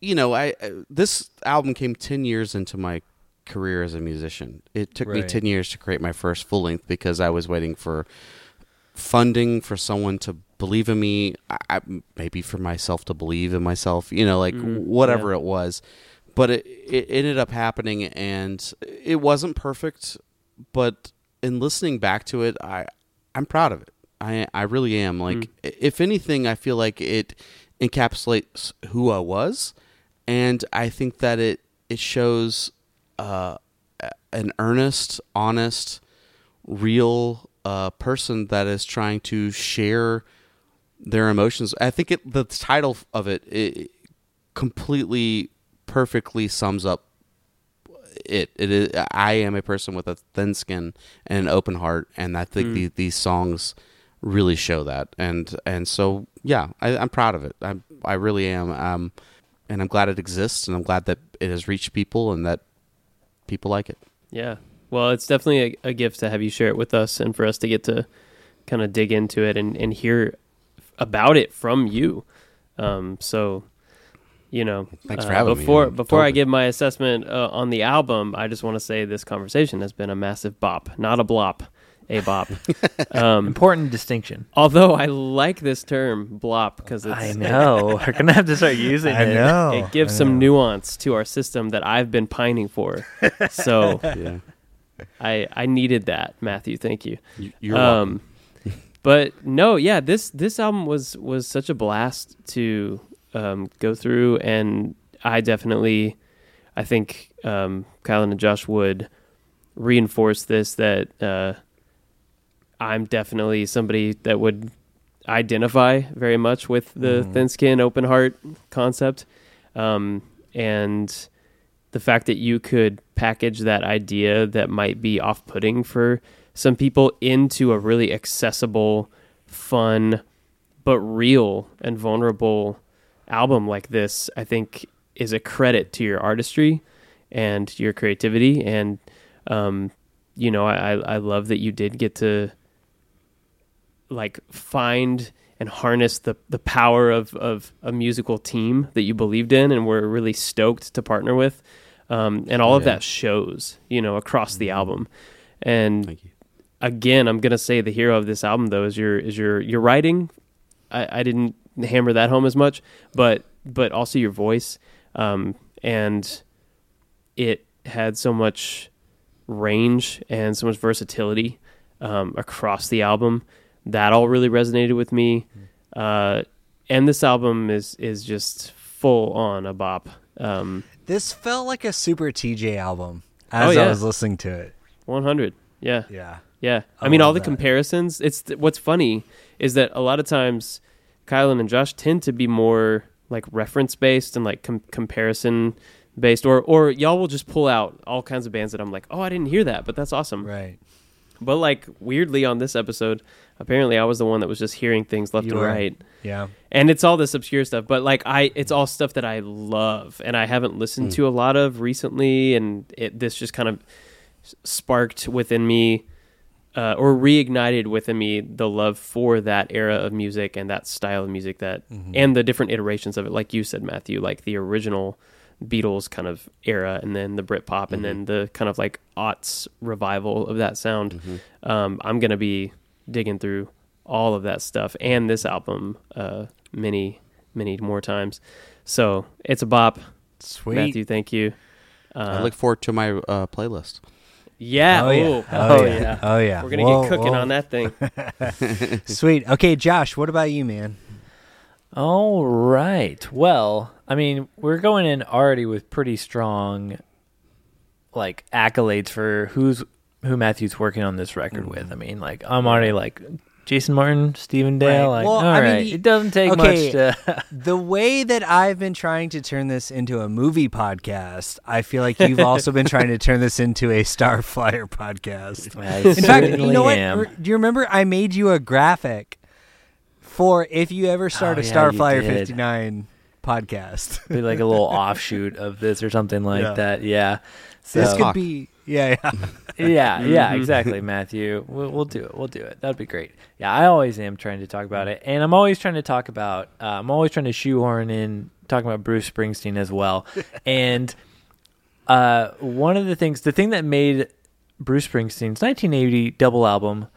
you know, I uh, this album came ten years into my career as a musician. It took me ten years to create my first full length because I was waiting for funding for someone to believe in me. I, I, maybe for myself to believe in myself. You know, like Mhm, whatever yeah. it was. But it, it ended up happening, and it wasn't perfect. But in listening back to it, I I'm proud of it. I I really am. Like, Mm. if anything, I feel like it encapsulates who I was, and I think that it it shows uh, an earnest, honest, real uh, person that is trying to share their emotions. I think it the title of it, it completely perfectly sums up it. It is. I am a person with a thin skin and an open heart, and I think Mm. the, these songs really show that. And and so yeah, I, I'm proud of it. I I really am. Um, and I'm glad it exists, and I'm glad that it has reached people, and that people like it. Yeah. Well, it's definitely a, a gift to have you share it with us and for us to get to kind of dig into it and, and hear about it from you. Um, so, you know, Thanks for uh, having me. before, I'm Before I give my assessment uh, on the album, I just want to say this conversation has been a massive bop, not a blop, a bop. um, Important distinction. although I like this term blop because it's I know. We're gonna have to start using I it. know. it gives I some nuance to our system that I've been pining for. so Yeah, I I needed that, Matthew. Thank you. You- you're welcome. um, but no, yeah, this this album was was such a blast to um, go through, and I definitely, I think um, Kylan and Josh would reinforce this that uh, I'm definitely somebody that would identify very much with the Mhm. thin skin, open heart concept, um, and the fact that you could package that idea that might be off-putting for some people into a really accessible, fun, but real and vulnerable album like this, I think is a credit to your artistry and your creativity. And, um, you know, I, I I love that you did get to like find and harness the the power of of a musical team that you believed in and were really stoked to partner with. Um, and all of Yeah. that shows, you know, across the album. And again, I'm gonna say the hero of this album though is your is your your writing. I, I didn't hammer that home as much, but but also your voice, um, and it had so much range and so much versatility um, across the album. That all really resonated with me, uh, and this album is is just full on a bop. Um, This felt like a super TJ album Oh, as yeah. I was listening to it. 100, yeah. Yeah. Yeah, I, I mean, all the that. comparisons. It's th- what's funny is that a lot of times, Kylan and Josh tend to be more like reference based and like com- comparison based, or or y'all will just pull out all kinds of bands that I'm like, oh, I didn't hear that, but that's awesome. Right. But like weirdly on this episode, apparently I was the one that was just hearing things left You and were. right, Yeah. and it's all this obscure stuff. But like I, it's all stuff that I love, and I haven't listened to a lot of recently, and it this just kind of sparked within me uh, or reignited within me the love for that era of music and that style of music that and the different iterations of it like you said matthew like the original beatles kind of era and then the britpop and then the kind of like aughts revival of that sound um, i'm gonna be digging through all of that stuff and this album uh, many many more times so it's a bop Sweet. matthew thank you I uh, look forward to my uh, playlist. yeah Oh, yeah. Oh, Oh, yeah. yeah. Oh yeah. we're gonna get cooking whoa. on that thing Sweet. Okay, Josh, what about you, man? All right. Well, I mean, we're going in already with pretty strong like accolades for who's who Matthew's working on this record Mm-hmm. with. I mean, like I'm already like Jason Martin, Steven Dail. Right. Like, Well, all I mean, right. it doesn't take okay. much to. The way that I've been trying to turn this into a movie podcast, I feel like you've also been trying to turn this into a Starflyer podcast. I In fact, you know what? am. Re- Do you remember I made you a graphic for if you ever start Oh, a yeah, Starflyer 59 podcast? Be like a little offshoot of this or something like Yeah. that. Yeah. So, this could be yeah, yeah. yeah, yeah, Mhm. exactly, Matthew. We'll, we'll do it. We'll do it. That'd be great. Yeah, I always am trying to talk about it, and I'm always trying to talk about. Uh, I'm always trying to shoehorn in talking about Bruce Springsteen as well. and uh, one of the things, the thing that made Bruce Springsteen's 1980 double album,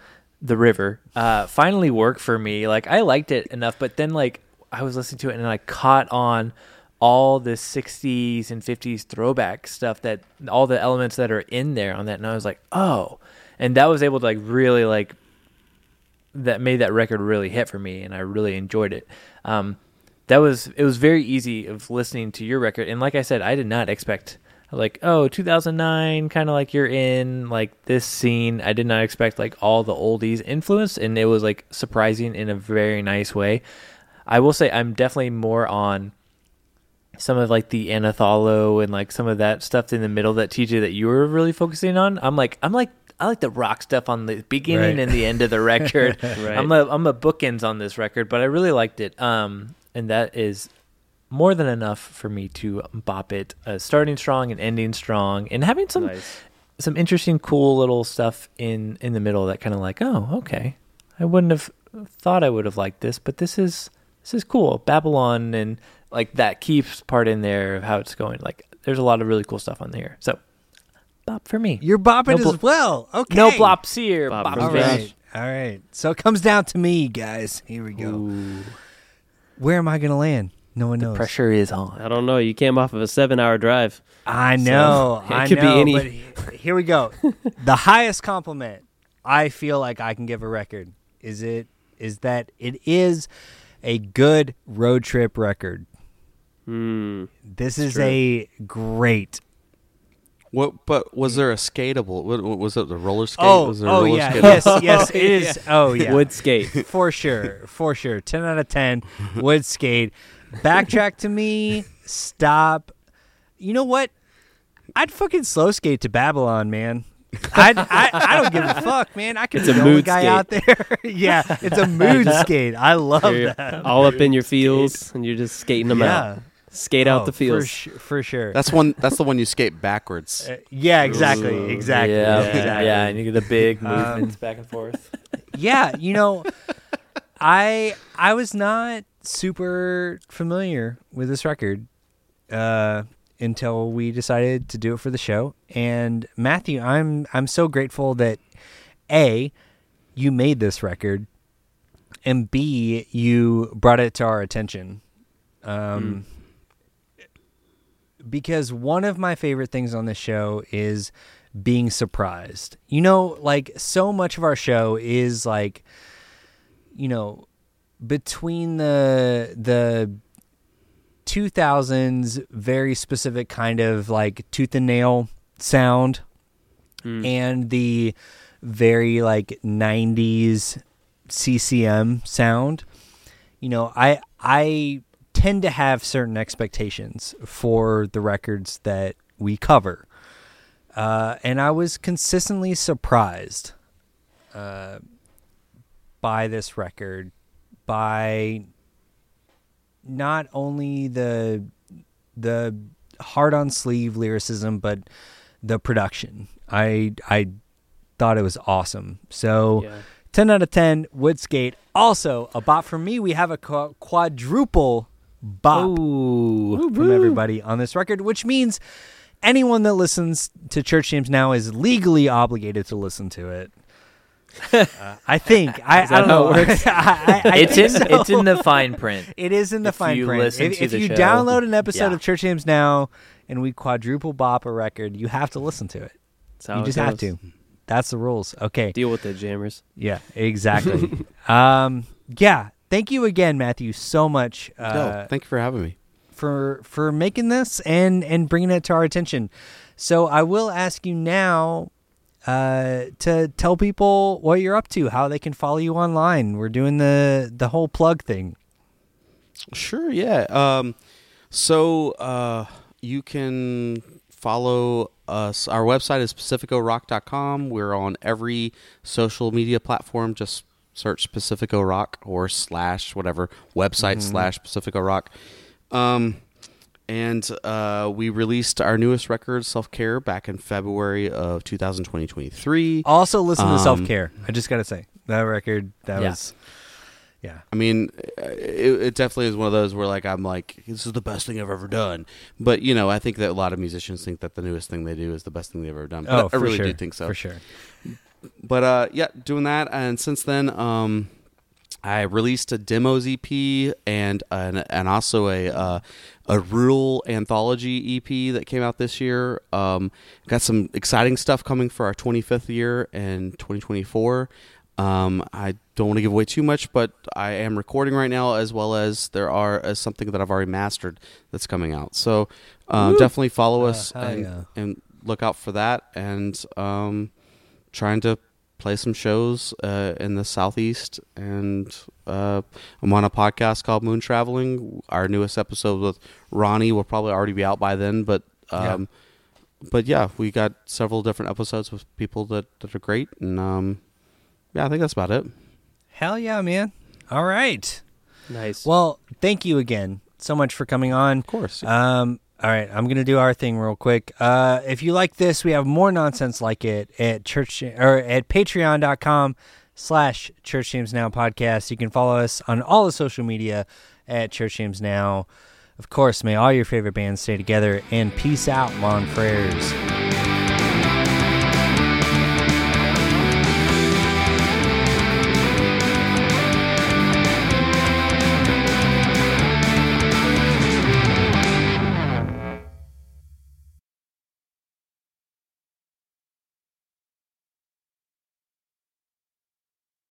"The River," uh, finally work for me. Like I liked it enough, but then like I was listening to it and I caught on all the 60s and 50s throwback stuff that all the elements that are in there on that and I was like, "Oh." And that was able to like really like that made that record really hit for me and I really enjoyed it. Um that was it was very easy of listening to your record and like I said, I did not expect like oh 2009 kind of like you're in like this scene i did not expect like all the oldies influence and it was like surprising in a very nice way i will say i'm definitely more on some of like the Anathallo and like some of that stuff in the middle that TJ that you were really focusing on. I'm like I'm like I like the rock stuff on the beginning Right. and the end of the record. Right. I'm a I'm a bookends on this record, but I really liked it. Um, and that is more than enough for me to bop it, uh, starting strong and ending strong, and having some nice some interesting, cool little stuff in in the middle that kind of like, oh, okay, I wouldn't have thought I would have liked this, but this is this is cool. Babylon and like that keeps part in there of how it's going. Like, there's a lot of really cool stuff on there. So, bop for me. You're bopping No blo- as well. Okay. No blops here. Bop Bop for All me. right. All right. So it comes down to me, guys. Here we go. Ooh, Where am I going to land? No one knows. pressure is on. I don't know. You came off of a seven-hour drive. I know. it I could be any- But here we go. the highest compliment I feel like I can give a record is it is that it is a good road trip record. Hmm. This is true. a great. What? But was there a skatable? What, what was it? The roller skate? Oh, was there a oh roller yeah, skate? yes, yes, it is. Oh yeah, Wood skate. for sure, for sure. Ten out of ten. wood skate. Backtrack to me. Stop. You know what? I'd fucking slow skate to Babylon, man. I'd, I I don't give a fuck, man. I could It's be a the only mood guy skate. out there. yeah, it's a mood skate. I love You're that. all up in your feels, and you're just skating them yeah, out. Skate out Oh, the fields. for, su- for sure. That's one. That's the one you skate backwards. Uh, yeah, exactly, exactly. Yeah, exactly. yeah, and you get the big Um, movements back and forth. yeah, you know, I I was not super familiar with this record uh, until we decided to do it for the show. And Matthew, I'm I'm so grateful that a you made this record, and b you brought it to our attention. Um, because one of my favorite things on this show is being surprised. You know, like so much of our show is like you know, between the the 2000s very specific kind of like tooth and nail sound hmm. and the very like 90s CCM sound you know I I tend to have certain expectations for the records that we cover. Uh, and I was consistently surprised uh, by this record by not only the the hard on sleeve lyricism but the production. I i thought it was awesome. So Yeah. 10 out of 10 woodskate also a bop for me we have a quadruple bop from everybody on this record which means anyone that listens to church jams now is legally obligated to listen to it uh, I think I, I don't know. it works? I, I, It's in so. it's in the fine print. It is in the if fine you print. listen if to if the you show. download an episode Yeah. of Church Jams now and we quadruple bop a record, you have to listen to it. You it just have goes. to. That's the rules. Okay. Deal with it, jammers. Yeah, exactly. um, yeah. Thank you again, Matthew, so much uh, no, thank you for having me. for for making this and and bringing it to our attention. So I will ask you now uh, to tell people what you're up to, how they can follow you online. We're doing the the whole plug thing. Sure, yeah. Um, so uh, you can follow us. Our website is pacificorock.com. We're on every social media platform. Just search Pacifico Rock or slash whatever website slash Pacifico Rock. Um, and uh, we released our newest record, Self Care, back in February of 2023. Also, listen to Um, Self Care. I just gotta say that record. That Yeah. was, yeah. I mean, it, it definitely is one of those where like I'm like, this is the best thing I've ever done. But you know, I think that a lot of musicians think that the newest thing they do is the best thing they've ever done. But Oh, I for really sure. do think so. For sure. But uh, yeah, doing that, and since then, um, I released a demos EP and an, and also a uh, a rural anthology EP that came out this year. Um, got some exciting stuff coming for our 25th year in 2024. Um, I don't want to give away too much, but I am recording right now, as well as there are uh, something that I've already mastered that's coming out. So um, definitely follow us hell and, yeah. and look out for that. And um, trying to play some shows uh, in the southeast and uh, i'm on a podcast called moon traveling our newest episode with ronnie will probably already be out by then but um, but yeah we got several different episodes with people that, that are great and um, yeah i think that's about it Hell yeah, man. All right. Nice. Well, thank you again so much for coming on. of course Um, all right, I'm gonna do our thing real quick. Uh, if you like this, we have more nonsense like it at church or at patreon.com slash church jams now podcast. You can follow us on all the social media at church jams now. Of course, may all your favorite bands stay together and peace out, lawn prayers.